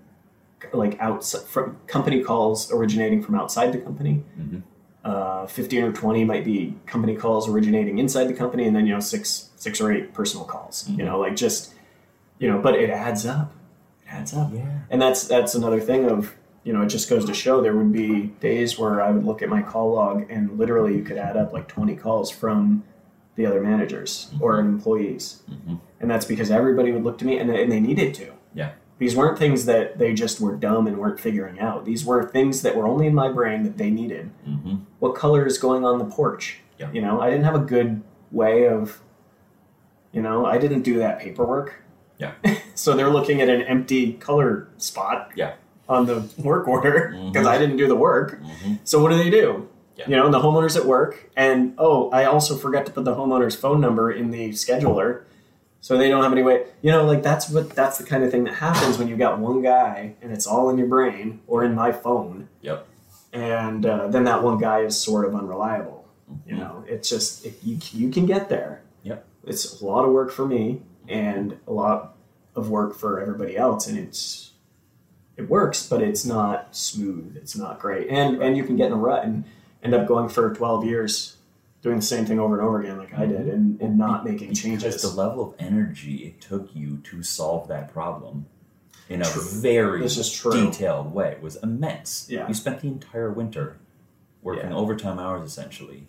like outside from company calls originating from outside the company. Mhm. Uh, Fifteen or twenty might be company calls originating inside the company, and then you know six six or eight personal calls. You Mhm. know, like just you know, but it adds up. It adds up Yeah. and that's that's another thing of you know it just goes to show there would be days where i would look at my call log and literally you could add up like 20 calls from the other managers or employees Mhm. and that's because everybody would look to me and, and they needed to Yeah. these weren't things that they just were dumb and weren't figuring out these were things that were only in my brain that they needed Mm-hmm. what color is going on the porch Yeah. you know i didn't have a good way of you know i didn't do that paperwork Yeah. (laughs) so they're looking at an empty color spot Yeah. on the work order because Mhm. i didn't do the work Mm-hmm. so what do they do Yeah. you know and the homeowner's at work and oh i also forgot to put the homeowner's phone number in the scheduler so they don't have any way you know like that's what that's the kind of thing that happens when you've got one guy and it's all in your brain or in my phone Yep. and uh, then that one guy is sort of unreliable. You know, it's just it, you you can get there. Yep. It's a lot of work for me and a lot of work for everybody else, and it's it works, but it's not smooth. It's not great, and and you can get in a rut and end up going for twelve years doing the same thing over and over again, like I did, and, and not making Because changes. the level of energy it took you to solve that problem in a True. very This is true. detailed way was immense. Yeah. You spent the entire winter working Yeah. overtime hours essentially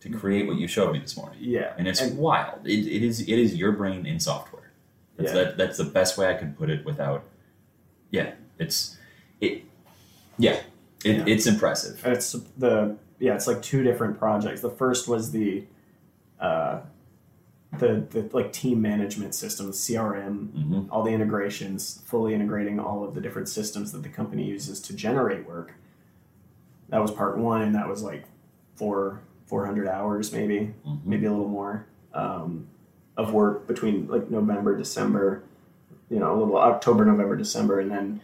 to create what you showed me this morning. yeah, And it's And- wild. It, it is it is your brain in software. That's Yeah. that, that's the best way I can put it without yeah, it's it yeah. It, Yeah. It's impressive. It's the yeah, it's like two different projects. The first was the uh, the the like team management system, CRM, hmm all the integrations, fully integrating all of the different systems that the company uses to generate work. That was part one, and that was like four four hundred hours, maybe hmm maybe a little more um, of work between like November, December, you know, a little October, November, December, and then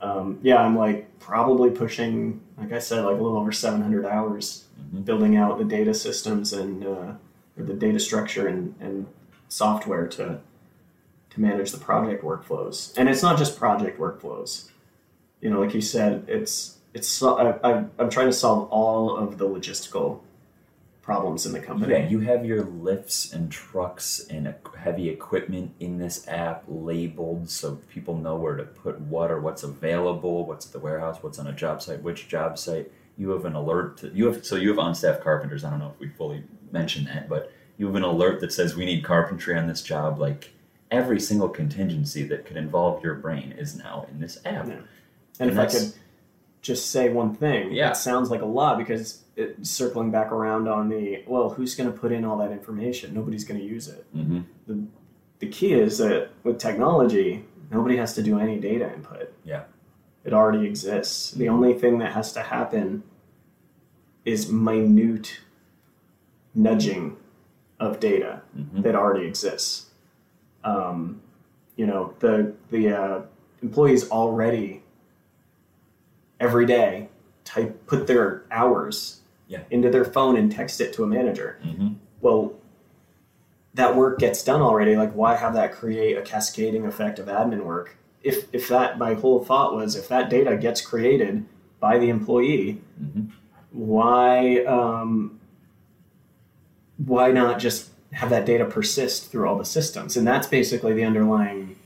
um, yeah, I'm like probably pushing, like I said, like a little over 700 hours Mhm. building out the data systems and uh, the data structure and, and software to to manage the project workflows. And it's not just project workflows. You know, like you said, it's it's I, I, I'm trying to solve all of the logistical problems in the company. Yeah, you have your lifts and trucks and heavy equipment in this app labeled so people know where to put what or what's available, what's at the warehouse, what's on a job site, which job site. You have an alert. To, you have so you have on staff carpenters. I don't know if we fully mentioned that, but you have an alert that says we need carpentry on this job. Like every single contingency that could involve your brain is now in this app. Yeah. And, And if I could just say one thing, Yeah. it sounds like a lot because it, circling back around on the well, who's going to put in all that information? Nobody's going to use it. Mm-hmm. The key is that with technology, nobody has to do any data input. Yeah. It already exists. The only thing that has to happen is minute nudging of data Mm-hmm. that already exists. Um, you know, the the uh, employees already every day type put their hours Yeah. into their phone and text it to a manager. Mm-hmm. Well, that work gets done already. Like, why have that create a cascading effect of admin work? If if that my whole thought was if that data gets created by the employee, Mm-hmm. why um, why not just have that data persist through all the systems? And that's basically the underlying,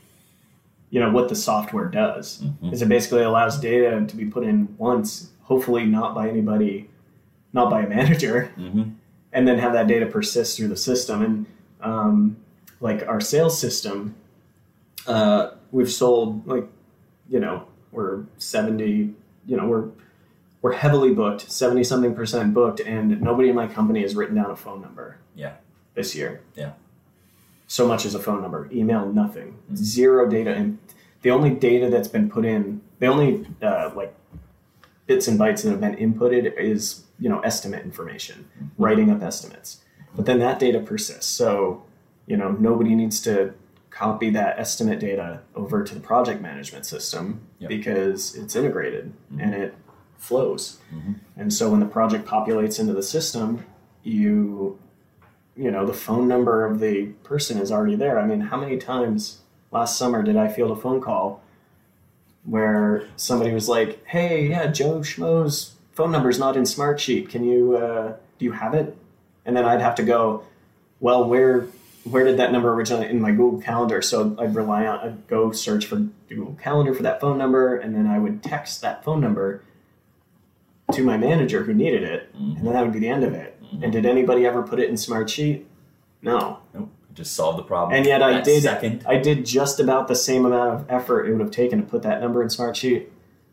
you know, what the software does. Mhm. Is it basically allows data to be put in once, hopefully not by anybody, not by a manager, Mm-hmm. and then have that data persist through the system. And um, like our sales system, uh, we've sold like, you know, we're seventy, you know, we're we're heavily booked, seventy something percent booked, and nobody in my company has written down a phone number. Yeah. This year. Yeah. So much as a phone number, email, nothing, Mhm. zero data, and the only data that's been put in, the only uh, like bits and bytes that have been inputted is you know estimate information writing up estimates. But then that data persists. So You know, nobody needs to copy that estimate data over to the project management system Yep. because it's integrated Mhm. and it flows. Mhm. And so when the project populates into the system, you you know, the phone number of the person is already there. I mean, how many times last summer did I field a phone call where somebody was like, "Hey, yeah, Joe Schmo's phone number's not in Smartsheet. Can you uh, do you have it?" And then I'd have to go, "Well, where where did that number originally in my Google Calendar?" So I'd rely on I'd go search for Google Calendar for that phone number, and then I would text that phone number to my manager who needed it, and then that would be the end of it. And did anybody ever put it in Smartsheet? No. Nope. Just solve the problem. And yet I did second. I did just about the same amount of effort it would have taken to put that number in Smartsheet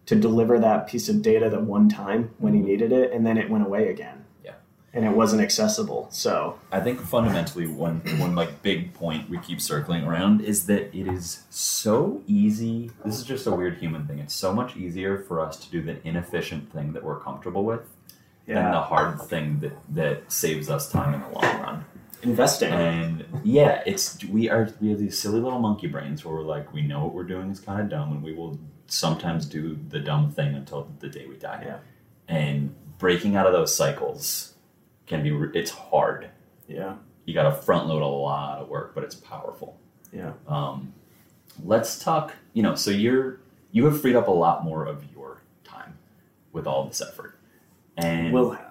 to deliver that piece of data the one time when he mm-hmm. needed it, and then it went away again. Yeah. And it wasn't accessible. So I think fundamentally one one like big point we keep circling around is that it is so easy. This is just a weird human thing. It's so much easier for us to do the inefficient thing that we're comfortable with than the hard thing that that saves us time in the long run. investing. And yeah, it's we are we have these silly little monkey brains where we're like we know what we're doing is kind of dumb, and we will sometimes do the dumb thing until the day we die. Yeah. And breaking out of those cycles can be it's hard. yeah. You got to front load a lot of work, but it's powerful. Yeah. Um, let's talk. You know, so you're you have freed up a lot more of your time with all this effort, and Will have.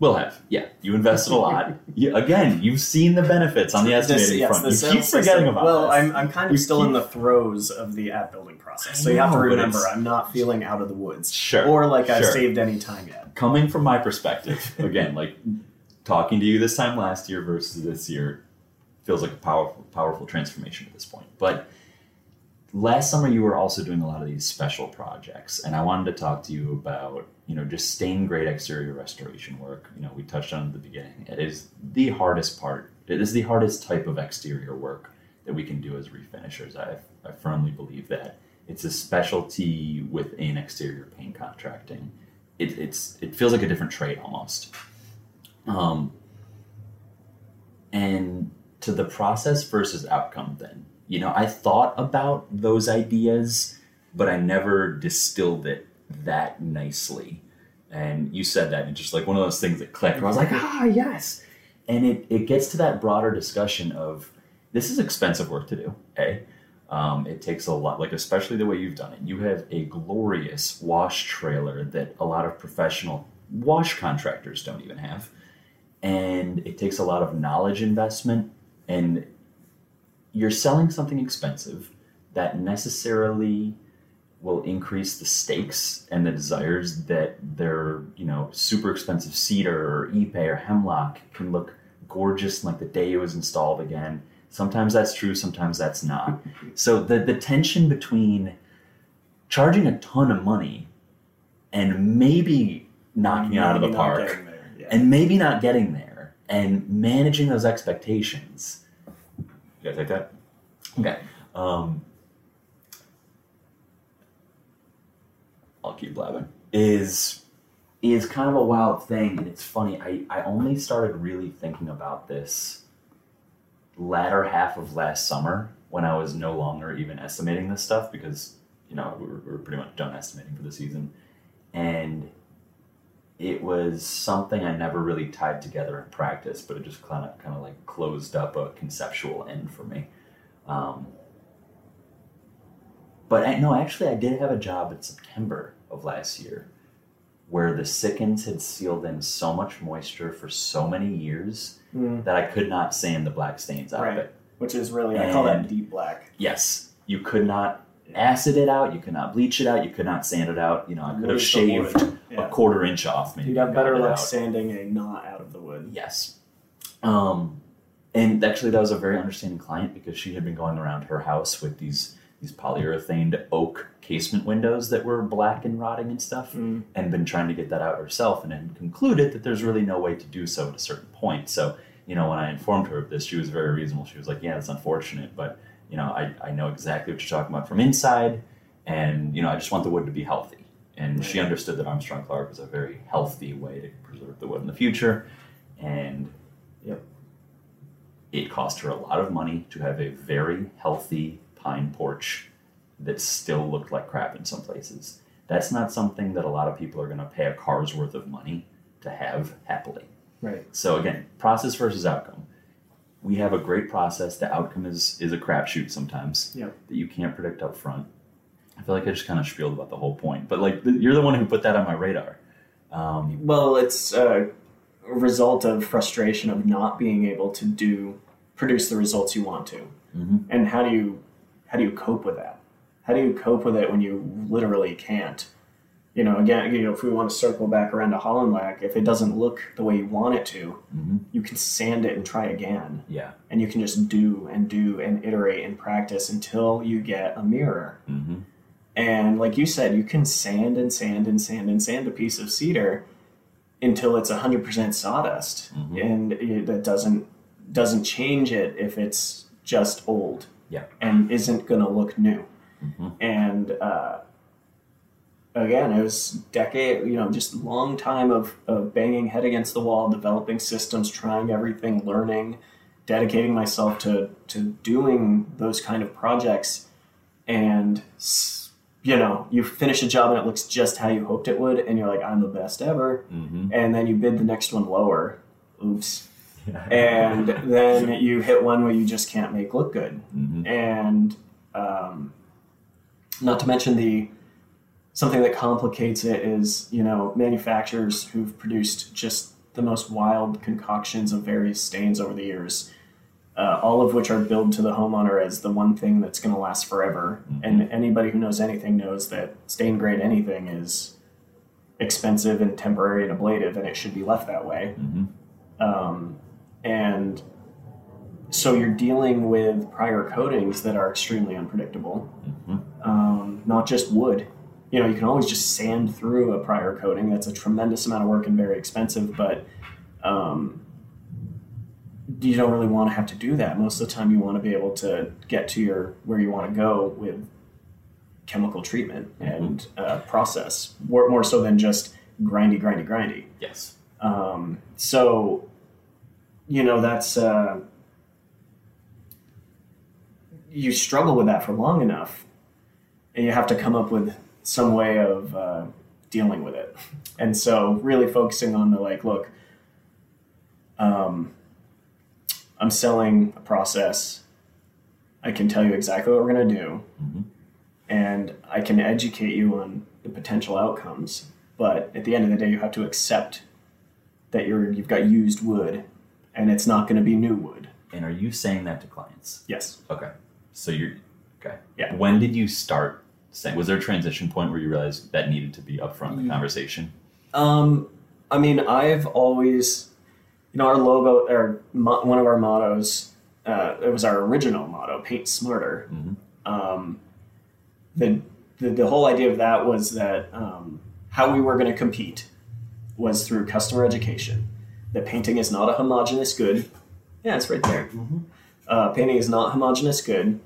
Will have. Yeah, you invested a lot. (laughs) you, again, you've seen the benefits on the estimating yes, front. the You keep forgetting system. about Well, this. I'm, I'm kind of You still in the throes of the app building process. So you have to remember, I'm not feeling out of the woods. Sure, Or like I've sure. saved any time yet. Coming from my perspective, again, like talking to you this time last year versus this year feels like a powerful, powerful transformation at this point. But last summer, you were also doing a lot of these special projects, and I wanted to talk to you about, you know, just stain grade exterior restoration work. You know, we touched on at the beginning. It is the hardest part. It is the hardest type of exterior work that we can do as refinishers. I, I firmly believe that it's a specialty within exterior paint contracting. It, it's it feels like a different trade almost. Um, and to the process versus outcome then you know i thought about those ideas but i never distilled it that nicely. And you said that and just like one of those things that clicked. I was like ah yes. And it, it gets to that broader discussion of this is expensive work to do a. Um, it takes a lot like especially the way you've done it. You have a glorious wash trailer that a lot of professional wash contractors don't even have. And it takes a lot of knowledge investment and you're selling something expensive that necessarily will increase the stakes and the desires that their you know super expensive cedar or ipe or hemlock can look gorgeous like the day it was installed again sometimes that's true sometimes that's not so the, the tension between charging a ton of money and maybe knocking it out of the park there, yeah. and maybe not getting there and managing those expectations. You guys like that? Okay. Um, I'll keep blabbing. Is is kind of a wild thing, and it's funny. I, I only started really thinking about this latter half of last summer when I was no longer even estimating this stuff because you know we were, we were pretty much done estimating for the season, and it was something I never really tied together in practice, but it just kind of kind of like closed up a conceptual end for me. Um, but I, no, actually, I did have a job in September of last year where the Sikkens had sealed in so much moisture for so many years Mm, that I could not sand the black stains out of it. which is really, I call that deep black. Yes, you could not acid it out, you could not bleach it out, you could not sand it out. You know, I could have Wood is the shaved wood. a quarter inch off. Maybe You'd have better it luck out. sanding a knot out of the wood. Yes. Um, and actually, that was a very understanding client because she had been going around her house with these these polyurethaned oak casement windows that were black and rotting and stuff, Mm. and been trying to get that out herself, and had concluded that there's really no way to do so at a certain point. So, you know, when I informed her of this, she was very reasonable. She was like, "Yeah, it's unfortunate, but you know, I I know exactly what you're talking about from inside, and you know, I just want the wood to be healthy." And she understood that Armstrong Clark was a very healthy way to preserve the wood in the future, and Yep. it cost her a lot of money to have a very healthy pine porch that still looked like crap in some places. That's not something that a lot of people are going to pay a car's worth of money to have happily. Right. So again, process versus outcome. We have a great process. The outcome is is a crapshoot sometimes Yep. that you can't predict up front. I feel like I just kind of spieled about the whole point, but like th- you're the one who put that on my radar. Um, Well, it's a result of frustration of not being able to do produce the results you want to. Mhm. And how do you how do you cope with that? How do you cope with it when you literally can't? You know, again, you know, if we want to circle back around to Hollandlac, if it doesn't look the way you want it to, Mhm. you can sand it and try again. yeah. And you can just do and do and iterate and practice until you get a mirror. hmm And like you said, you can sand and sand and sand and sand a piece of cedar until it's 100% sawdust. Mhm. And it, that doesn't doesn't change it if it's just old Yeah. and isn't going to look new. Mhm. And uh, again, it was decade, you know, just long time of, of banging head against the wall, developing systems, trying everything, learning, dedicating myself to, to doing those kind of projects. And, you know, you finish a job and it looks just how you hoped it would. And you're like, I'm the best ever. hmm And then you bid the next one lower. Oops. (laughs) And then you hit one where you just can't make look good hmm and um, not to mention the something that complicates it is you know manufacturers who've produced just the most wild concoctions of various stains over the years uh, all of which are billed to the homeowner as the one thing that's going to last forever. And anybody who knows anything knows that stain grade anything is expensive and temporary and ablative and it should be left that way. Hmm um, and so you're dealing with prior coatings that are extremely unpredictable. hmm Um, not just wood. You know, you can always just sand through a prior coating. That's a tremendous amount of work and very expensive, but um, you don't really want to have to do that. Most of the time, you want to be able to get to your where you want to go with chemical treatment and uh, process, more, more so than just grindy, grindy, grindy. Yes. Um, so, you know, that's uh, you struggle with that for long enough, and you have to come up with some way of uh, dealing with it. And so, really focusing on the like, look, um, I'm selling a process. I can tell you exactly what we're going to do, Mhm. and I can educate you on the potential outcomes. But at the end of the day, you have to accept that you're you've got used wood, and it's not going to be new wood. And are you saying that to clients? Yes. Okay. So you're okay. Yeah. When did you start? Was there a transition point where you realized that needed to be upfront in the Mm. conversation? Um, I mean, I've always, you know, our logo or mo- one of our mottos. Uh, it was our original motto: "Paint smarter." Mhm. Um, the, the the whole idea of that was that um, how we were going to compete was through customer education. That painting is not a homogeneous good. Yeah, it's right there. Uh, painting is not homogeneous good.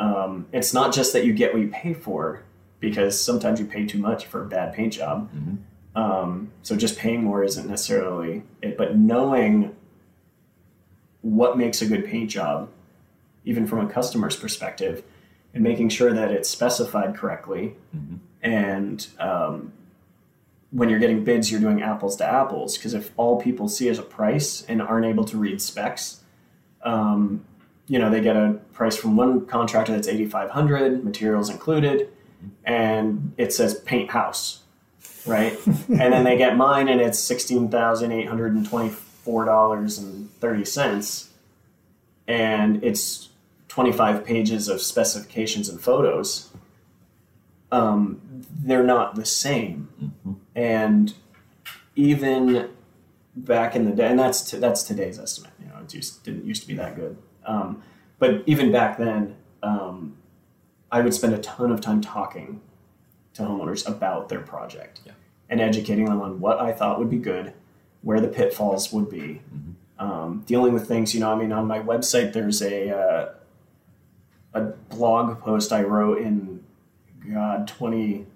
Um, it's not just that you get what you pay for, because sometimes you pay too much for a bad paint job. Mhm. Um, so just paying more isn't necessarily it, but knowing what makes a good paint job, even from a customer's perspective, and making sure that it's specified correctly. Mhm. And um, when you're getting bids, you're doing apples to apples. Because if all people see is a price and aren't able to read specs, um, you know they get a price from one contractor that's 8500 materials included and it says paint house right (laughs) and then they get mine and it's $16824.30 and it's 25 pages of specifications and photos um, they're not the same Mhm. and even back in the day, and that's that's today's estimate. You know, it used, didn't used to be that good. Um, but even back then, um, I would spend a ton of time talking to homeowners about their project Yeah. and educating them on what I thought would be good, where the pitfalls would be, um, dealing with things. You know, I mean, on my website, there's a uh, a blog post I wrote in God twenty.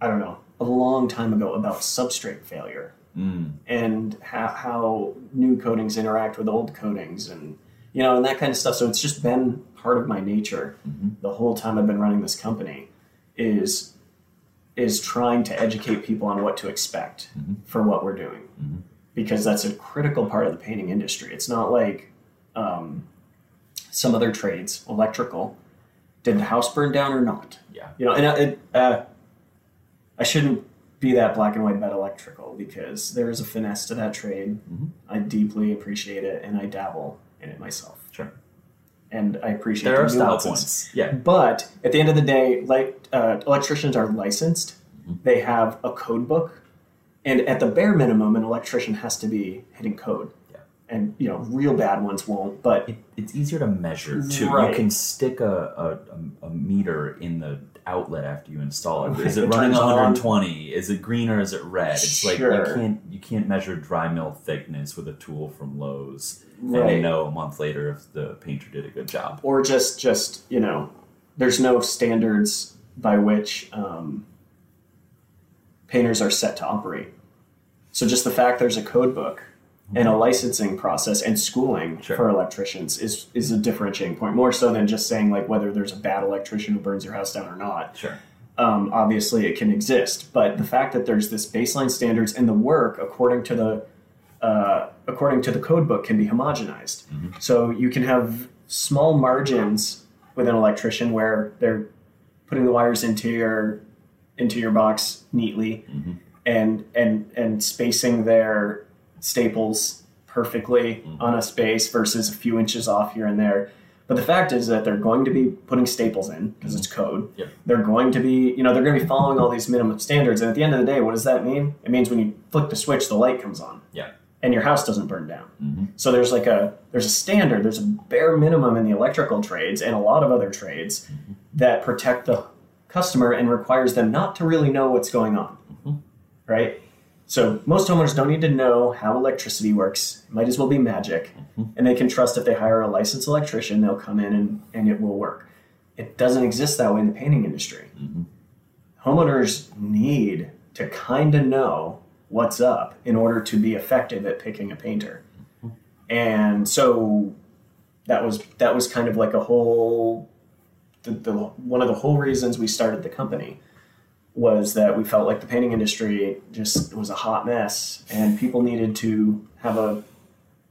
I don't know, a long time ago about substrate failure Mm. and how, how new coatings interact with old coatings and you know and that kind of stuff so it's just been part of my nature Mhm. the whole time i've been running this company is is trying to educate people on what to expect Mhm. for what we're doing Mhm. because that's a critical part of the painting industry it's not like um, some other trades electrical did the house burn down or not Yeah. you know and I- it, uh, i shouldn't be that black and white about electrical because there is a finesse to that trade Mhm. i deeply appreciate it and i dabble in it myself Sure. and i appreciate There the are style points. Yeah. But at the end of the day, like uh, electricians are licensed, Mhm. they have a code book, and at the bare minimum, an electrician has to be hitting code. Yeah. And you know, real bad ones won't. But It, it's easier to measure too. Right. You can stick a, a, a meter in the outlet after you install it. Is it running turns on. 120? Is it green or is it red? It's like Sure. you can't you can't measure dry mill thickness with a tool from Lowe's and you Right. know a month later if the painter did a good job. or just just you know, there's no standards by which um, painters are set to operate. So just the fact there's a code book and a licensing process and schooling Sure. for electricians is is a differentiating point more so than just saying like whether there's a bad electrician who burns your house down or not Sure. um, obviously it can exist but the fact that there's this baseline standards and the work according to the uh, according to the code book can be homogenized Mhm. so you can have small margins with an electrician where they're putting the wires into your into your box neatly Mhm. and and and spacing their staples perfectly Mhm. on a space versus a few inches off here and there. But the fact is that they're going to be putting staples in because it's code. Yep. They're going to be, you know, they're going to be following all these minimum standards. And at the end of the day, what does that mean? It means when you flick the switch, the light comes on. Yeah. And your house doesn't burn down. Mhm. So there's like a there's a standard, there's a bare minimum in the electrical trades and a lot of other trades Mhm. that protect the customer and requires them not to really know what's going on. Mhm. Right? So most homeowners don't need to know how electricity works. It might as well be magic. Mhm. And they can trust if they hire a licensed electrician, they'll come in and, and it will work. It doesn't exist that way in the painting industry. Mhm. Homeowners need to kind of know what's up in order to be effective at picking a painter. And so that was that was kind of like a whole the, the one of the whole reasons we started the company was that we felt like the painting industry just was a hot mess and people needed to have a,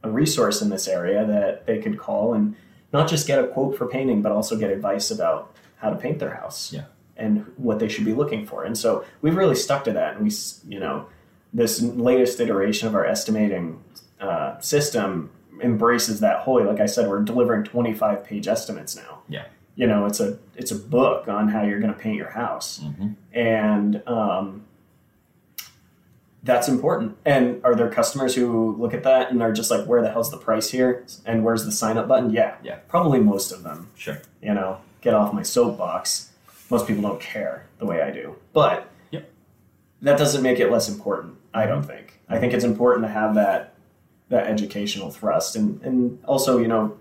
a resource in this area that they could call and not just get a quote for painting but also get advice about how to paint their house Yeah. and what they should be looking for and so we've really stuck to that and we you know this latest iteration of our estimating uh, system embraces that wholly like i said we're delivering 25 page estimates now Yeah. You know it's a it's a book on how you're going to paint your house Mhm. and um, that's important. And are there customers who look at that and are just like, "Where the hell's the price here?" And where's the sign up button? Yeah, Yeah. probably most of them. Sure. You know, get off my soapbox. Most people don't care the way I do, but Yep. that doesn't make it less important. I don't think. I think it's important to have that that educational thrust, and and also you know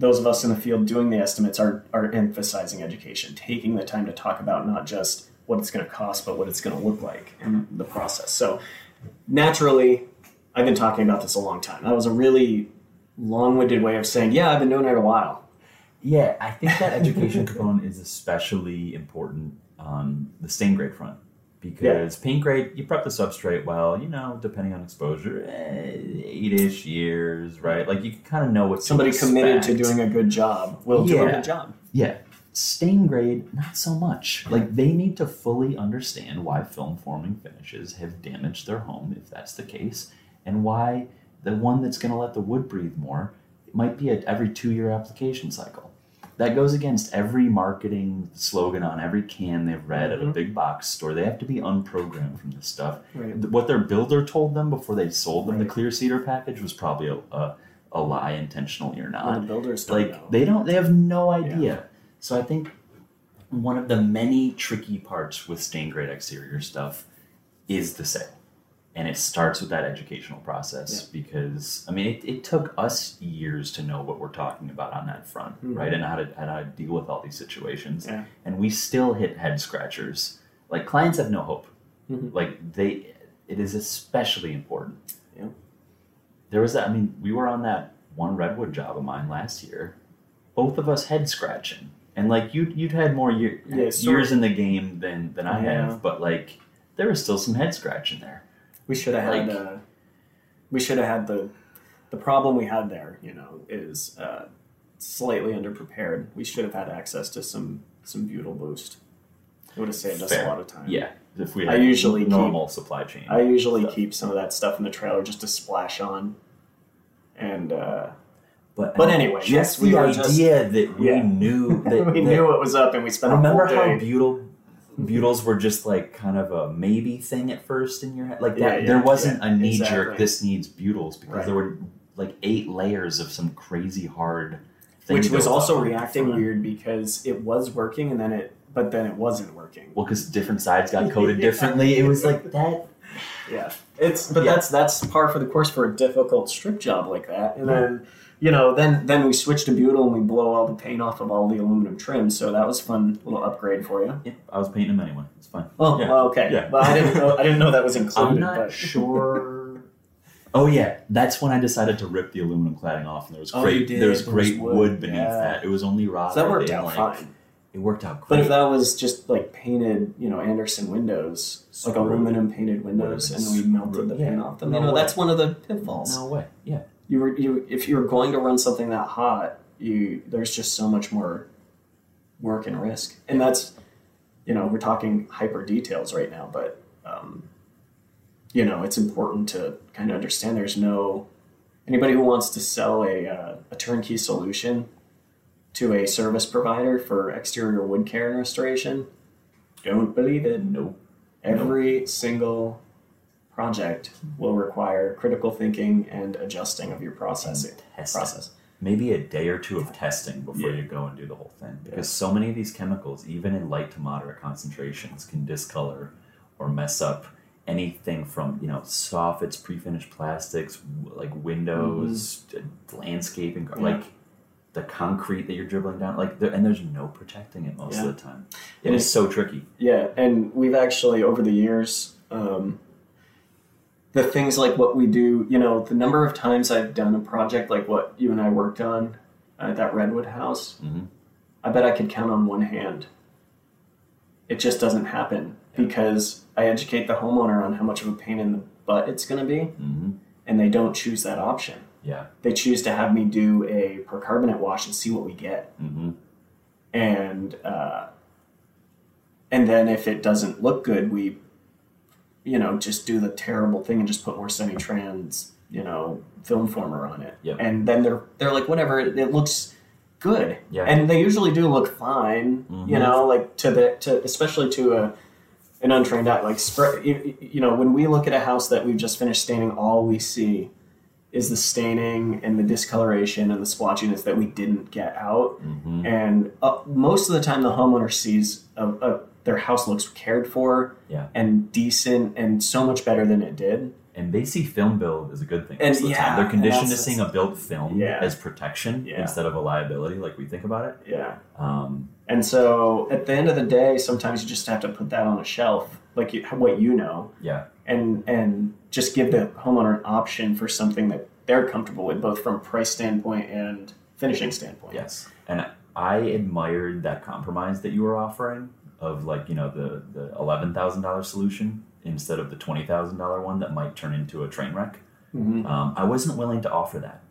those of us in the field doing the estimates are, are emphasizing education, taking the time to talk about not just what it's going to cost, but what it's going to look like in the process. So, naturally, I've been talking about this a long time. That was a really long winded way of saying, yeah, I've been doing it a while. Yeah, I think that education component is especially important on the stain grade front because paint grade, you prep the substrate well, you know, depending on exposure, eh, eight-ish years, right? Like you can kind of know what to Somebody committed to doing a good job will do a good job. Yeah. Stain grade, not so much. Like they need to fully understand why film forming finishes have damaged their home, if that's the case, and why the one that's going to let the wood breathe more it might be a every two year application cycle. That goes against every marketing slogan on every can they've read at a Mhm. big box store. They have to be unprogrammed from this stuff. Right. What their builder told them before they sold them Right. the clear cedar package was probably a, a, a lie intentionally or Well, not the builders like know. they don't they have no idea so i think one of the many tricky parts with stain grade exterior stuff is the sale and it starts with that educational process because i mean it, it took us years to know what we're talking about on that front Mhm. right and how to, and how to deal with all these situations Yeah. and we still hit head scratchers like clients have no hope Mhm. like they it is especially important. Yeah. There was that. I mean, we were on that one redwood job of mine last year. Both of us head scratching, and like you, you'd had more year, Yeah, years in the game than than I have, but like there was still some head scratching there. We should have had. Like- uh, we should have had the. The problem we had there, you know, is uh, slightly underprepared. We should have had access to some some butyl boost. It would have saved us a lot of time. Yeah, if we I had usually normal supply chain. I usually stuff. keep some of that stuff in the trailer just to splash on. And uh, But, But anyway, just yes, we the were idea just- that we Yeah. knew (laughs) that, we that- knew what was up, and we spent Remember a whole how day. butyl butyl's were just like kind of a maybe thing at first in your head? Like that, Yeah, yeah, there wasn't yeah, a knee exactly. jerk. This needs butyls because Right. there were like eight layers of some crazy hard. Thing which was also up. reacting weird because it was working, and then it, but then it wasn't working. Well, because different sides got coated (laughs) Yeah. differently. It was like that. Yeah, it's but Yeah. that's that's par for the course for a difficult strip job like that. And then you know then then we switch to butyl and we blow all the paint off of all the aluminum trim. So that was a fun little upgrade for you. Yeah, I was painting them anyway. It's fine. Oh, Yeah. well, okay. Yeah. Well, I didn't know I didn't know that was included. I'm not but sure. (laughs) Oh yeah, that's when I decided to rip the aluminum cladding off, and there was Oh, great. you. There was There was great wood. wood, beneath Yeah. that. It was only rod. so that worked out like, fine. It worked out great. But great. if that was just like painted, you know, Andersen windows, like aluminum painted windows, and we melted the paint Yeah. off them, No you know, way. that's one of the pitfalls. no way. Yeah. You were you if you're going to run something that hot, you there's just so much more work and risk, and that's you know we're talking hyper details right now, but um, you know it's important to kind of understand there's no anybody who wants to sell a uh, a turnkey solution to a service provider for exterior wood care and restoration. Don't believe it. Nope. Every single project will require critical thinking and adjusting of your processing process. Maybe a day or two of testing before Yeah. you go and do the whole thing. Because so many of these chemicals, even in light to moderate concentrations, can discolor or mess up anything from you know soffits, pre-finished plastics, like windows, landscaping, Mm-hmm. Yeah. like the concrete that you're dribbling down. Like, there, and there's no protecting it most Yeah. of the time. And It is so tricky. Yeah, and we've actually over the years, um, the things like what we do, you know, the number of times I've done a project like what you and I worked on at that Redwood house, Mhm. I bet I could count on one hand. It just doesn't happen because I educate the homeowner on how much of a pain in the butt it's going to be, hmm and they don't choose that option. Yeah. They choose to have me do a percarbonate wash and see what we get. hmm and uh, and then if it doesn't look good, we, you know, just do the terrible thing and just put more semi-trans, you know, film former on it. Yep. And then they're they're like, whatever, it, it looks good. Yeah. And they usually do look fine, you Mhm. know, like to the to especially to a an untrained eye. Like, you, you know, when we look at a house that we've just finished staining, all we see is the staining and the discoloration and the splotchiness that we didn't get out hmm and uh, most of the time the homeowner sees a, a, their house looks cared for Yeah. and decent and so much better than it did And they see film build as a good thing And most of the yeah, time. They're conditioned to seeing a built film Yeah. as protection Yeah. instead of a liability, like we think about it. yeah Um, and so at the end of the day sometimes you just have to put that on a shelf like you, what you know yeah, and and just give the homeowner an option for something that they're comfortable with both from price standpoint and finishing standpoint yes. And I admired that compromise that you were offering of like you know the the eleven thousand dollar solution instead of the twenty thousand dollar one that might turn into a train wreck. Mhm. Um, I wasn't willing to offer that.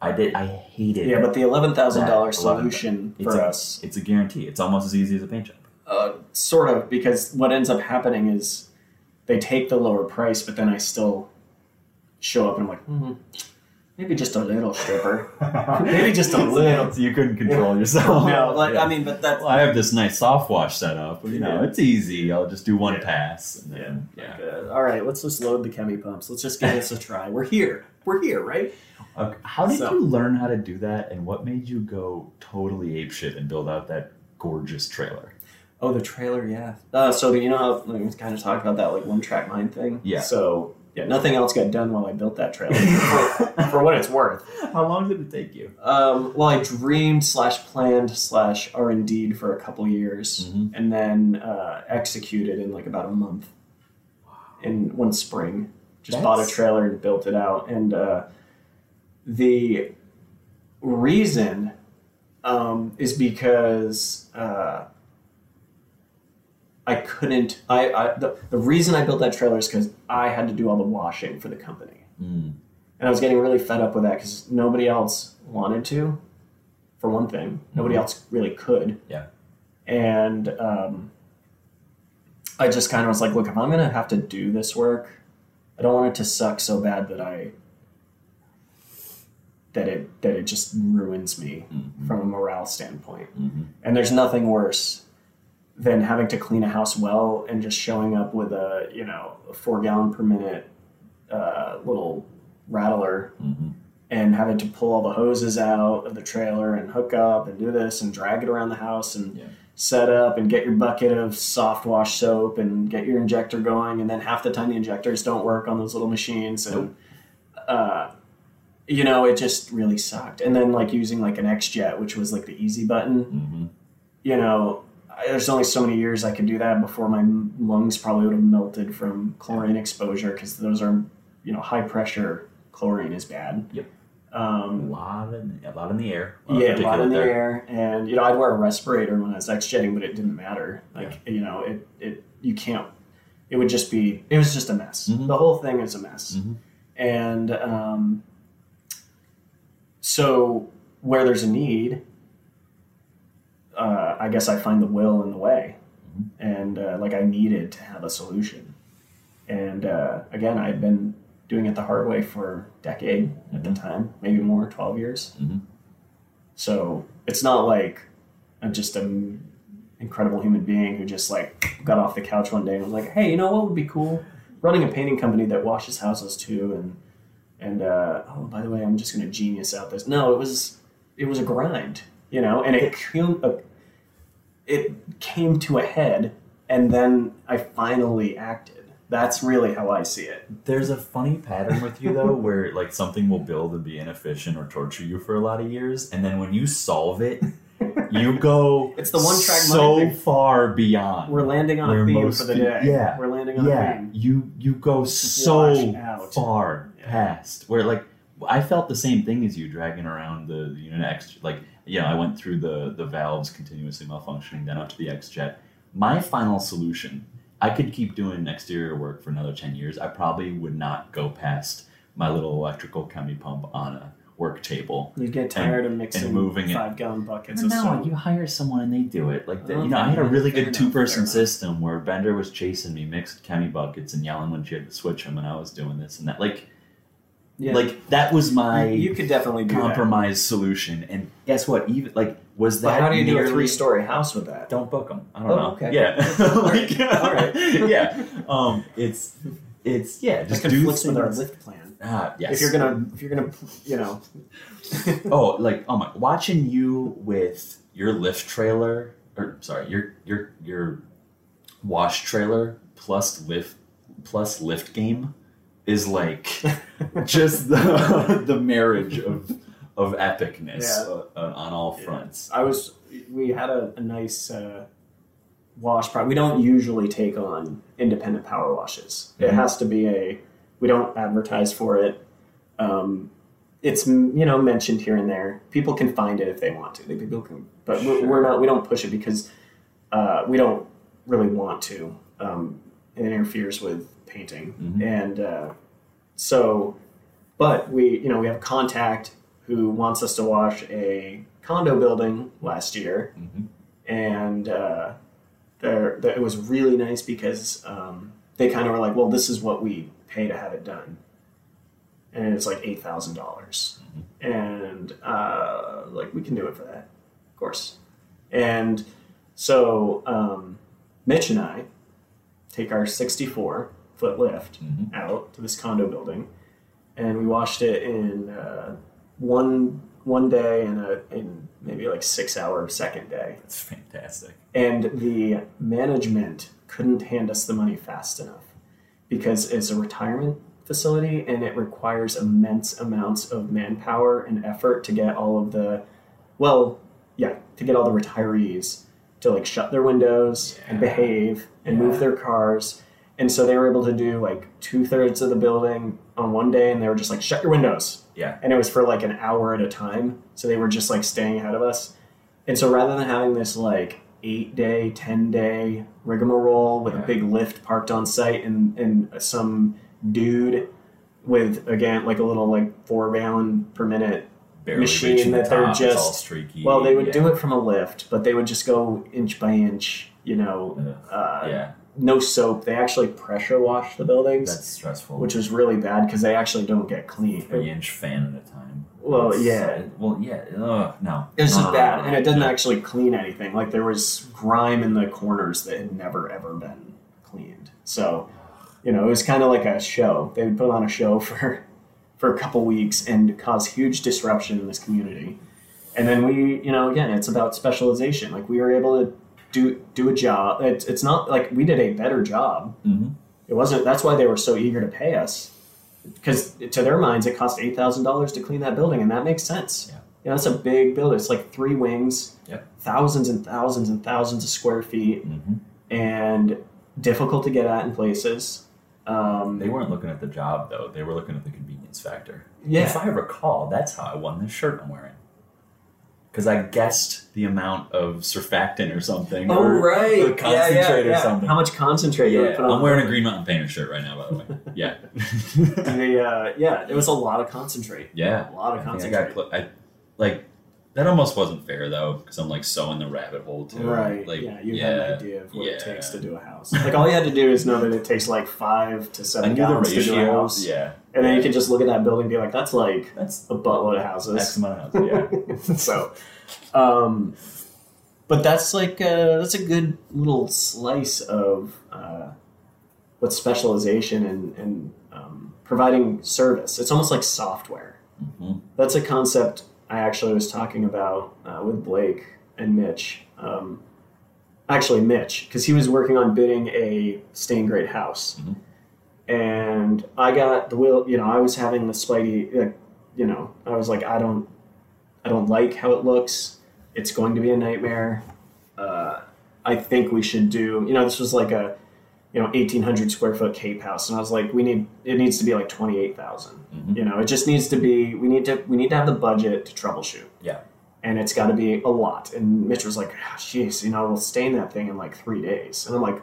I did. I hated. It. Yeah but the $11000 solution It's for a- us It's a guarantee. It's almost as easy as a paint job. Uh, sort of, because what ends up happening is they take the lower price, but then I still show up and I'm like, hmm, maybe just a little stripper. (laughs) Maybe just a little. You couldn't control yourself. no, like Yeah. I mean, but that's Well, I have this nice soft wash set up. You know, Yeah. it's easy. I'll just do one pass. And then, yeah. All right. Let's just load the chemi pumps. Let's just give this a try. We're here. We're here, right? Okay. How did So- you learn how to do that, and what made you go totally apeshit and build out that gorgeous trailer? Oh, the trailer, yeah. Uh, so you know how we kind of talked about that like one track mind thing. Yeah. So yeah, nothing else got done while I built that trailer. (laughs) for, for what it's worth. How long did it take you? Um, well, I dreamed slash planned slash R and D for a couple years, Mhm. and then uh, executed in like about a month. in one spring. Just bought a trailer and built it out. And uh, the reason um, is because uh, I couldn't. I, I the, the reason I built that trailer is because I had to do all the washing for the company, Mm. and I was getting really fed up with that because nobody else wanted to. For one thing, nobody Mhm. else really could. Yeah. And um, I just kind of was like, look, if I'm gonna have to do this work, I don't want it to suck so bad that I that it that it just ruins me Mhm. from a morale standpoint. Mhm. And there's nothing worse than having to clean a house well and just showing up with a you know a four gallon per minute uh, little rattler Mhm. and having to pull all the hoses out of the trailer and hook up and do this and drag it around the house and Yeah. set up and get your bucket of soft wash soap and get your injector going and then half the time the injectors don't work on those little machines and uh, you know it just really sucked and then like using like an X Jet which was like the easy button Mhm. you know there's only so many years i could do that before my lungs probably would have melted from chlorine exposure because those are you know high pressure chlorine is bad Yep. A um, lot in a lot in the air. of yeah, a lot in the air, and you know, I'd wear a respirator when I was X jetting, but it didn't matter. Like, you know, it it you can't. It would just be. It was just a mess. Mhm. The whole thing is a mess, Mhm. and um, so where there's a need, uh, I guess I find the will in the way, Mhm. and uh, like I needed to have a solution, and uh, again, I had been doing it the hard way for a decade at the Mhm. time, maybe more, twelve years. Mhm. So it's not like I'm just an incredible human being who just like got off the couch one day and was like, "Hey, you know what would be cool? Running a painting company that washes houses too." And and uh, oh, by the way, I'm just going to genius out this. No, it was it was a grind, you know, and it it came to a head, and then I finally acted. That's really how I see it. There's a funny pattern with you though, where like something will build and be inefficient or torture you for a lot of years, and then when you solve it, you (laughs) go It's the one-track so far beyond. We're landing on a theme most for the day. yeah, we're landing on a yeah, theme. you you go so out. far Yeah. past where like I felt the same thing as you dragging around the, the unit X like you know I went through the the valves continuously malfunctioning then up to the X jet. My final solution, I could keep doing exterior work for another ten years. I probably would not go past my little electrical chemi pump on a work table. You get tired of mixing and moving five gallon buckets But of no, you hire someone and they do it. Like the, oh, you know, I had a really good two person system where Bender was chasing me, mixed chemi buckets, and yelling when she had to switch them, and I was doing this and that. Like, yeah. like that was my you, you could definitely do compromise solution. And guess what? Even like was that. But how do you do a three story house with that? Don't book them. I don't Oh, know. okay. Yeah. (laughs) (laughs) like, All right. (laughs) yeah. Um. It's it's yeah. That Just do conflicts with our lift plan. Ah, yes. If you're gonna, if you're gonna, you know, oh, like oh my, watching you with your lift trailer, or sorry, your your your wash trailer plus lift plus lift game is like (laughs) just the (laughs) the marriage of of epicness Yeah. uh, on all Yeah. fronts. I was. We had a, a nice uh, wash. Pro- we don't usually take on independent power washes. It Mhm. has to be a. We don't advertise for it. Um, it's you know mentioned here and there. People can find it if they want to. They people can, but we're, we're not. We don't push it because uh, we don't really want to. Um, it interferes with painting, Mhm. and uh, so. But we, you know, we have contact who wants us to wash a condo building last year, Mhm. and uh, there, there- it was really nice because um, they kind of were like, "Well, this is what we pay to have it done," and it's like eight thousand dollars, and uh, like we can do it for that, of course. And so um, Mitch and I take our sixty-four foot lift Mhm. out to this condo building, and we washed it in uh, one one day and a in maybe like six hour second day That's fantastic. and the management couldn't hand us the money fast enough because it's a retirement facility and it requires immense amounts of manpower and effort to get all of the well yeah to get all the retirees to like shut their windows and behave and Yeah. move their cars And so they were able to do like two thirds of the building on one day, and they were just like, shut your windows. Yeah. And it was for like an hour at a time. So they were just like staying ahead of us. And so rather than having this like eight day, 10 day rigmarole with Yeah. a big lift parked on site and, and some dude with, again, like a little like four gallon per minute Barely Machine reaching the that they're just- streaky. Well, they would yeah. do it from a lift, but they would just go inch by inch, you know, uh, yeah, no soap. They actually pressure wash the buildings, that's stressful. which was really bad because they actually don't get clean. three inch fan at a time. Well, It's, yeah. uh, well, yeah. Ugh, no. It was just bad, and it didn't no. actually clean anything. Like there was grime in the corners that had never ever been cleaned. So, you know, it was kind of like a show. They would put on a show (laughs) for for a couple weeks and cause huge disruption in this community. And then we, you know, again, it's about specialization. Like we were able to do do a job. It's, it's not like we did a better job. Mhm. It wasn't. That's why they were so eager to pay us, because to their minds, it cost eight thousand dollars to clean that building, and that makes sense. Yeah. You know, it's a big building. It's like three wings, Yep. thousands and thousands and thousands of square feet, Mhm. and difficult to get at in places. Um, They weren't looking at the job though; they were looking at the convenience factor. Yeah. If I recall, that's how I won this shirt I'm wearing. Because I guessed the amount of surfactant or something. oh or right, the concentrate or something. How much concentrate you would yeah, put on? I'm wearing a Green Mountain Painter shirt right now, by the way. (laughs) Yeah. The, uh, yeah, it was a lot of concentrate. yeah. A lot of I think I concentrate. got I, like that almost wasn't fair though because I'm like so in the rabbit hole too. Right. Like yeah, you yeah, had an idea of what it takes to do a house. (laughs) Like all you had to do is know that it takes like five to seven gallons to do a house. Yeah. And then you can just look at that building and be like, that's like That's a buttload of houses. X amount of houses. Yeah. (laughs) so, um, but that's like uh, that's a good little slice of uh, what specialization and, and um, providing service. It's almost like software. Mhm. That's a concept I actually was talking about uh, with Blake and Mitch. Um, actually, Mitch, because he was working on bidding a stained grade house. Mhm. And I got the will, you know, I was having the Spidey, like, you know, I was like, I don't, I don't like how it looks. It's going to be a nightmare. Uh, I think we should do, you know, this was like a, you know, 1800 square foot Cape house. And I was like, we need, it needs to be like 28,000. Mhm. You know, it just needs to be, we need to, we need to have the budget to troubleshoot. Yeah. And it's got to be a lot. And Mitch was like, "Ah, jeez, you know, we'll stain that thing in like three days. And I'm like,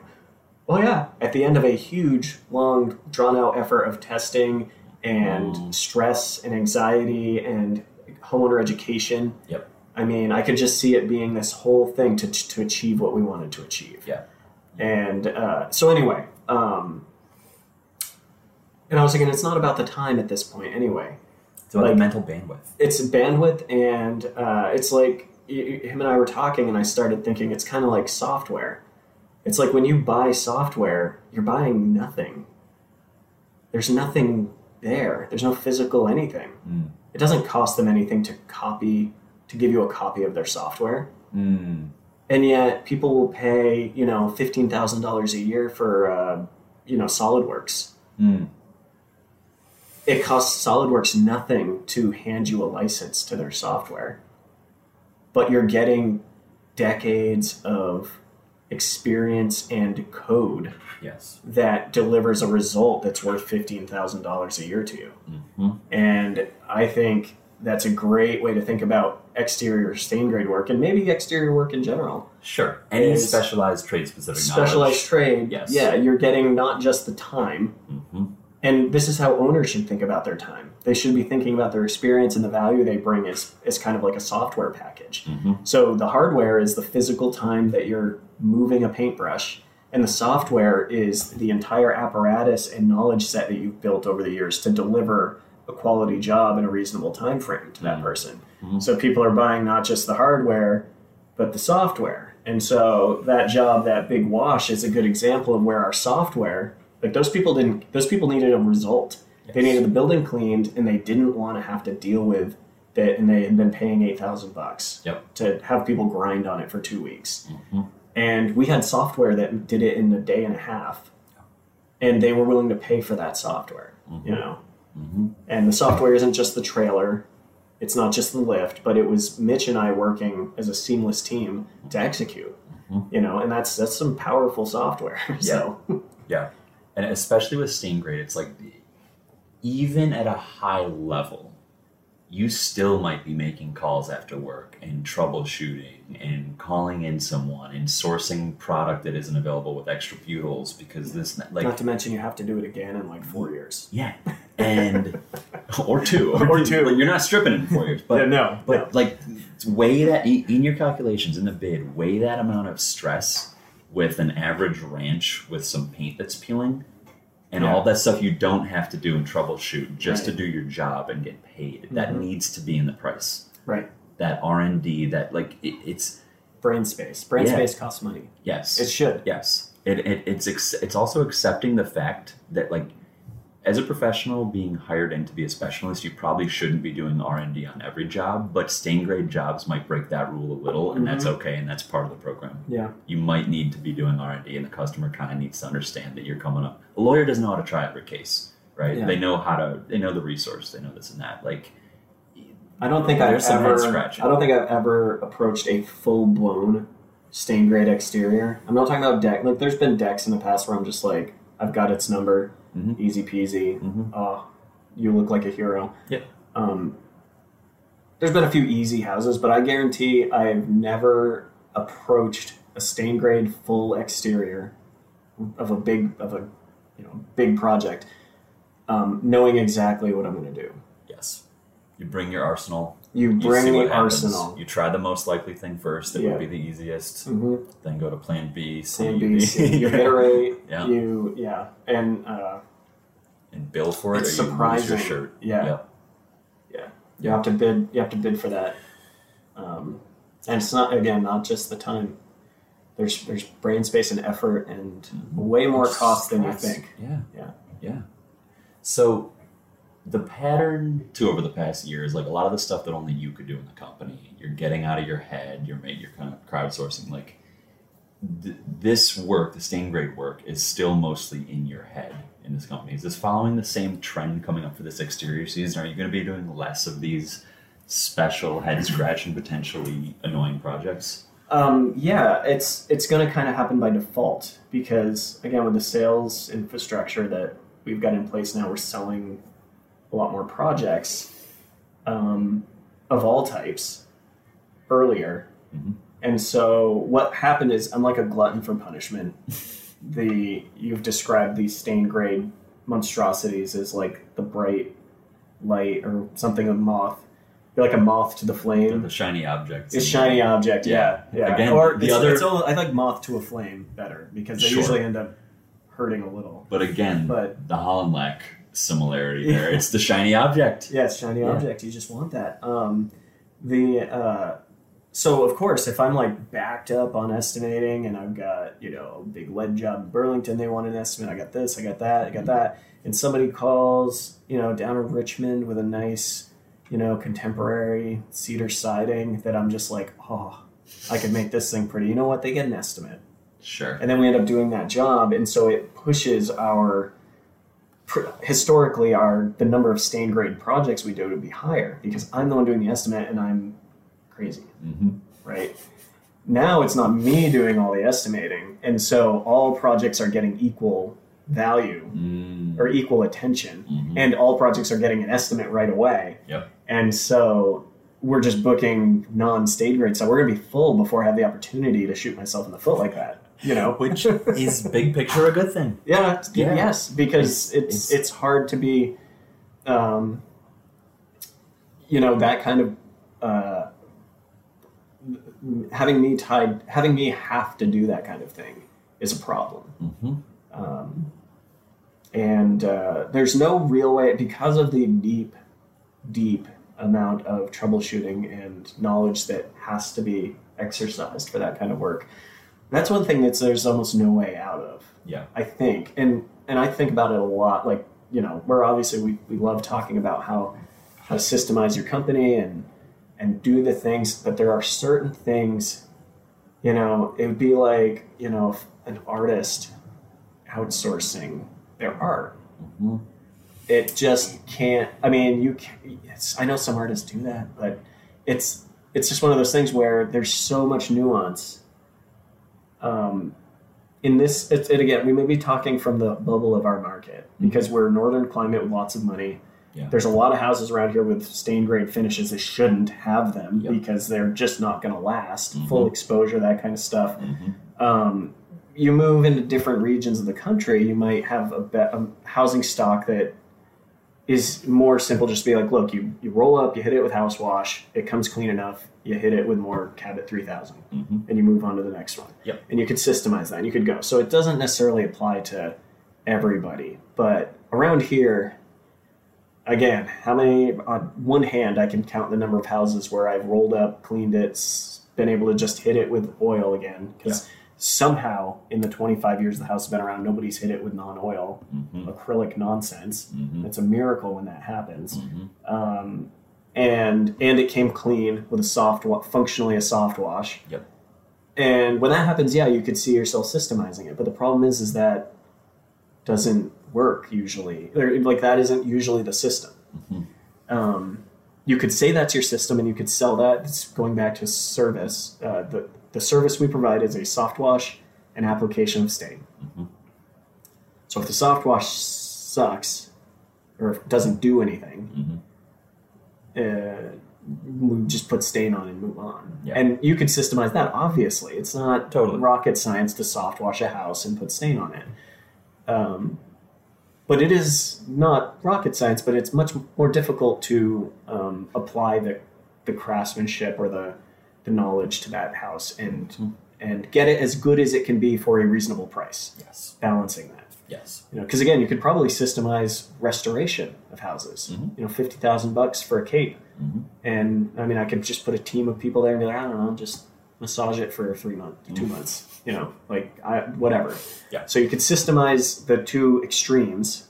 well, yeah. At the end of a huge, long, drawn out effort of testing and Mm. stress and anxiety and homeowner education. Yep. I mean, I could just see it being this whole thing to, to achieve what we wanted to achieve. Yeah. And uh, so, anyway, um, and I was thinking, it's not about the time at this point, anyway It's about Like- the mental bandwidth. it's bandwidth and uh, it's like him and I were talking and I started thinking it's kind of like software. It's like when you buy software, you're buying nothing. There's nothing there. There's no physical anything. Mm. It doesn't cost them anything to copy to give you a copy of their software. Mm. And yet people will pay, you know, $15,000 a year for uh, you know, SolidWorks. Mm. it costs SolidWorks nothing to hand you a license to their software, but you're getting decades of experience and code Yes. that delivers a result that's worth $15,000 a year to you. hmm And I think that's a great way to think about exterior stain grade work and maybe exterior work in general. Sure. Any Is- specialized trade specific Specialized trade, Yes. yeah, you're getting not just the time, hmm And this is how owners should think about their time. They should be thinking about their experience and the value they bring as, as kind of like a software package. hmm So the hardware is the physical time that you're moving a paintbrush, and the software is the entire apparatus and knowledge set that you've built over the years to deliver a quality job in a reasonable time frame to that Mhm. person. Mhm. So people are buying not just the hardware, but the software. And so that job, that big wash, is a good example of where our software, like those people didn't, those people needed a result. They needed the building cleaned, and they didn't want to have to deal with that. And they had been paying eight thousand bucks Yep. to have people grind on it for two weeks. hmm And we had software that did it in a day and a half, and they were willing to pay for that software. You know, hmm and the software isn't just the trailer it's not just the lift but it was mitch and i working as a seamless team to execute Mhm. you know and that's that's some powerful software (laughs) so Yeah. and especially with stain grade, it's like even at a high level, you still might be making calls after work and troubleshooting and calling in someone and sourcing product that isn't available with extra butyls because this like Not to mention you have to do it again in like four years. yeah and (laughs) or two Or two. Like, you're not stripping it in four years but (laughs) Yeah, no, but like weigh that in in your calculations in the bid weigh that amount of stress with an average ranch with some paint that's peeling and Yeah. all that stuff you don't have to do and troubleshoot just to do your job and get paid that Mhm. needs to be in the price right. that r&d that like it, it's Brain space. Brain Yeah. space costs money. yes It should. yes it, it, it's ex- it's also accepting the fact that like as a professional being hired in to be a specialist you probably shouldn't be doing r&d on every job but stain grade jobs might break that rule a little and that's mm-hmm. okay and that's part of the program Yeah. you might need to be doing r&d and the customer kind of needs to understand that you're coming up a lawyer doesn't know how to try every case right Yeah. they know how to they know the resource they know this and that like I don't think I've There's some head ever. I don't think I've ever approached a full blown stain grade exterior. I'm not talking about deck. Like, there's been decks in the past where I'm just like, I've got its number, Mhm. easy peasy. Mhm. Oh, you look like a hero. Yep. Um, there's been a few easy houses, but I guarantee I've never approached a stain grade full exterior of a big of a you know big project, um, knowing exactly what I'm going to do. yes you bring your arsenal You you bring what the happens. arsenal. you try the most likely thing first that Yeah. would be the easiest hmm then go to plan b c Plan D. B, C, you (laughs) iterate, (laughs) Yeah. you yeah, and uh, and bill for it It's you surprising. your shirt Yeah. Yep. yeah, you have to bid. You have to bid for that, um, and it's not again not just the time. There's there's brain space and effort and way more cost than you think. Yeah. Yeah. Yeah. So the pattern to over the past year is like a lot of the stuff that only you could do in the company. You're getting out of your head. You're ma- you're kind of crowdsourcing. Like th- this work, the stain grade work, is still mostly in your head in this company. Is this following the same trend coming up for this exterior season? Are you going to be doing less of these special head scratching, potentially annoying projects? Um, yeah, it's it's going to kind of happen by default because again, with the sales infrastructure that we've got in place now, we're selling a lot more projects um, of all types earlier, Mhm. and so what happened is I'm like a glutton for punishment. (laughs) the you've described these stain grade monstrosities as like the bright light or something of moth. You're like a moth to the flame. The shiny objects. It's shiny object, yeah, Yeah. yeah. Again, or the other- all, I like moth to a flame better because they Sure. usually end up hurting a little. But again, But the Hollandlack similarity there. It's the shiny object. yeah, it's shiny Yeah. object. You just want that. Um, the uh, so of course, if I'm like backed up on estimating and I've got you know a big lead job in Burlington, they want an estimate. I got this, I got that, I got that, and somebody calls you know down in Richmond with a nice you know contemporary cedar siding that I'm just like oh. I could make this thing pretty. You know what? They get an estimate. Sure. and then we end up doing that job and so it pushes our pr- historically our the number of stain grade projects we do to be higher because i'm the one doing the estimate and i'm crazy hmm right now it's not me doing all the estimating and so all projects are getting equal value Mm. or equal attention Mhm. and all projects are getting an estimate right away Yep. and so we're just booking non-stain grade so we're going to be full before i have the opportunity to shoot myself in the foot like that you know Which is big picture a good thing. Yeah, Yeah. yes, because it's, It's- it's hard to be, um, you know, that kind of uh, having me tied, having me have to do that kind of thing is a problem. Mm-hmm. Um, and uh, there's no real way because of the deep, deep amount of troubleshooting and knowledge that has to be exercised for that kind of work. That's one thing that's there's almost no way out of. Yeah. I think, and and I think about it a lot. Like you know, we're obviously we, we love talking about how how to systemize your company and and do the things, but there are certain things. You know, it would be like you know if an artist outsourcing their art. Mhm. It just can't. I mean, you. Can, it's, I know some artists do that, but it's it's just one of those things where there's so much nuance um, in this, it, it again, we may be talking from the bubble of our market because we're northern climate with lots of money. Yeah. There's a lot of houses around here with stained grade finishes that shouldn't have them Yep. because they're just not going to last. Mhm. Full exposure, that kind of stuff. Mhm. Um, you move into different regions of the country, you might have a, be- a housing stock that is more simple. Just be like, look, you, you roll up, you hit it with house wash, it comes clean enough, you hit it with more Cabot 3000, Mhm. and you move on to the next one. Yep. And you could systemize that, and you could go. So it doesn't necessarily apply to everybody, but around here, again, how many on one hand I can count the number of houses where I've rolled up, cleaned it, been able to just hit it with oil again because somehow in the 25 years the house has been around, nobody's hit it with non-oil Mhm. acrylic nonsense. Mhm. It's a miracle when that happens. Mhm. Um, and and it came clean with a soft, functionally a soft wash. Yep. And when that happens, yeah, you could see yourself systemizing it. But the problem is, is that doesn't work usually. Like that isn't usually the system. Mhm. Um, you could say that's your system, and you could sell that. It's going back to service. Uh, the the service we provide is a soft wash and application of stain. Mhm. So if the soft wash sucks, or doesn't do anything, Mhm. Uh, we just put stain on and move on. Yeah. And you could systemize that. Obviously, it's not Totally. rocket science to soft wash a house and put stain on it. Um, but it is not rocket science. But it's much more difficult to um, apply the the craftsmanship or the the knowledge to that house and Mhm. and get it as good as it can be for a reasonable price. Yes. Balancing that Yes. you know because again you could probably systemize restoration of houses Mhm. you know 50000 bucks for a cape Mhm. and i mean i could just put a team of people there and be like i don't know just massage it for three months two Mhm. months you know like I, whatever Yeah. so you could systemize the two extremes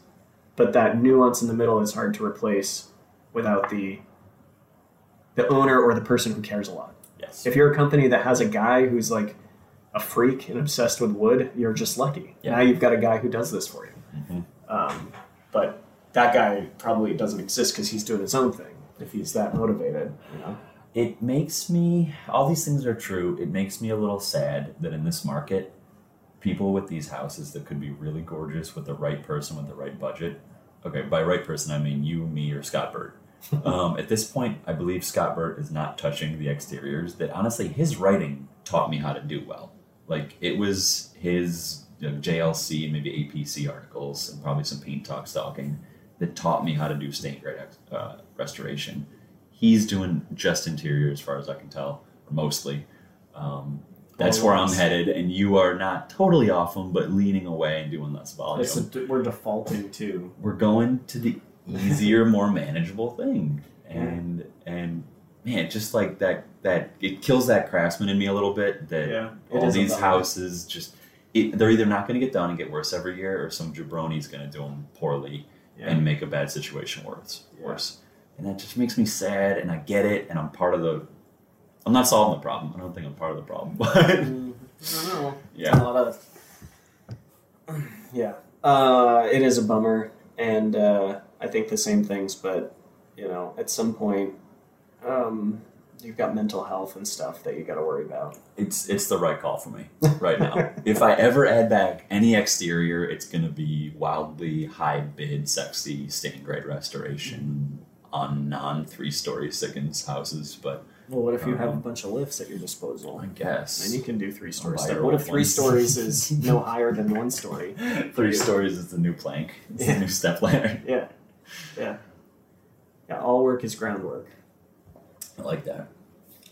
but that nuance in the middle is hard to replace without the the owner or the person who cares a lot Yes. if you're a company that has a guy who's like a freak and obsessed with wood, you're just lucky. Yeah. Now you've got a guy who does this for you. Mhm. Um, but that guy probably doesn't exist because he's doing his own thing. If he's that motivated, you know. It makes me, all these things are true. It makes me a little sad that in this market, people with these houses that could be really gorgeous with the right person with the right budget. Okay, by right person, I mean you, me, or Scott Burt. (laughs) um, at this point, I believe Scott Burt is not touching the exteriors. That honestly, his writing taught me how to do well. Like it was his you know, JLC and maybe APC articles and probably some paint talk stalking that taught me how to do stain grade uh, restoration. He's doing just interior as far as I can tell, mostly. Um, that's where I'm headed, and you are not totally off him, but leaning away and doing less volume. A, we're defaulting to. We're going to the easier, more manageable thing, and and man, just like that that it kills that craftsman in me a little bit. That Yeah, all these houses just it, they're either not going to get done and get worse every year, or some jabroni's going to do them poorly Yeah. and make a bad situation worse. Yeah. Worse, and that just makes me sad. And I get it, and I'm part of the. I'm not solving the problem. I don't think I'm part of the problem, (laughs) but Mm, I don't know. yeah, A lot of. Yeah. Uh, it is a bummer, and uh, I think the same things, but you know, at some point, um, you've got mental health and stuff that you got to worry about. it's it's the right call for me right now. (laughs) if I ever add back any exterior, it's going to be wildly high bid, sexy stained grade restoration on non three story Sikkens houses. But Well, what if you have a Um, bunch of lifts at your disposal? I guess And you can do three story buy stuff. your What if three stories (laughs) is no higher than one story? (laughs) three stories is the new plank. It's Yeah. the new step ladder. Yeah, yeah, yeah. All work is groundwork. I like that.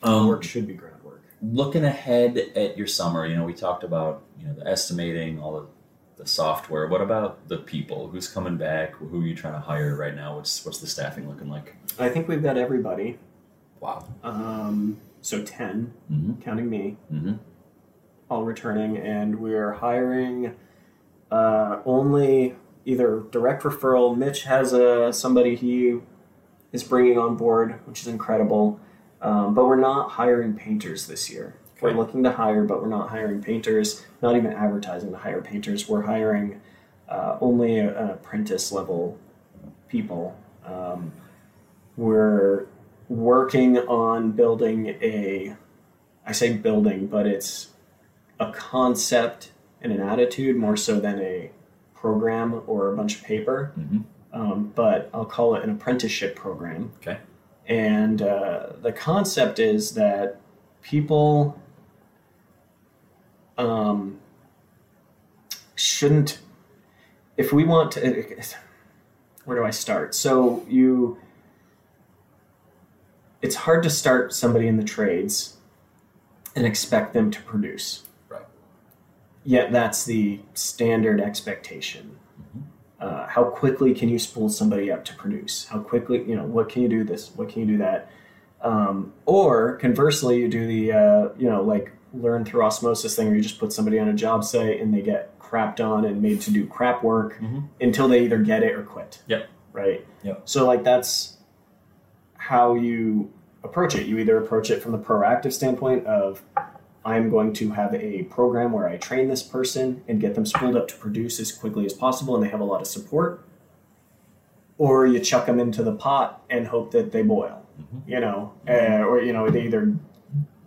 Um, work should be groundwork. looking ahead at your summer, you know, we talked about you know the estimating, all the, the software. What about the people? Who's coming back? Who are you trying to hire right now? What's what's the staffing looking like? I think we've got everybody. Wow. Um, so 10 Mm-hmm. counting me, Mm-hmm. all returning, and we're hiring uh, only either direct referral. Mitch has a somebody he is bringing on board, which is incredible. Um, but we're not hiring painters this year. We're looking to hire, but we're not hiring painters. Not even advertising to hire painters. We're hiring uh, only a- an apprentice level people. Um, we're working on building a. I say building, but it's a concept and an attitude more so than a program or a bunch of paper. Mhm. Um, but I'll call it an apprenticeship program. Okay. And uh, the concept is that people um, shouldn't, if we want to, where do I start? So you, it's hard to start somebody in the trades and expect them to produce. Right. Yet that's the standard expectation. Uh, how quickly can you spool somebody up to produce? How quickly, you know, what can you do this? What can you do that? Um, or conversely, you do the, uh, you know, like learn through osmosis thing where you just put somebody on a job site and they get crapped on and made to do crap work Mhm. until they either get it or quit. Yep. Right. Yep. So like that's how you approach it. You either approach it from the proactive standpoint of I'm going to have a program where I train this person and get them spooled up to produce as quickly as possible and they have a lot of support. Or you chuck them into the pot and hope that they boil, you know, uh, or you know they either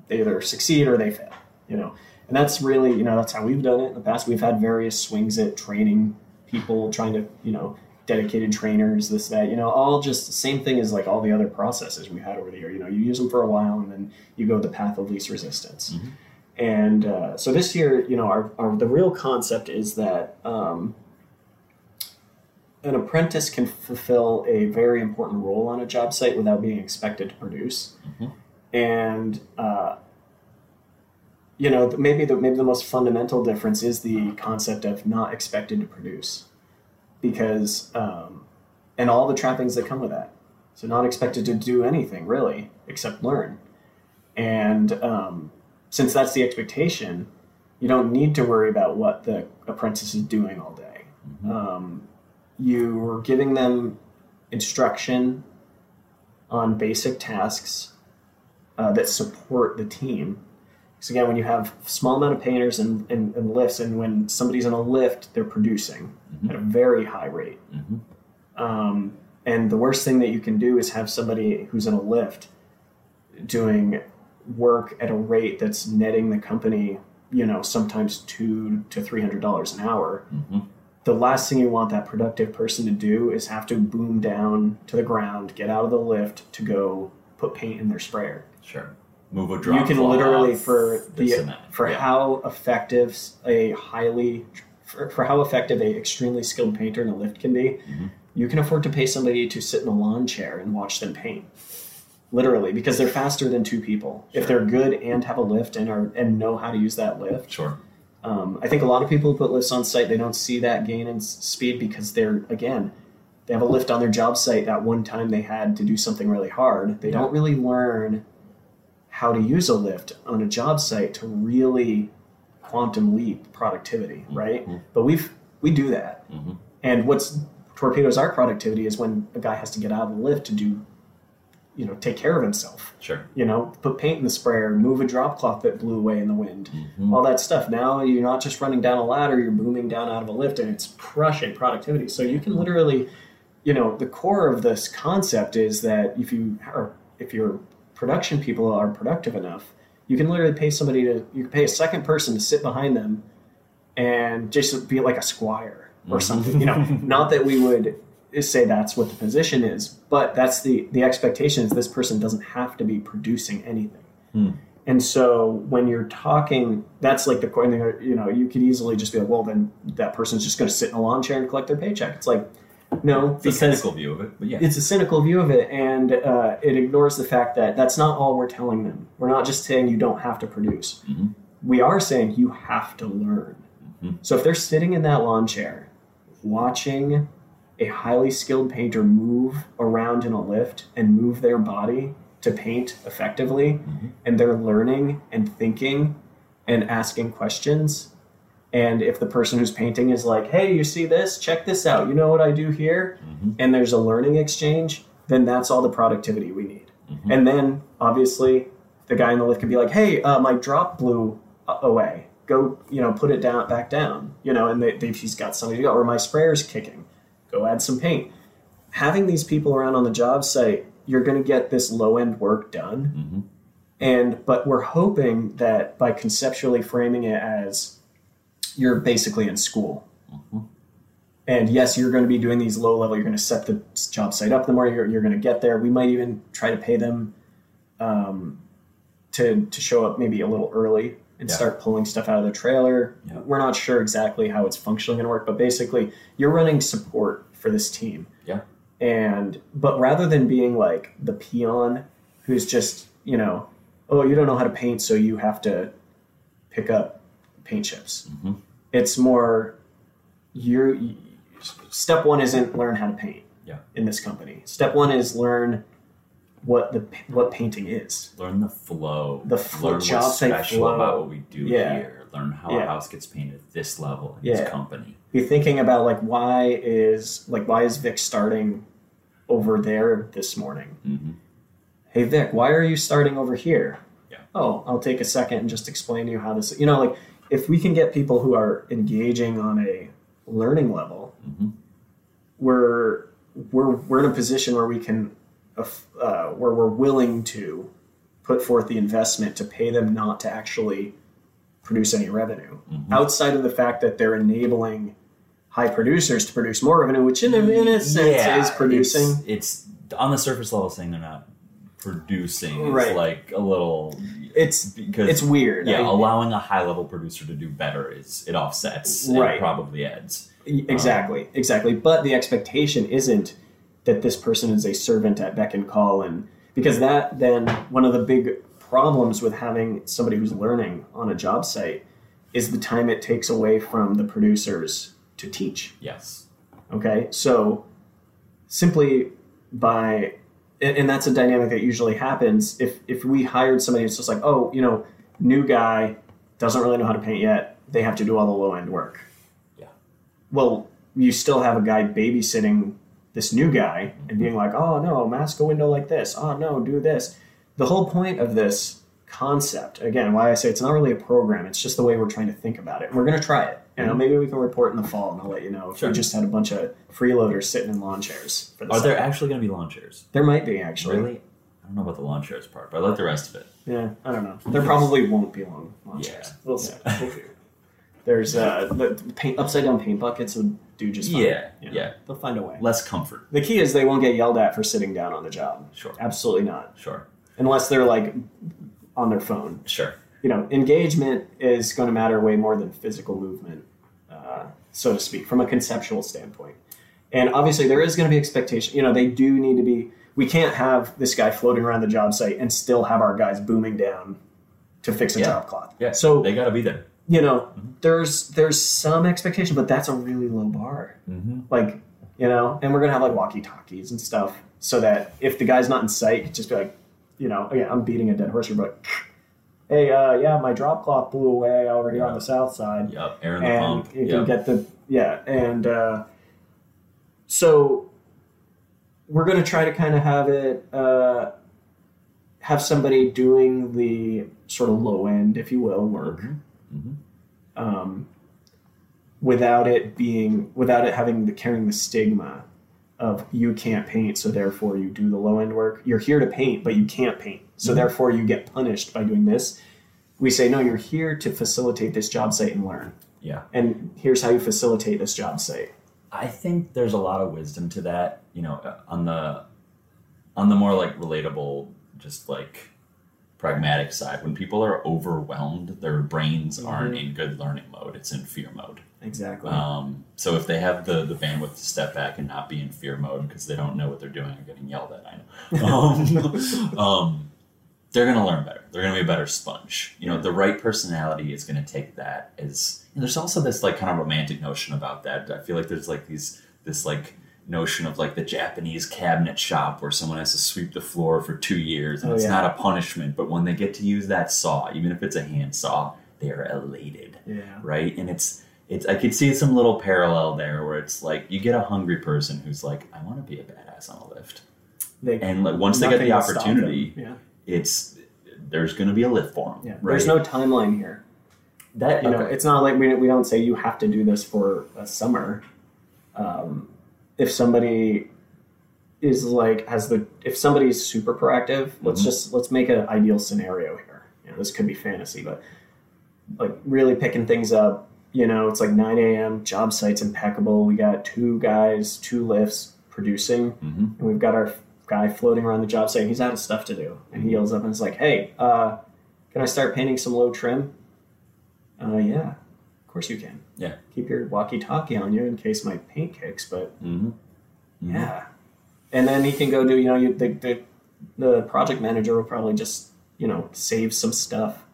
they either succeed or they fail, you know, and that's really you know that's how we've done it in the past. We've had various swings at training people, trying to you know dedicated trainers, this that you know, all just the same thing as like all the other processes we had over the year. You know, you use them for a while and then you go the path of least resistance. Mhm. And uh, so this year, you know, our, our the real concept is that um, an apprentice can fulfill a very important role on a job site without being expected to produce. Mhm. And uh, you know, maybe the maybe the most fundamental difference is the concept of not expected to produce, because um, and all the trappings that come with that. So not expected to do anything really except learn, and um, since that's the expectation, you don't need to worry about what the apprentice is doing all day. Mhm. Um, you're giving them instruction on basic tasks uh, that support the team. Because again, when you have small amount of painters and, and, and lifts, and when somebody's in a lift, they're producing Mhm. at a very high rate. Mhm. Um, and the worst thing that you can do is have somebody who's in a lift doing work at a rate that's netting the company, you know, sometimes two to three hundred dollars an hour. Mhm. The last thing you want that productive person to do is have to boom down to the ground, get out of the lift to go put paint in their sprayer Sure. Move a drop. you can literally for the for Yeah. how effective a highly for, for how effective a extremely skilled painter in a lift can be Mhm. you can afford to pay somebody to sit in a lawn chair and watch them paint literally because they're faster than two people if they're good and have a lift and are and know how to use that lift Sure. um, I think a lot of people who put lifts on site, they don't see that gain in speed because they're, again, they have a lift on their job site that one time they had to do something really hard. They don't really learn how to use a lift on a job site to really quantum leap productivity, right? Mhm. But we've, we do that. Mhm. And what's torpedoes our productivity is when a guy has to get out of the lift to do, you know, take care of himself Sure. you know, put paint in the sprayer, move a drop cloth that blew away in the wind, Mhm. all that stuff. Now you're not just running down a ladder, you're booming down out of a lift and it's crushing productivity. So you can literally, you know, the core of this concept is that if you are, if your production people are productive enough, you can literally pay somebody to, you can pay a second person to sit behind them and just be like a squire or Mhm. something, you know, (laughs) not that we would say that's what the position is, but that's the the expectation is this person doesn't have to be producing anything. Hmm. And so when you're talking, that's like the. You know, you could easily just be like, well, then that person's just going to sit in a lawn chair and collect their paycheck. It's like, no, It's a cynical view of it, but yeah. it's a cynical view of it, and uh, it ignores the fact that that's not all we're telling them. We're not just saying you don't have to produce. Mhm. We are saying you have to learn. Mhm. So if they're sitting in that lawn chair, watching a highly skilled painter move around in a lift and move their body to paint effectively, Mhm. and they're learning and thinking and asking questions. And if the person who's painting is like, hey, you see this? Check this out. You know what I do here? Mhm. and there's a learning exchange, then that's all the productivity we need. Mhm. And then obviously the guy in the lift can be like, "Hey, uh, my drop blew away. Go, you know, put it down back down. You know, and they, they, he's got something to go. Or my sprayer's kicking. Go add some paint. Having these people around on the job site, you're going to get this low end work done. Mhm. And but we're hoping that by conceptually framing it as you're basically in school. Mhm. And yes, you're going to be doing these low level. You're going to set the job site up. The more you're, you're going to get there, we might even try to pay them um, to to show up maybe a little early and Yeah. start pulling stuff out of the trailer. Yeah. We're not sure exactly how it's functionally going to work, but basically, you're running support for this team. Yeah. And but rather than being like the peon who's just you know, oh, you don't know how to paint, so you have to pick up paint chips. Mhm. It's more you're you, step one isn't learn how to paint. Yeah. In this company, step one is learn what the what painting is. Learn the flow. The flow- Learn job what's special flow. about what we do Yeah. here. Learn how Yeah. a house gets painted at this level in Yeah. this company. Be thinking about like why is like why is Vic starting over there this morning? hmm Hey Vic, why are you starting over here? Yeah. Oh, I'll take a second and just explain to you how this. You know, like if we can get people who are engaging on a learning level, hmm we're we're we're in a position where we can uh, where we're willing to put forth the investment to pay them not to actually produce any revenue Mhm. outside of the fact that they're enabling high producers to produce more revenue which in a, in a sense Yeah, is producing It's, it's on the surface level saying they're not producing. Right. Is like a little. it's because it's weird Yeah, I- allowing a high level producer to do better is it offsets and Right. probably adds. Exactly, exactly. But the expectation isn't that this person is a servant at beck and call, and because that then one of the big problems with having somebody who's learning on a job site is the time it takes away from the producers to teach. Yes. Okay, so simply by and that's a dynamic that usually happens if if we hired somebody who's just like oh you know new guy doesn't really know how to paint yet they have to do all the low end work Yeah. well you still have a guy babysitting this new guy and being like oh no mask a window like this oh no do this the whole point of this concept again why i say it's not really a program it's just the way we're trying to think about it we're going to try it you know maybe we can report in the fall and i'll let you know if Sure. we just had a bunch of freeloaders sitting in lawn chairs for the Are there actually going to be lawn chairs? there might be actually Really? I don't know about the lawn chairs part, but I like the rest of it. yeah i don't know there probably won't be long lawn Yeah. chairs we'll see Yeah. We'll (laughs) see. There's uh the paint upside down paint buckets would do just fine Yeah, you know? yeah. they'll find a way Less comfort. the key is they won't get yelled at for sitting down on the job Sure. absolutely not Sure. unless they're like on their phone Sure. you know, engagement is going to matter way more than physical movement, uh, so to speak, from a conceptual standpoint. And obviously, there is going to be expectation. You know, they do need to be. We can't have this guy floating around the job site and still have our guys booming down to fix a Yeah. drop cloth. Yeah. So they got to be there. You know, there's there's some expectation, but that's a really low bar. Mm-hmm. Like, you know, and we're gonna have like walkie talkies and stuff, so that if the guy's not in sight, just be like, you know, again, I'm beating a dead horse here, but (laughs) hey, uh, yeah, my drop cloth blew away over here on the south side, Yep. Air in the and pump. you can Yep. get the yeah, and uh, so we're gonna try to kind of have it uh, have somebody doing the sort of low end, if you will, work Mhm. Mhm. um, without it being without it having the carrying the stigma of you can't paint so therefore you do the low end work you're here to paint but you can't paint so Mhm. therefore you get punished by doing this we say no you're here to facilitate this job site and learn Yeah. and here's how you facilitate this job site I think there's a lot of wisdom to that. You know, on the on the more like relatable, just like pragmatic side, when people are overwhelmed, their brains aren't in good learning mode. It's in fear mode. exactly Um, so if they have the, the bandwidth to step back and not be in fear mode because they don't know what they're doing or getting yelled at, I know. (laughs) Um, (laughs) um, they're going to learn better. They're going to be a better sponge. You know, the right personality is going to take that as. And there's also this like kind of romantic notion about that. I feel like there's like these this like notion of like the Japanese cabinet shop where someone has to sweep the floor for two years and Oh, it's yeah. not a punishment, but when they get to use that saw, even if it's a hand saw, they are elated yeah right? And it's it's I could see some little parallel there where it's like you get a hungry person who's like, I want to be a badass on a lift, they, and like once they get the will stop them. opportunity, yeah it's there's going to be a lift for them. yeah right? there's no timeline here that you know it's not like we, we don't say you have to do this for a summer um, if somebody is like has the if somebody's super proactive let's Mhm. just let's make an ideal scenario here you know, this could be fantasy but like really picking things up You know, it's like 9 a.m. Job site's impeccable. We got two guys, two lifts producing, hmm and we've got our guy floating around the job site. He's out of stuff to do, and he yells up and is like, "Hey, uh, can I start painting some low trim?" Uh, yeah, of course you can. Yeah. Keep your walkie-talkie on you in case my paint kicks, but hmm yeah. And then he can go do, you know, you, the, the, the project manager will probably just, you know, save some stuff,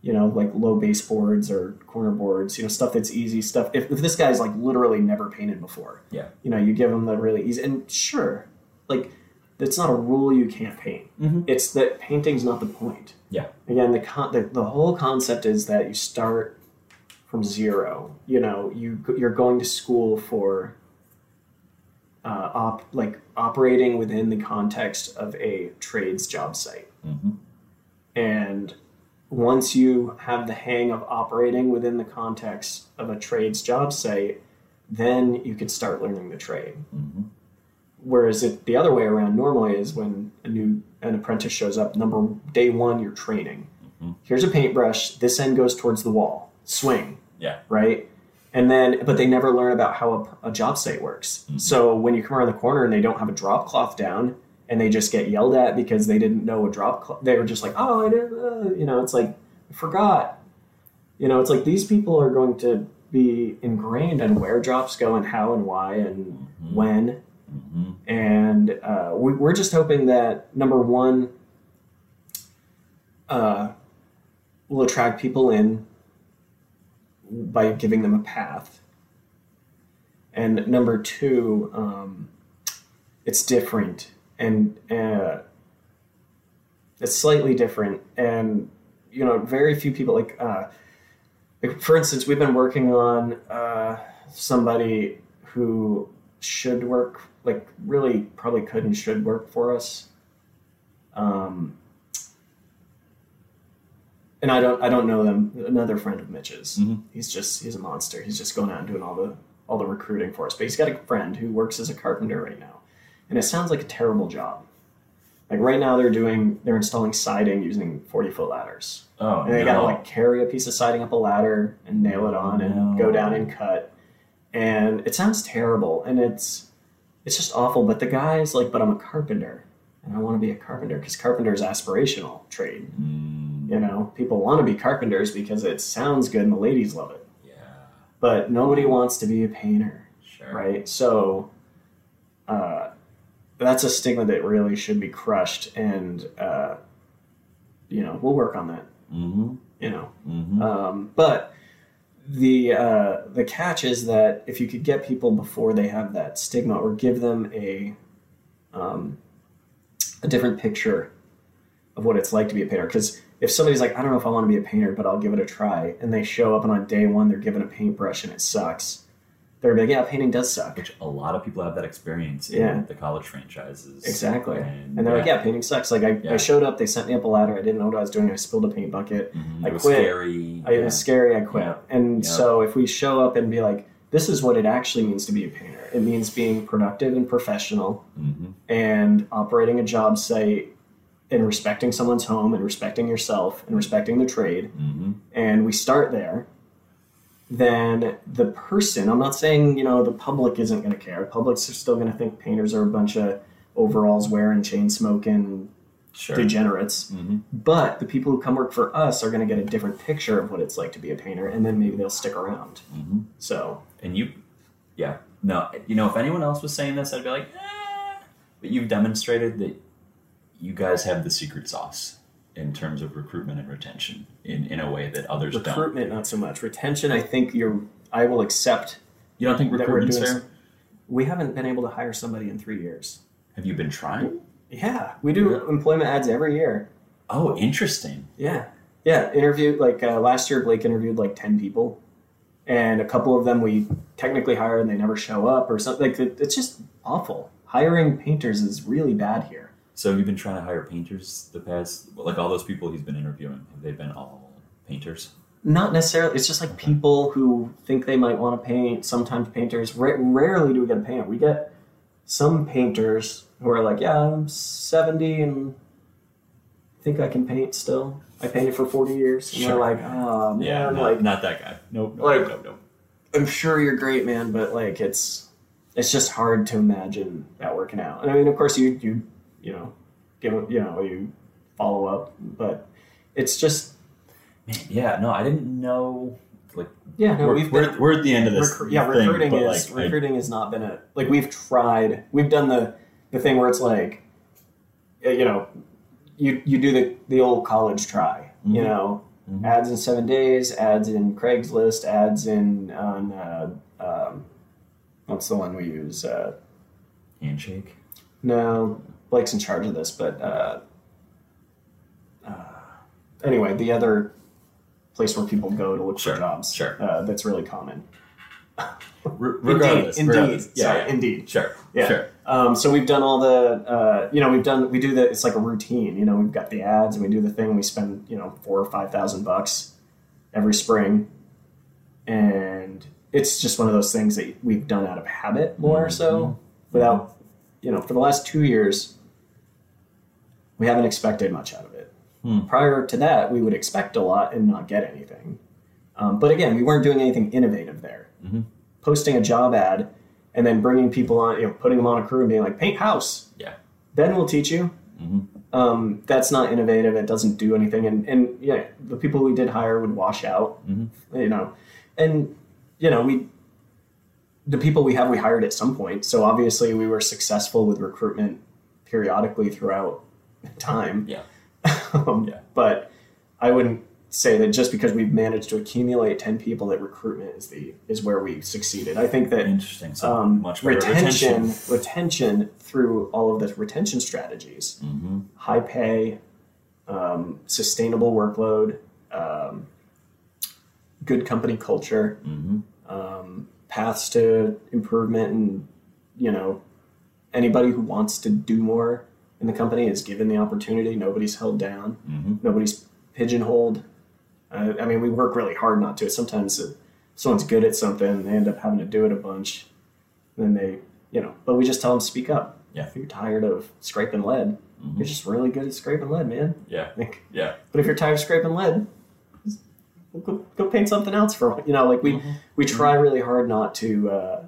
you know, like low baseboards or corner boards, you know, stuff that's easy stuff. If, if this guy's like literally never painted before, Yeah. you know, you give him the really easy, and sure, like, it's not a rule you can't paint. hmm It's that painting's not the point. Yeah. Again, the, con- the the whole concept is that you start from zero. You know, you you're going to school for uh, op like operating within the context of a trades job site, hmm and once you have the hang of operating within the context of a trades job site, then you can start learning the trade. hmm Whereas it, the other way around normally is when a new an apprentice shows up, number day one you're training. Mhm. Here's a paintbrush. This end goes towards the wall. Swing. Yeah. Right. And then, but they never learn about how a, a job site works. Mhm. So when you come around the corner and they don't have a drop cloth down, and they just get yelled at because they didn't know a drop cloth, they were just like, oh, I didn't. Uh, you know, it's like I forgot. You know, it's like these people are going to be ingrained in where drops go and how and why and Mhm. when hmm and uh, we, we're just hoping that number one uh, will attract people in by giving them a path. And number two um, it's different and uh, it's slightly different. And you know very few people like uh, like, for instance we've been working on uh, somebody who should work like really probably could and should work for us. Um, and i don't i don't know them another friend of mitch's. Mhm. he's just he's a monster. He's just going out and doing all the all the recruiting for us. But he's got a friend who works as a carpenter right now. And it sounds like a terrible job. Like right now they're doing they're installing siding using 40 foot ladders. Oh, and they no. gotta like carry a piece of siding up a ladder and nail it on and go down and cut. And it sounds terrible. And it's it's just awful. But the guy's like, but I'm a carpenter. And I want to be a carpenter. Because carpenter is aspirational trade. Mm, You know, people want to be carpenters because it sounds good and the ladies love it. yeah. But nobody wants to be a painter, Sure. right? So uh, that's a stigma that really should be crushed. And uh, you know, we'll work on that. hmm You know. hmm Um, but the uh, the catch is that if you could get people before they have that stigma, or give them a um, a different picture of what it's like to be a painter, because if somebody's like, I don't know if I want to be a painter, but I'll give it a try, and they show up and on day one they're given a paintbrush and it sucks, they're like, yeah, painting does suck. Which a lot of people have that experience in Yeah. the college franchises. Exactly. And, And they're like, yeah, painting sucks. Like I, Yeah. I showed up, they sent me up a ladder, I didn't know what I was doing, I spilled a paint bucket. mhm, I it was quit. scary. I, it was scary. I quit. Yeah. And Yeah. so if we show up and be like, this is what it actually means to be a painter. It means being productive and professional hmm and operating a job site and respecting someone's home and respecting yourself and respecting the trade. hmm And we start there. Then the person, I'm not saying, you know, the public isn't going to care. Public's still going to think painters are a bunch of overalls wearing, chain smoking Sure. degenerates. hmm But the people who come work for us are going to get a different picture of what it's like to be a painter, and then maybe they'll stick around. hmm So, And you, yeah, no, you know, if anyone else was saying this, I'd be like, eh. But you've demonstrated that you guys have the secret sauce in terms of recruitment and retention in, in a way that others don't. recruitment, not so much. Retention, I think you're. I will accept. You don't think recruitment's fair? some- We haven't been able to hire somebody in three years. Have you been trying? Yeah, we do Yeah. employment ads every year. Oh, interesting. Yeah, yeah. Interviewed like uh, last year, Blake interviewed like ten people, and a couple of them we technically hired and they never show up or something. Like it's just awful. Hiring painters is really bad here. So have you been trying to hire painters the past, like all those people he's been interviewing, have they been all painters? Not necessarily. It's just like Okay. people who think they might want to paint. Sometimes painters. Ra- rarely do we get a painter. We get some painters who are like, "Yeah, I'm 70 and think I can paint still. I painted for 40 years. And Sure. they're like, oh, man, Yeah, not, like, not that guy. Nope. nope, Like- nope, nope. I'm sure you're great, man, but like, it's, it's just hard to imagine that working out. And I mean, of course, you, you, you know, give, you know, you follow up, but it's just, Man, yeah, no, I didn't know. Like, yeah, no, we're, we've we're, been, we're at the end of this. Recru- yeah, thing, recruiting is like, I- recruiting has not been a like we've tried. We've done the the thing where it's like, you know, you you do the the old college try. You Mhm. know, Mhm. ads in seven days, ads in Craigslist, ads in on uh, um, what's the one we use? Uh, handshake. no, Blake's in charge of this, but uh, uh, anyway, the other place where people go to look Sure, for jobs. sure. Uh, that's really common. (laughs) Regardless, indeed, regardless. indeed, Yeah, sorry, indeed. Sure. Yeah. Sure. Um, so we've done all the, uh, you know, we've done, we do the, it's like a routine, you know, we've got the ads and we do the thing, we spend, you know, four or 5,000 bucks every spring. And it's just one of those things that we've done out of habit more so without, you know, for the last two years, we haven't expected much out of it. Hmm. Prior to that, we would expect a lot and not get anything. Um, but again, we weren't doing anything innovative there. Mhm. Posting a job ad and then bringing people on, you know, putting them on a crew and being like, paint house. Yeah. Then we'll teach you. Mhm. Um, that's not innovative. It doesn't do anything. And, and yeah, the people we did hire would wash out, Mhm. you know, and, you know, we, the people we have, we hired at some point. So obviously we were successful with recruitment periodically throughout time. Yeah. (laughs) um, Yeah. But I wouldn't say that just because we've managed to accumulate 10 people that recruitment is the is where we succeeded. I think that Interesting. So um, much retention, retention. retention through all of the retention strategies, Mm-hmm. high pay, um, sustainable workload, um, good company culture, Mm-hmm. um, paths to improvement, and you know, anybody who wants to do more in the company is given the opportunity. Nobody's held down. Mm-hmm. Nobody's pigeonholed. Uh, I mean, we work really hard not to. Sometimes uh, someone's good at something, they end up having to do it a bunch. Then they, you know, but we just tell them speak up. Yeah. If you're tired of scraping lead, Mhm. you're just really good at scraping lead, man. Yeah. Like, Yeah. but if you're tired of scraping lead, go, go paint something else for you know. Like we Mhm. we try really hard not to uh,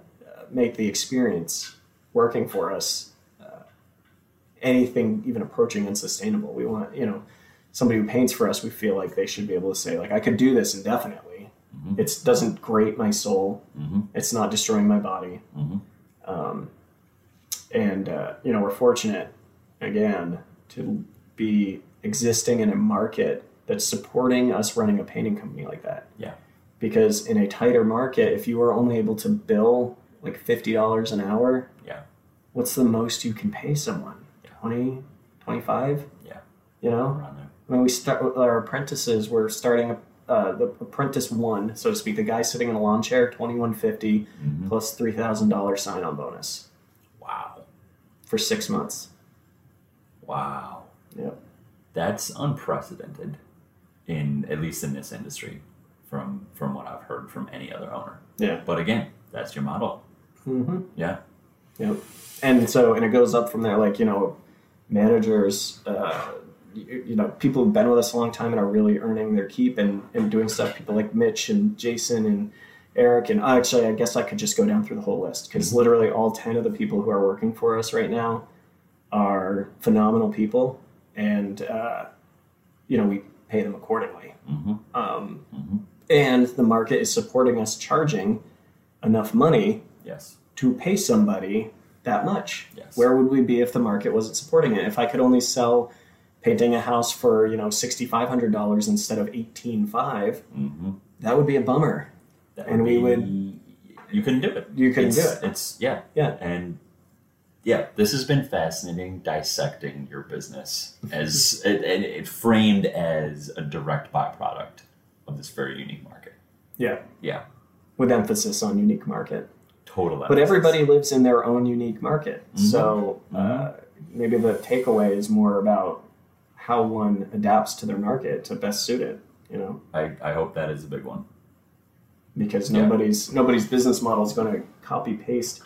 make the experience working for us anything even approaching unsustainable. We want you know somebody who paints for us. We feel like they should be able to say like I could do this indefinitely. Mhm. It doesn't grate my soul. Mm-hmm. It's not destroying my body. Mm-hmm. Um, and uh, you know we're fortunate again to be existing in a market that's supporting us running a painting company like that. Yeah. Because in a tighter market, if you are only able to bill like fifty dollars an hour, Yeah. what's the most you can pay someone? Yeah. 20 25 Yeah. You know, I mean, we start with our apprentices, we're starting uh, the apprentice one, so to speak, the guy sitting in a lawn chair, twenty one fifty Mhm. plus three thousand dollars sign on bonus Wow. for six months. Wow. Yep. That's unprecedented in at least in this industry from from what I've heard from any other owner. Yeah. But again, that's your model. Mm-hmm. Yeah. Yep. And so, and it goes up from there. Like you know, managers, uh, you, you know, people who've been with us a long time and are really earning their keep and and doing stuff. People like Mitch and Jason and Eric and actually, I guess I could just go down through the whole list because literally all ten of the people who are working for us right now are phenomenal people, and uh, you know, we pay them accordingly. Mm-hmm. Um, Mm-hmm. and the market is supporting us charging enough money Yes. to pay somebody that much. Yes. Where would we be if the market wasn't supporting it? If I could only sell painting a house for you know sixty five hundred dollars instead of eighteen five, Mm-hmm. that would be a bummer. That And we be- would- You couldn't do it. You couldn't It's- do it. It's yeah. Yeah. And yeah, this has been fascinating dissecting your business as and it, it framed as a direct byproduct of this very unique market. Yeah. Yeah. With emphasis on unique market. Total. But everybody lives in their own unique market. Mhm. So uh, maybe the takeaway is more about how one adapts to their market to best suit it. You know, I, I hope that is a big one. because Yeah. nobody's nobody's business model is going to copy paste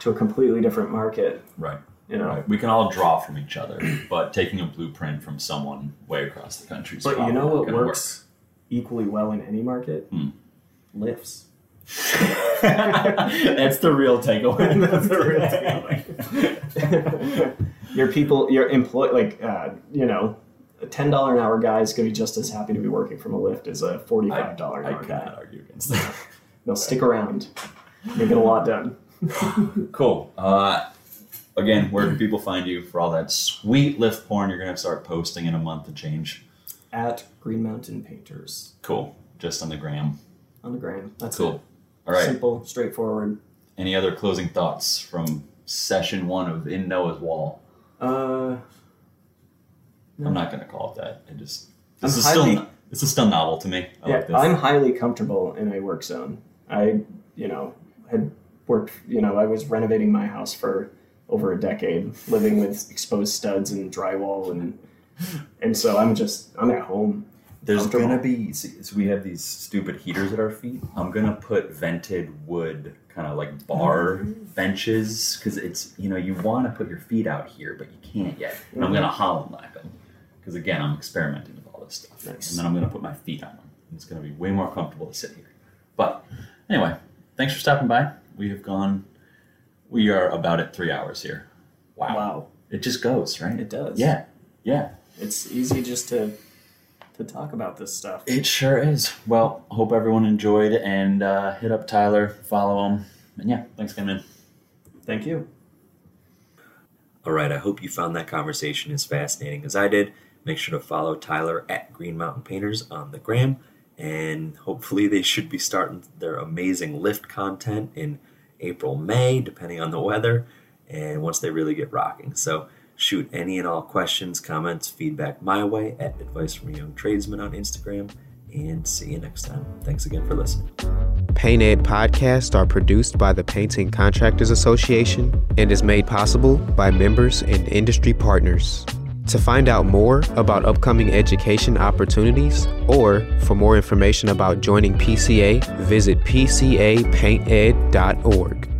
to a completely different market Right. You know, Right. We can all draw from each other, but taking a blueprint from someone way across the country. is but you know what works equally well in any market? Hmm. Lifts. (laughs) That's the real takeaway. (laughs) That's the real takeaway. (laughs) your people, your employee, like uh, you know, a ten dollar an hour guy is going to be just as happy to be working from a lift as a forty five dollar an I hour cannot guy. argue against that. They'll stick around. They get a lot done. Cool. Uh, again, where can people find you for all that sweet lift porn you're gonna start posting in a month to change? At Green Mountain Painters Cool. Just on the gram. on the gram. That's Cool. it. All right. Simple, straightforward. Any other closing thoughts from session one of In Noah's Wall? Uh, No. I'm not gonna call it that. I just I'm this is highly- still this is still novel to me. I yeah, like this. I'm highly comfortable in a work zone. I, you know, had worked, you know, I was renovating my house for over a decade, living with exposed studs and drywall, and and so I'm just I'm at home. There's gonna be so we have these stupid heaters at our feet. I'm gonna put vented wood kind of like bar oh, benches because it's you know you want to put your feet out here but you can't yet. And I'm gonna mm-hmm. holland lock them because again I'm experimenting with all this stuff. Nice. And then I'm gonna put my feet on them. It's gonna be way more comfortable to sit here. But anyway, thanks for stopping by. We have gone. We are about at three hours here. Wow. Wow, It just goes right. it does. Yeah. Yeah. it's easy just to to talk about this stuff. It sure is. Well, hope everyone enjoyed and uh, hit up Tyler, follow him. And yeah, thanks again, man. Thank you. All right, I hope you found that conversation as fascinating as I did. Make sure to follow Tyler at Green Mountain Painters on the gram, and hopefully, they should be starting their amazing lift content in April, May, depending on the weather, and once they really get rocking. So, shoot any and all questions, comments, feedback my way at Advice from a Young Tradesman on Instagram, and see you next time. Thanks again for listening. Paint Ed podcasts are produced by the Painting Contractors Association and is made possible by members and industry partners. To find out more about upcoming education opportunities or for more information about joining PCA, visit pcapainted.org.